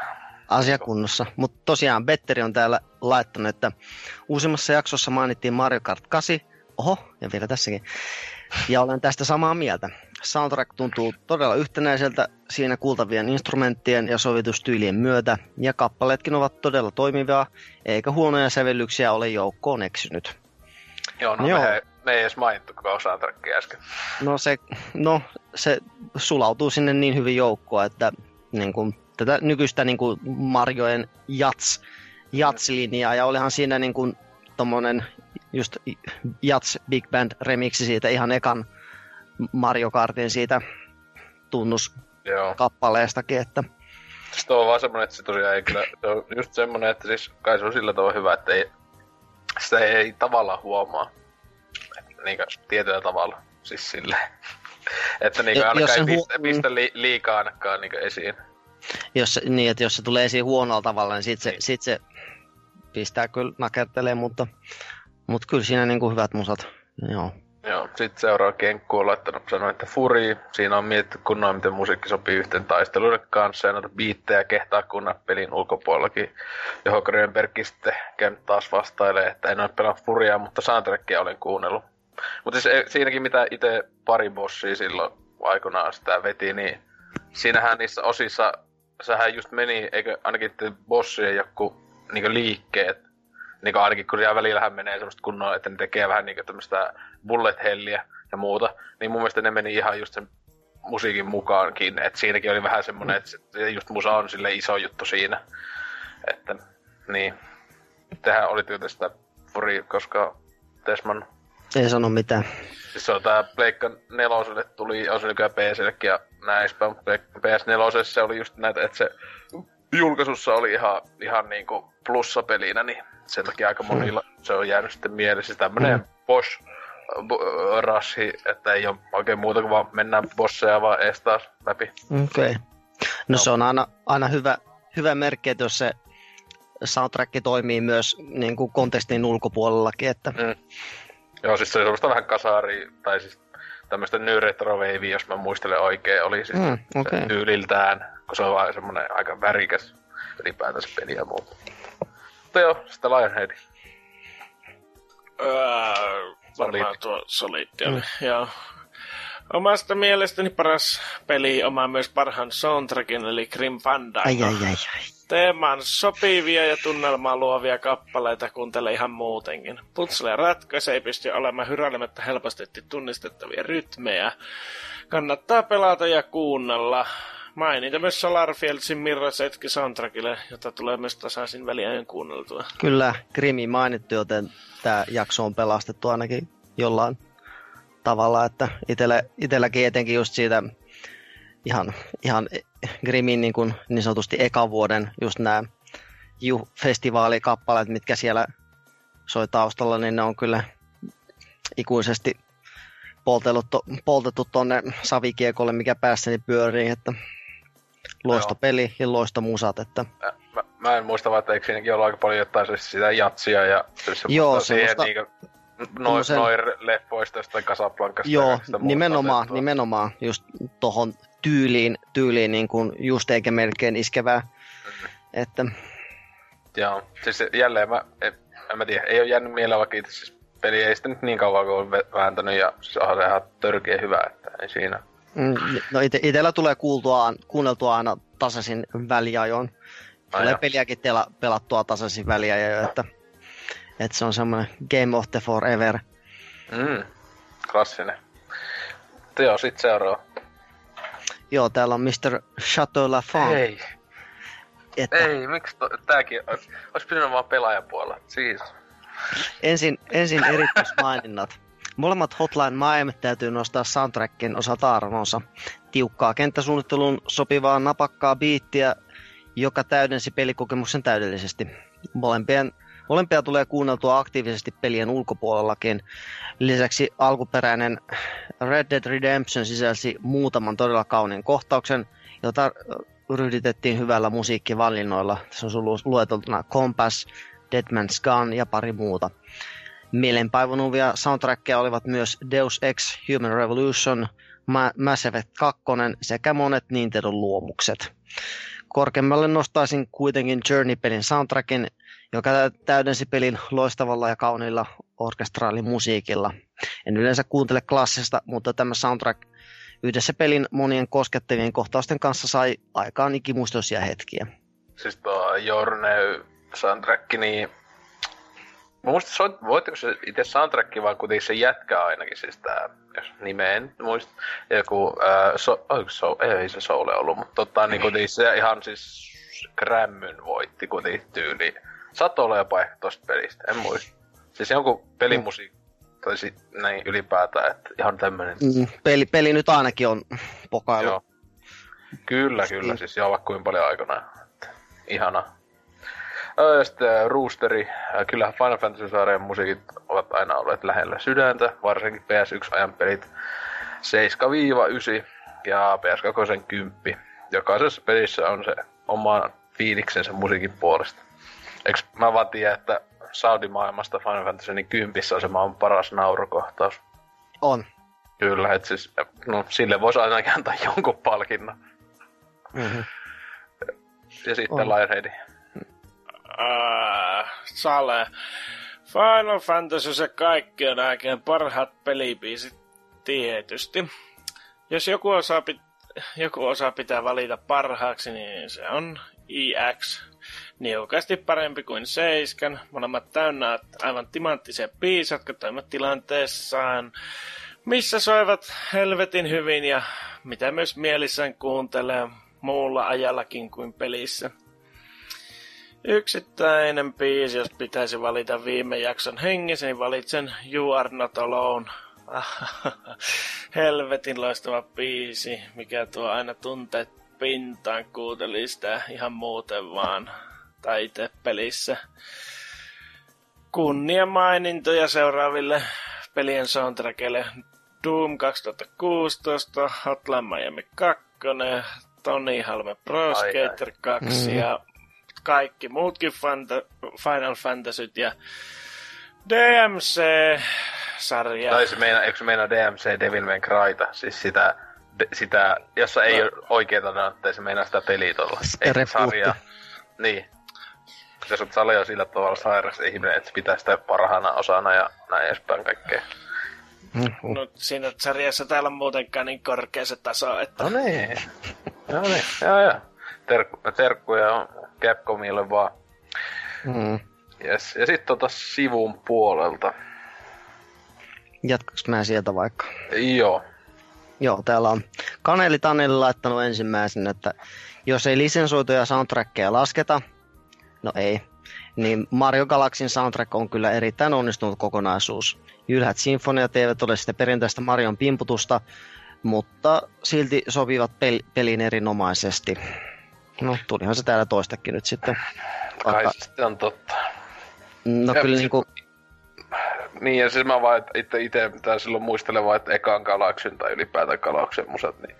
S4: asiakunnossa. Mutta tosiaan Betteri on täällä laittanut, että uusimmassa jaksossa mainittiin Mario Kart 8, oho, ja vielä tässäkin. Ja olen tästä samaa mieltä. Soundtrack tuntuu todella yhtenäiseltä siinä kuultavien instrumenttien ja sovitustyylien myötä, ja kappaleetkin ovat todella toimivia, eikä huonoja sävellyksiä ole joukkoon eksynyt.
S2: Joo, no
S4: Joo.
S2: Me, me ei edes mainittu koko soundtrackia äsken.
S4: No se, no, se sulautuu sinne niin hyvin joukkoon, että niin kuin, tätä nykyistä niin kuin Marjoen jats, jats-linjaa, ja olihan siinä niin kuin, tommonen just jats Big Band remixi siitä ihan ekan Mario Kartin siitä tunnuskappaleestakin, että
S2: Siis tuo on vaan semmonen, että se tosiaan ei kyllä, se on just semmonen, että siis kai se on sillä tavalla hyvä, että ei, sitä ei tavallaan huomaa. Niinkö tietyllä tavalla, siis silleen. Että niinkö ainakaan ei
S4: huo-
S2: pistä, pistä li, liikaa ainakaan niinkö esiin.
S4: jos, se- niin, että jos se tulee esiin huonolla tavalla, niin sit se, sit se pistää kyllä nakertelee, mutta, mutta kyllä siinä niin kuin hyvät musat. Joo.
S2: Joo, sitten seuraava kenkku on laittanut sanoa, että Furi, siinä on mietitty kunnolla, miten musiikki sopii yhteen taisteluiden kanssa ja noita biittejä kehtaa kunnan pelin ulkopuolellakin, johon Grönbergkin sitten käynyt taas vastailee, että en ole pelannut Furia, mutta soundtrackia olen kuunnellut. Mutta siis siinäkin mitä itse pari bossia silloin aikanaan sitä veti, niin siinähän niissä osissa, sehän just meni, eikö ainakin bossien joku niin liikkeet, niin ainakin kun siellä välillähän menee semmoista kunnolla, että ne tekee vähän niin tämmöistä bullet helliä ja muuta, niin mun mielestä ne meni ihan just sen musiikin mukaankin, että siinäkin oli vähän semmoinen, että just musa on sille iso juttu siinä, että niin. Tehän oli tietysti sitä Furi, koska Tesman,
S4: Ei sano mitään.
S2: siis se on tää Pleikka neloselle tuli, on se nykyään PCllekin ja näin mutta PS4 se oli just näitä, että se julkaisussa oli ihan, ihan niinku plussapelinä, niin sen takia aika monilla se on jäänyt sitten mielessä tämmönen
S4: Mm.
S2: boss bo- rashi, että ei ole oikein muuta kuin vaan mennään bosseja vaan ees taas läpi.
S4: Okei. Okay. No se on aina, aina hyvä, hyvä merkki, että jos se soundtrack toimii myös niin kuin kontekstin ulkopuolellakin, että
S2: Joo, siis se on semmoista vähän kasari, tai siis tämmöistä new retro wavea, jos mä muistelen oikein, oli siis
S4: Mm,
S2: se
S4: okei.
S2: tyyliltään, kun se on vaan semmoinen aika värikäs ylipäätänsä peli ja muuta. Mutta joo, sitten Lionhead.
S3: Öö, varmaan
S2: Solid.
S3: tuo Solid oli, joo. Omasta mielestäni paras peli omaa myös parhaan soundtrackin, eli Grim Fandango.
S4: ai ai ai ai.
S3: Teemaan sopivia ja tunnelmaa luovia kappaleita kuuntele ihan muutenkin. Putsle ratkaise ei pysty olemaan hyräilemättä helposti tunnistettavia rytmejä. Kannattaa pelata ja kuunnella. Mainita myös Solarfieldsin Mirror's Edge soundtrackille, jota tulee myös tasaisin väliajan kuunneltua.
S4: Kyllä, Grimi mainittu, joten tämä jakso on pelastettu ainakin jollain tavalla, että itellä, itelläkin etenkin just siitä ihan, ihan Grimin niin, kuin niin sanotusti ekan vuoden just nämä festivaalikappaleet, mitkä siellä soi taustalla, niin ne on kyllä ikuisesti poltettu tonne savikiekolle, mikä päässäni pyörii, että loistopeli ja loistomusat, että
S2: Mä, mä, mä en muista vaan, että eikö siinäkin ollut aika paljon jotain siis sitä jatsia ja siis
S4: Joo,
S2: semmoista siihen niinku noin
S4: Tommosen-
S2: noin leffoista jostain Casablancasta. ja
S4: Joo,
S2: muusta
S4: nimenomaan,
S2: otettua.
S4: nimenomaan just tohon tyyliin, tyyliin niin kuin just eikä melkein iskevää. Että
S2: Joo, siis jälleen mä, en, en mä tiedä, ei ole jäänyt mieleen vaikka itse siis peli ei sitä nyt niin kauan kuin on vääntänyt ja siis onhan se ihan törkeä hyvä, että ei siinä.
S4: Mm, no ite, itellä tulee kuultua, kuunneltua aina tasaisin väliajoin.
S2: Ai
S4: Tulee
S2: joo.
S4: peliäkin tela, pelattua tasaisin väliajoin, että, että se on semmoinen Game of the Forever.
S2: Mm, klassinen. Mutta joo, sit seuraava.
S4: Joo, täällä on Mr. Chateau Lafont.
S2: Ei,
S4: Että
S2: ei, miksi to, tääkin, ois pitänyt vaan pelaajapuolella, siis.
S4: Ensin, ensin erityismaininnat. Molemmat Hotline Miami täytyy nostaa soundtrackin osalta arvonsa. Tiukkaa kenttäsuunnitteluun sopivaa napakkaa biittiä, joka täydensi pelikokemuksen täydellisesti. Molempien, molempia tulee kuunneltua aktiivisesti pelien ulkopuolellakin. Lisäksi alkuperäinen Red Dead Redemption sisälsi muutaman todella kauniin kohtauksen, jota ryhditettiin hyvällä musiikkivalinnoilla. Se on lueteltuna Compass, Dead Man's Gun ja pari muuta. Mielenpaivonuvia soundtrackeja olivat myös Deus Ex Human Revolution, Ma- Mass Effect 2 sekä monet Nintendo luomukset. Korkeammalle nostaisin kuitenkin Journey-pelin soundtrackin, joka täydensi pelin loistavalla ja kauniilla orkestraalimusiikilla. En yleensä kuuntele klassista, mutta tämä soundtrack yhdessä pelin monien koskettavien kohtausten kanssa sai aikaan ikimuistoisia hetkiä.
S2: Siis tuo Jorne soundtrack, niin Mä muistan, soit, voitteko se itse soundtrack vai kuitenkin se jätkä ainakin, siis tää, jos nimeä en muista, joku, ää, so, so, ei se Soule ollut, mutta tota, niin kuitenkin se ihan siis Grämmyn voitti kuitenkin tyyli. Saattaa olla jopa ehkä tosta pelistä, en muista. Siis jonkun pelimusiikki, tai sit näin ylipäätään, että ihan tämmönen.
S4: Mm, peli, peli nyt ainakin on pokailu. Joo.
S2: Kyllä, kyllä, niin. siis joo, kuin paljon aikana. Ihana. Sitten Roosteri. Kyllä Final Fantasy-sarjan musiikit ovat aina olleet lähellä sydäntä, varsinkin PS1-ajan pelit 7-9 ja PS2 10. Jokaisessa pelissä on se oma fiiliksensä musiikin puolesta. Eikö mä vaan tiedä, että Saudi-maailmasta Final Fantasy niin kympissä on se maan paras naurukohtaus?
S4: On.
S2: Kyllä, että siis, no, sille voisi ainakin antaa jonkun palkinnon. Mm-hmm. Ja sitten Lionheadin.
S3: Äh, Sale. Final Fantasy se kaikkien aikojen parhaat pelipiisit tietysti. Jos joku osaa, pit- joku osaa pitää valita parhaaksi, niin se on EX. Niukasti parempi kuin Seiskan. Molemmat täynnä aivan timanttisia biisejä, jotka toimivat tilanteessaan, missä soivat helvetin hyvin ja mitä myös mielissään kuuntelee muulla ajallakin kuin pelissä. Yksittäinen biisi, jos pitäisi valita viime jakson hengessä, niin valitsen You Are Not Alone. Helvetin loistava biisi, mikä tuo aina tunteet pintaan, kuunteli sitä ihan muuten vaan. Tai itse pelissä. Kunnia mainintoja seuraaville pelien soundtrackille. Doom 2016, Hotline Miami 2, Tony Halme Pro Skater 2 mm. ja kaikki muutkin Fanta- Final Fantasyt ja DMC-sarja.
S2: Tai se meina, eikö se meina DMC Devil May Cryta? Siis sitä, de, sitä jossa ei no. ole oikeeta nantteja, se meinaa sitä peliä tuolla. Ei sarjaa. Niin. Jos olet salia sillä tavalla sairas ihminen, että pitää sitä parhaana osana ja näin edespäin kaikkea.
S3: Mm-hmm. No siinä sarjassa täällä on muutenkaan niin korkea se taso, että...
S2: No niin. No niin, joo joo. Terkku, terkkuja on Capcomille vaan. Mm. Yes. Ja sitten tota sivun puolelta.
S4: Jatkaks mä sieltä vaikka?
S2: Joo.
S4: Joo, täällä on Kaneli Taneli laittanut ensimmäisen, että jos ei lisensoituja soundtrackeja lasketa, no ei, niin Mario Galaxin soundtrack on kyllä erittäin onnistunut kokonaisuus. Jylhät sinfoniat eivät ole sitä perinteistä Marion pimputusta, mutta silti sopivat pel- peliin erinomaisesti. No, tulihan se täällä toistakin nyt sitten.
S2: Vaikka... Kai se on totta.
S4: No ja kyllä siis, niinku...
S2: Niin, ja siis mä vaan itse, itse mitä silloin muistelen vaan, että ekan Galaksin tai ylipäätään Galaksin musat, niin...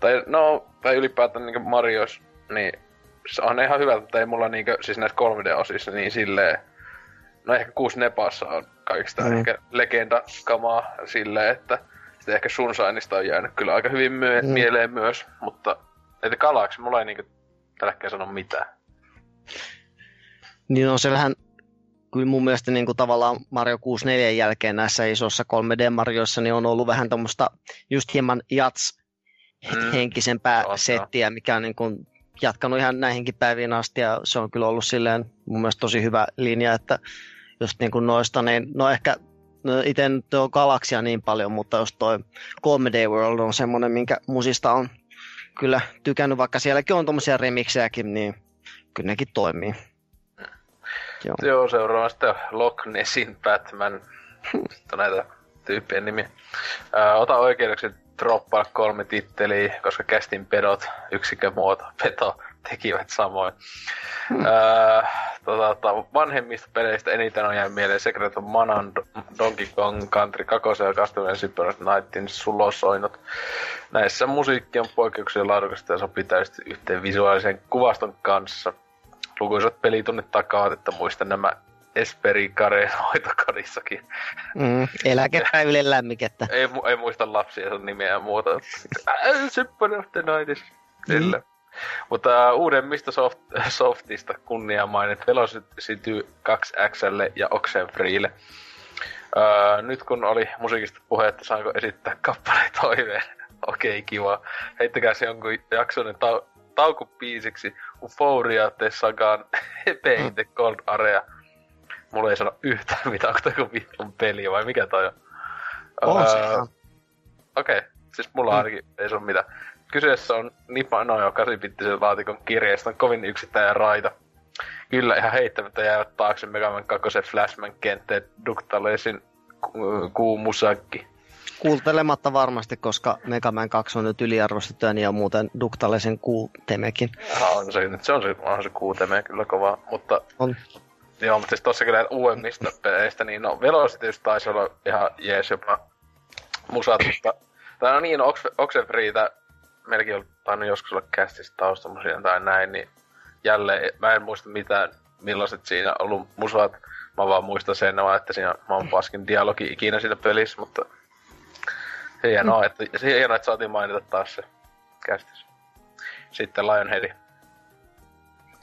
S2: Tai no, tai ylipäätään niinku Marios, niin se on ihan hyvä, että ei mulla niinku, siis näissä 3D-osissa niin silleen... No ehkä kuusi Nepassa on kaikista mm. ehkä legenda-kamaa silleen, että sitten ehkä Sunshineista on jäänyt kyllä aika hyvin myö- mm. mieleen myös, mutta että Galaxy mulla ei niinku tällä sano mitään.
S4: Niin on se vähän, kyllä mun mielestä niin kuin tavallaan Mario 64 jälkeen näissä isossa 3D-marjoissa niin on ollut vähän tuommoista just hieman jats mm. henkisempää mm, settiä, mikä on niin kuin jatkanut ihan näihinkin päiviin asti ja se on kyllä ollut silleen mun mielestä tosi hyvä linja, että just niin kuin noista, niin no ehkä no itse nyt on galaksia niin paljon, mutta jos toi 3D World on semmoinen, minkä musista on kyllä tykännyt, vaikka sielläkin on tuommoisia remiksejäkin, niin kyllä nekin toimii.
S2: Joo, Joo seuraava sitten Loch Nessin Batman. näitä tyyppien nimi. Ää, ota oikeudeksi droppaa kolme titteliä, koska kästin pedot, yksikkömuoto, peto tekivät samoin. Hmm. Tota, tota, vanhemmista peleistä eniten on jäänyt mieleen Secret of Mana, Donkey Kong Country 2 ja Castlevania Super Nightin sulosoinut. Näissä musiikki on poikkeuksellisen laadukasta ja sopii täysin yhteen visuaalisen kuvaston kanssa. Lukuisat pelitunnit takaa, että muistan nämä Esperi Kareen hoitokodissakin.
S4: Mm, eläkepäiville lämmikettä.
S2: ei, ei muista lapsia sen nimeä ja muuta. Super of the Nightis. Sille. Mm. Mutta uudemmista soft, softista kunnia mainit Velocity 2Xlle ja Oxenfreelle. Uh, nyt kun oli musiikista puhetta, saanko esittää kappaleen toiveen? Okei, okay, kiva. Heittäkää se jonkun jaksonen tau- taukupiisiksi Euphoria The Sagan Pain the Cold Area. Mulla ei sano yhtään mitään, onko toi vittun peli vai mikä toi on?
S4: Se
S2: Okei, okay. siis mulla mm. ainakin ei se ole mitään. Kyseessä on Nipa Nojo 8-bittisen laatikon on kovin yksittäinen raita. Kyllä ihan heittämättä jäävät taakse Mega Man 2 Flashman kentteet Ductalesin kuumusakki.
S4: Kuultelematta varmasti, koska Mega Man 2 on nyt yliarvostettu ja niin muuten Ductalesen kuutemekin.
S2: On se, se on se, on se kuuteme kyllä kova, mutta...
S4: On.
S2: Joo, mutta siis tossa kyllä uudemmista peleistä, niin no Velocity taisi olla ihan jees jopa musat, mutta... Tai no niin, no, Oxenfreetä melkein on tainnut joskus olla kästissä taustamusia tai näin, niin jälleen mä en muista mitään, millaiset siinä on ollut musat. Mä vaan muistan sen, että siinä on paskin dialogi ikinä siinä pelissä, mutta hienoa, mm. että, hienoa, että saatiin mainita taas se kästissä. Sitten Lionhead.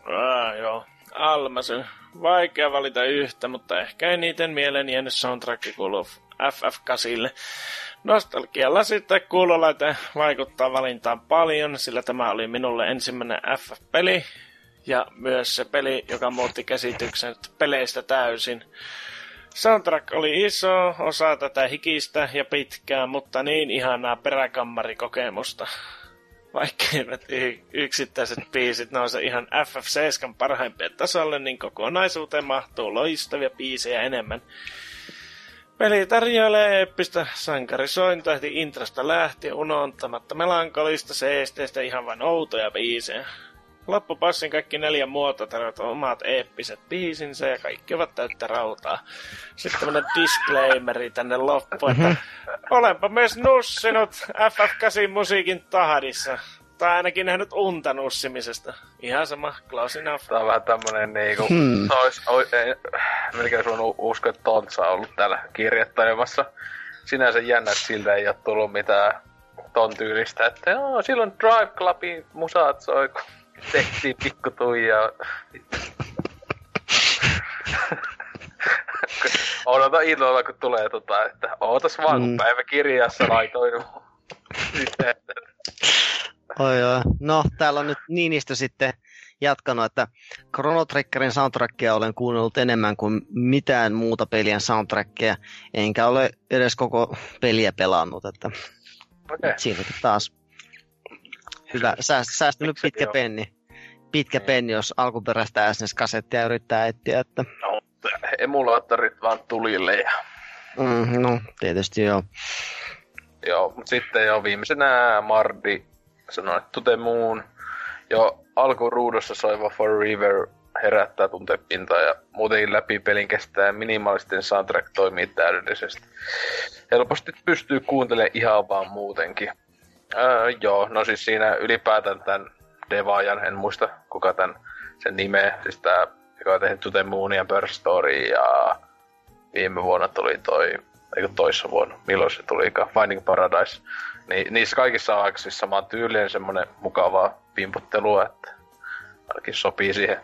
S3: Ah, joo. Almasy. Vaikea valita yhtä, mutta ehkä eniten mieleen jäänyt soundtrack kuuluu FF8. Nostalgialla sitten kuulolaite vaikuttaa valintaan paljon, sillä tämä oli minulle ensimmäinen FF-peli ja myös se peli, joka muutti käsityksen peleistä täysin. Soundtrack oli iso osa tätä hikistä ja pitkää, mutta niin ihanaa peräkammarikokemusta. Vaikka eivät yksittäiset biisit nouse ihan FF7 parhaimpien tasolle, niin kokonaisuuteen mahtuu loistavia biisejä enemmän. Peli tarjoilee eeppistä sankarisointa heti intrasta lähtien unohtamatta melankolista seesteistä ihan vain outoja biisejä. Loppupassin kaikki neljä muotoa tarjoavat omat eeppiset biisinsä ja kaikki ovat täyttä rautaa. Sitten tämmönen disclaimeri tänne loppuun, että mm-hmm. olenpa myös nussinut FF8 musiikin tahdissa. Tai ainakin nähnyt unta nussimisesta. Ihan sama, close enough.
S2: Tää on vähän tämmönen niinku... Hmm. Ois, ois, ei, melkein sun usko, että Tontsa on ollut täällä kirjoittajamassa. Sinänsä jännä, että siltä ei oo tullut mitään ton tyylistä, että joo, silloin Drive Clubin musaat soi, kun tehtiin pikku tuijaa. Odota innolla, kun tulee tota, että ootas vaan, mm. kun päiväkirjassa laitoin
S4: Oi, oi. No, täällä on nyt Niinistö sitten jatkanut, että Chrono Triggerin soundtrackia olen kuunnellut enemmän kuin mitään muuta pelien soundtrackia, enkä ole edes koko peliä pelannut, että okay. siinäkin taas hyvä, säästynyt pitkä penni. Pitkä niin. penni, jos alkuperäistä SNES-kasettia yrittää etsiä, että...
S2: No, emulaattorit vaan tulille ja...
S4: Mm, no, tietysti joo.
S2: Joo, mutta sitten jo viimeisenä Mardi sanoi, että To the Moon. Jo alkuruudussa soiva For River herättää tuntepintaa ja muutenkin läpi pelin kestää minimalistinen soundtrack toimii täydellisesti. Helposti pystyy kuuntelemaan ihan vaan muutenkin. Öö, joo, no siis siinä ylipäätään tämän devaajan, en muista kuka tämän sen nimeä, siis tää, joka on tehnyt To the Moon ja Bird Story ja viime vuonna tuli toi, eikö toissa vuonna, milloin se tuli, Finding Paradise. Niin, niissä kaikissa on aika siis samaan tyyliin semmonen mukavaa pimputtelua, että ainakin sopii siihen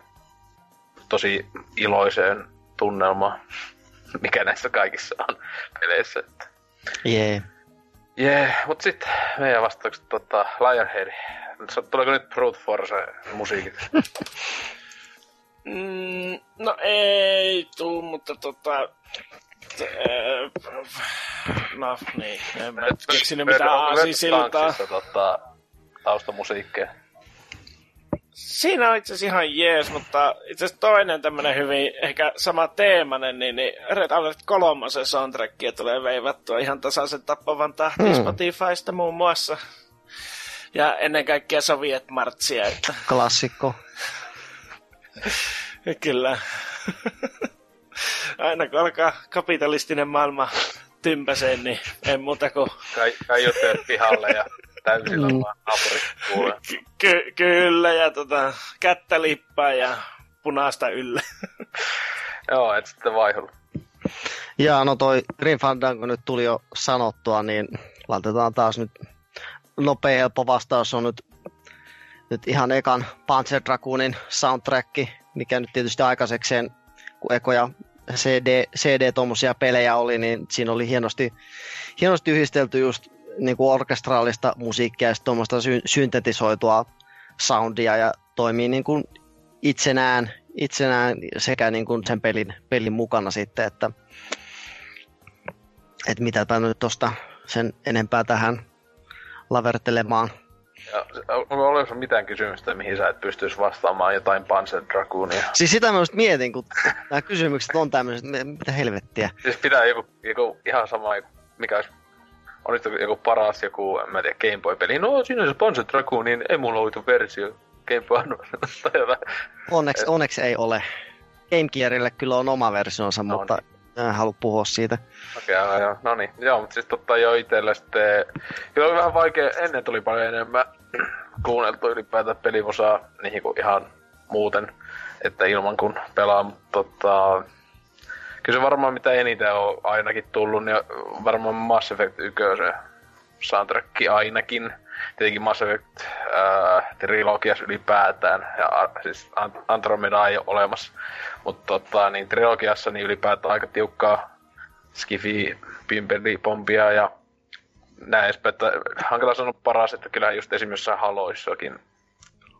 S2: tosi iloiseen tunnelmaan, mikä näissä kaikissa on peleissä.
S4: Jee. Yeah.
S2: Jee, yeah, mut sitten meidän vastaukset tota, Lionhead. Tuleeko nyt Brute Force musiikit?
S3: mm, no ei tuu, mutta tota... no niin, en mä keksinyt mitään aasisiltaa.
S2: Tota, taustamusiikkeja.
S3: Siinä on itse asiassa ihan jees, mutta itse asiassa toinen tämmönen hyvin ehkä sama teemanen, niin, niin Red Alert 3 soundtrackia tulee veivattua ihan tasaisen tappavan tahtiin hmm. Spotifysta muun muassa. Ja ennen kaikkea Soviet Martsia. Että...
S4: Klassikko.
S3: Kyllä. Aina kun alkaa kapitalistinen maailma tympäsee, niin en muuta kuin...
S2: Kai, pihalle ja täysillä mm. vaan naapurit
S3: Ky- ky- kyllä, ja tota, kättä lippaa ja punaista yllä.
S2: Joo, et sitten vaihulla.
S4: Ja no toi Green Fandango nyt tuli jo sanottua, niin laitetaan taas nyt nopea helppo vastaus on nyt nyt ihan ekan Panzer Dragoonin soundtrack, mikä nyt tietysti aikaisekseen, kun ekoja CD, CD tuommoisia pelejä oli, niin siinä oli hienosti, hienosti yhdistelty just niin kuin orkestraalista musiikkia ja tuommoista sy- syntetisoitua soundia ja toimii niin kuin itsenään, itsenään sekä niin kuin sen pelin, pelin mukana sitten, että, että mitäpä nyt tuosta sen enempää tähän lavertelemaan.
S2: Ja, onko olemassa mitään kysymystä, mihin sä et pystyisi vastaamaan jotain Panzer Dragoonia?
S4: Siis sitä mä just mietin, kun nämä kysymykset on tämmöiset, mitä helvettiä.
S2: Siis pitää joku, joku ihan sama, mikä olisi olisi joku paras joku, en mä tiedä, Game Boy-peli. No siinä on se Panzer Dragoon, niin emuloitu versio Game Boy
S4: Onneksi, onneksi ei ole. Game Gearille kyllä on oma versionsa, no, mutta niin. En halua puhua siitä.
S2: Okei, okay, joo, no niin. Joo, mutta siis totta jo itselle sitten... Oli vähän vaikea, ennen tuli paljon enemmän kuunneltu ylipäätään peliosaa niin kuin ihan muuten, että ilman kun pelaa, mutta tota, kyllä se varmaan mitä eniten on ainakin tullut, niin varmaan Mass Effect 1 soundtrack ainakin. Tietenkin Mass Effect äh, trilogias ylipäätään, ja siis Andromeda ei ole olemassa. Mutta tota, niin trilogiassa niin ylipäätään aika tiukkaa skifi, pimpeli, pompia ja näin edespäin. Että hankala sanoa paras, että kyllä just esimerkiksi Haloissakin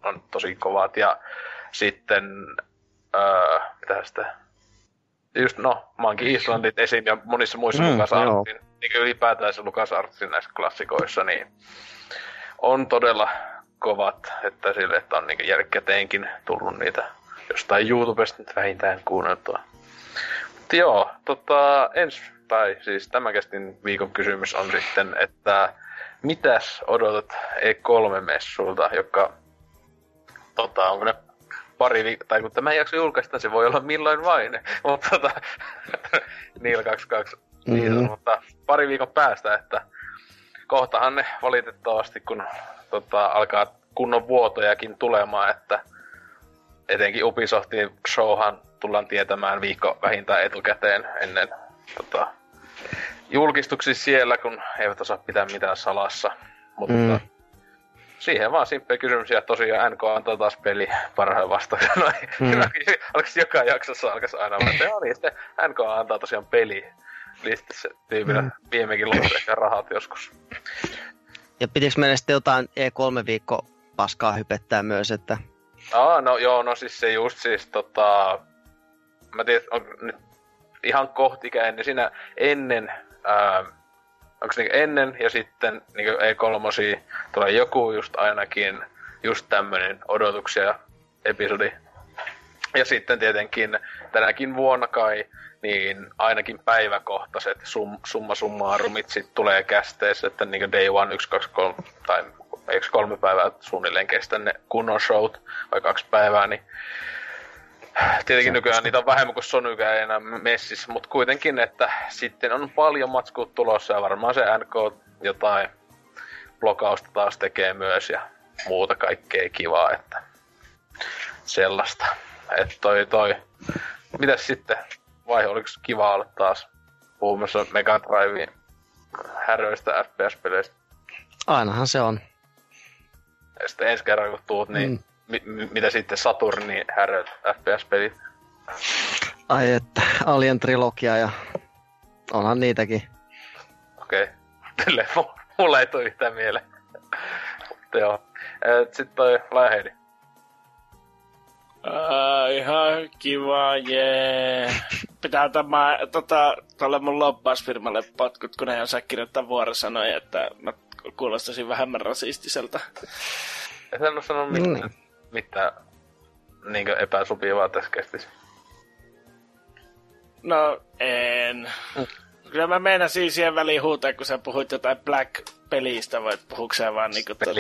S2: on tosi kovat. Ja sitten, äh, mitä sitä just no, Monkey Islandit esim. ja monissa muissa mm, LucasArtsin, niin ylipäätään se LucasArtsin näissä klassikoissa, niin on todella kovat, että sille, että on niin jälkikäteenkin tullut niitä jostain YouTubesta nyt vähintään kuunneltua. Mutta joo, tota, ensi tai siis tämän kestin viikon kysymys on sitten, että mitäs odotat E3-messulta, joka tota, onko ne pari viikkoa, tai kun tämä jakso julkaistaan, se voi olla milloin vain. mutta tota, Niil 22, mm-hmm. niin, mutta pari viikon päästä, että kohtahan ne valitettavasti, kun tota, alkaa kunnon vuotojakin tulemaan, että etenkin Ubisoftin showhan tullaan tietämään viikko vähintään etukäteen ennen tota, julkistuksissa siellä, kun eivät osaa pitää mitään salassa. Mutta mm siihen vaan simppeli kysymys, ja tosiaan NK antaa taas peli parhaan vastauksen. No, mm. alkaisi joka jaksossa alkaisi aina että joo niin, sitten NK antaa tosiaan peli listassa tyypillä mm. viimekin loppuun rahat joskus.
S4: Ja pitikö meidän sitten jotain E3 viikko paskaa hypettää myös, että...
S2: Aa, no joo, no siis se just siis tota... Mä tiedän, on nyt ihan kohtikäin, niin siinä ennen ää, onko niin ennen ja sitten niin E3 tulee joku just ainakin just tämmöinen odotuksia episodi. Ja sitten tietenkin tänäkin vuonna kai niin ainakin päiväkohtaiset sum, summa summarumit sit tulee kästeessä, että niin day one, yksi, kaksi, kolme, tai eikö kolme päivää suunnilleen kestä ne kunnon showt, vai kaksi päivää, niin Tietenkin nykyään niitä on vähemmän kuin Sonykään ei enää messissä, mutta kuitenkin, että sitten on paljon matskua tulossa ja varmaan se NK jotain blokausta taas tekee myös ja muuta kaikkea kivaa, että sellaista. Että toi toi, mitäs sitten, vai oliko kiva olla taas puhumassa Mega Drivein häröistä FPS-peleistä?
S4: Ainahan se on.
S2: Ja sitten ensi kerran kun tuut, niin mm mi- mitä sitten Saturni häröt FPS-pelit?
S4: Ai että, Alien Trilogia ja onhan niitäkin.
S2: Okei. Okay. Mulle ei tule yhtään mieleen. Mutta joo. Sitten toi Lähedi.
S3: Uh, ihan kiva, jee. Yeah. Pitää tämä, tota, tolle mun lobbausfirmalle potkut, kun ei osaa kirjoittaa vuorosanoja, että mä kuulostasin vähemmän rasistiselta.
S2: Et en ole sanonut mitään. Mm mitään niinkö epäsopivaa tässä kestissä?
S3: No, en. Mm. Kyllä mä meinasin siihen väliin huutaa, kun sä puhuit jotain Black-pelistä, vai puhuuko sä vaan niinku tota,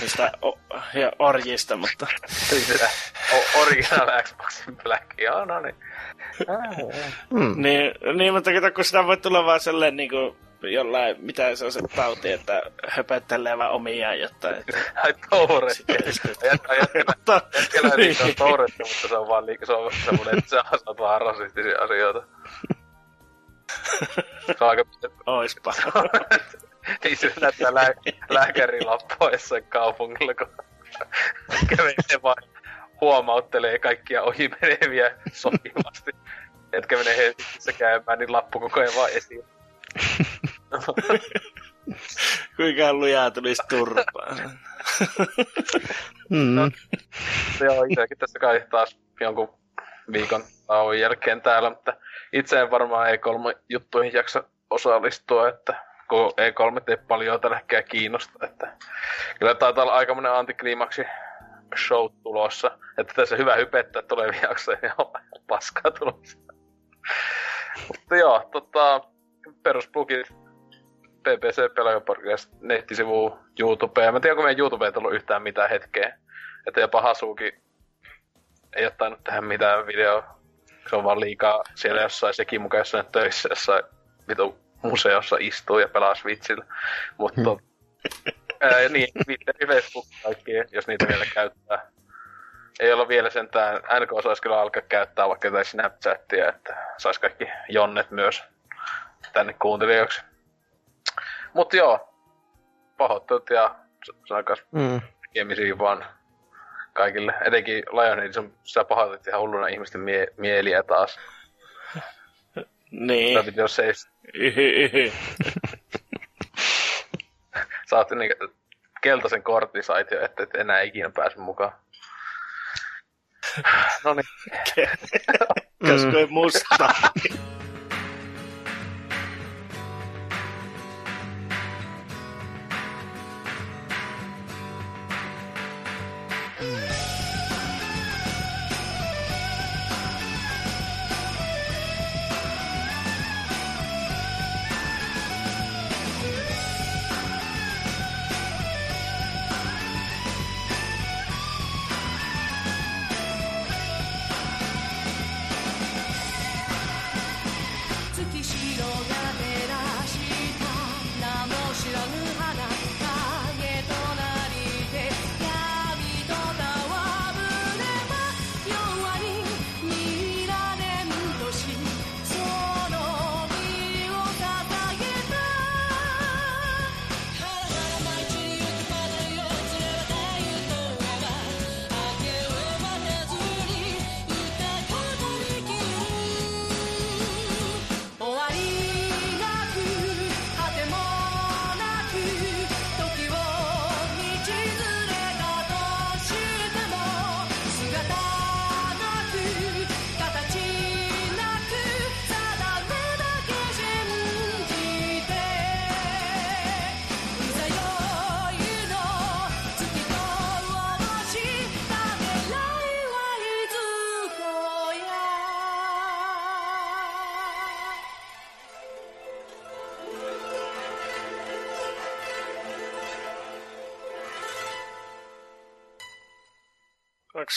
S3: mistä o- ja orjista, mutta...
S2: o- original Xboxin Black, joo no niin.
S3: Hmm. niin, niin, mutta kato, kun sitä voi tulla vaan sellainen niinku jollain, mitä se on se tauti, että höpöttelee vaan omiaan jotain. Että...
S2: Ai touretti. Jätkellä niin se on touretti, mutta se on vaan liikaa, se on semmoinen, että sä osaat vaan rasistisia asioita. Se on aika...
S3: Oispa.
S2: niin se näyttää lää- lääkärin lappuessa kaupungilla, kun Kävelee vaan huomauttelee kaikkia ohi meneviä sopivasti. Etkä mene Helsingissä käymään, niin lappu koko ajan vaan esiin.
S5: Kuinka lujaa tulisi turpaan.
S4: Mm.
S2: No. Joo, itsekin tässä kai taas jonkun viikon tauon jälkeen täällä, mutta itse en varmaan E3-juttuihin jaksa osallistua, että kun E3 ei paljon tällä hetkellä kiinnosta, että kyllä taitaa olla aika monen antikliimaksi show tulossa, että tässä hyvä hypettä tulevia jaksoja ja paskaa tulossa. Mutta joo, tota, perusplugit PPC Pelaajaporkast nettisivu YouTube. Ja mä en tiedä, onko meidän YouTubeen tullut yhtään mitään hetkeä. Että jopa Hasuki ei ole tainnut tehdä mitään videoa. Se on vaan liikaa siellä jossain sekin mukaan jossain töissä, jossain vitu museossa istuu ja pelaa Switchillä. Mutta hmm. ää, niin, Twitter, Facebook, kaikki, jos niitä vielä käyttää. Ei olla vielä sentään, NK saisi kyllä alkaa käyttää vaikka jotain Snapchatia, että saisi kaikki jonnet myös tänne kuuntelijoiksi. Mut joo, pahoittelut ja sanakas
S4: Mm.
S2: tekemisiin vaan kaikille. Etenkin Lionhead, sä pahoitit ihan hulluna ihmisten mie- mieliä taas.
S5: Niin.
S2: Sä piti ei saat niin, keltaisen kortin sait jo, että et enää ikinä pääse mukaan. No niin,
S5: Koska musta.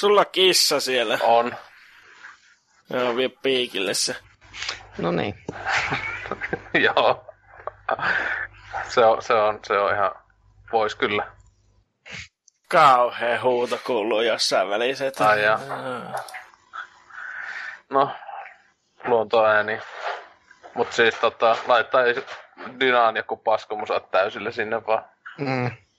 S5: sulla kissa siellä?
S2: on.
S5: Joo, vie piikille se.
S4: No niin.
S2: Joo. Se on, se on, se on ihan, vois kyllä.
S5: Kauhea huuto kuuluu jossain välissä. Että...
S2: Ai jaa. No, luontoääni. Mut siis tota, laittaa ei- dynaan joku paskomusat täysille sinne vaan.
S4: Mm.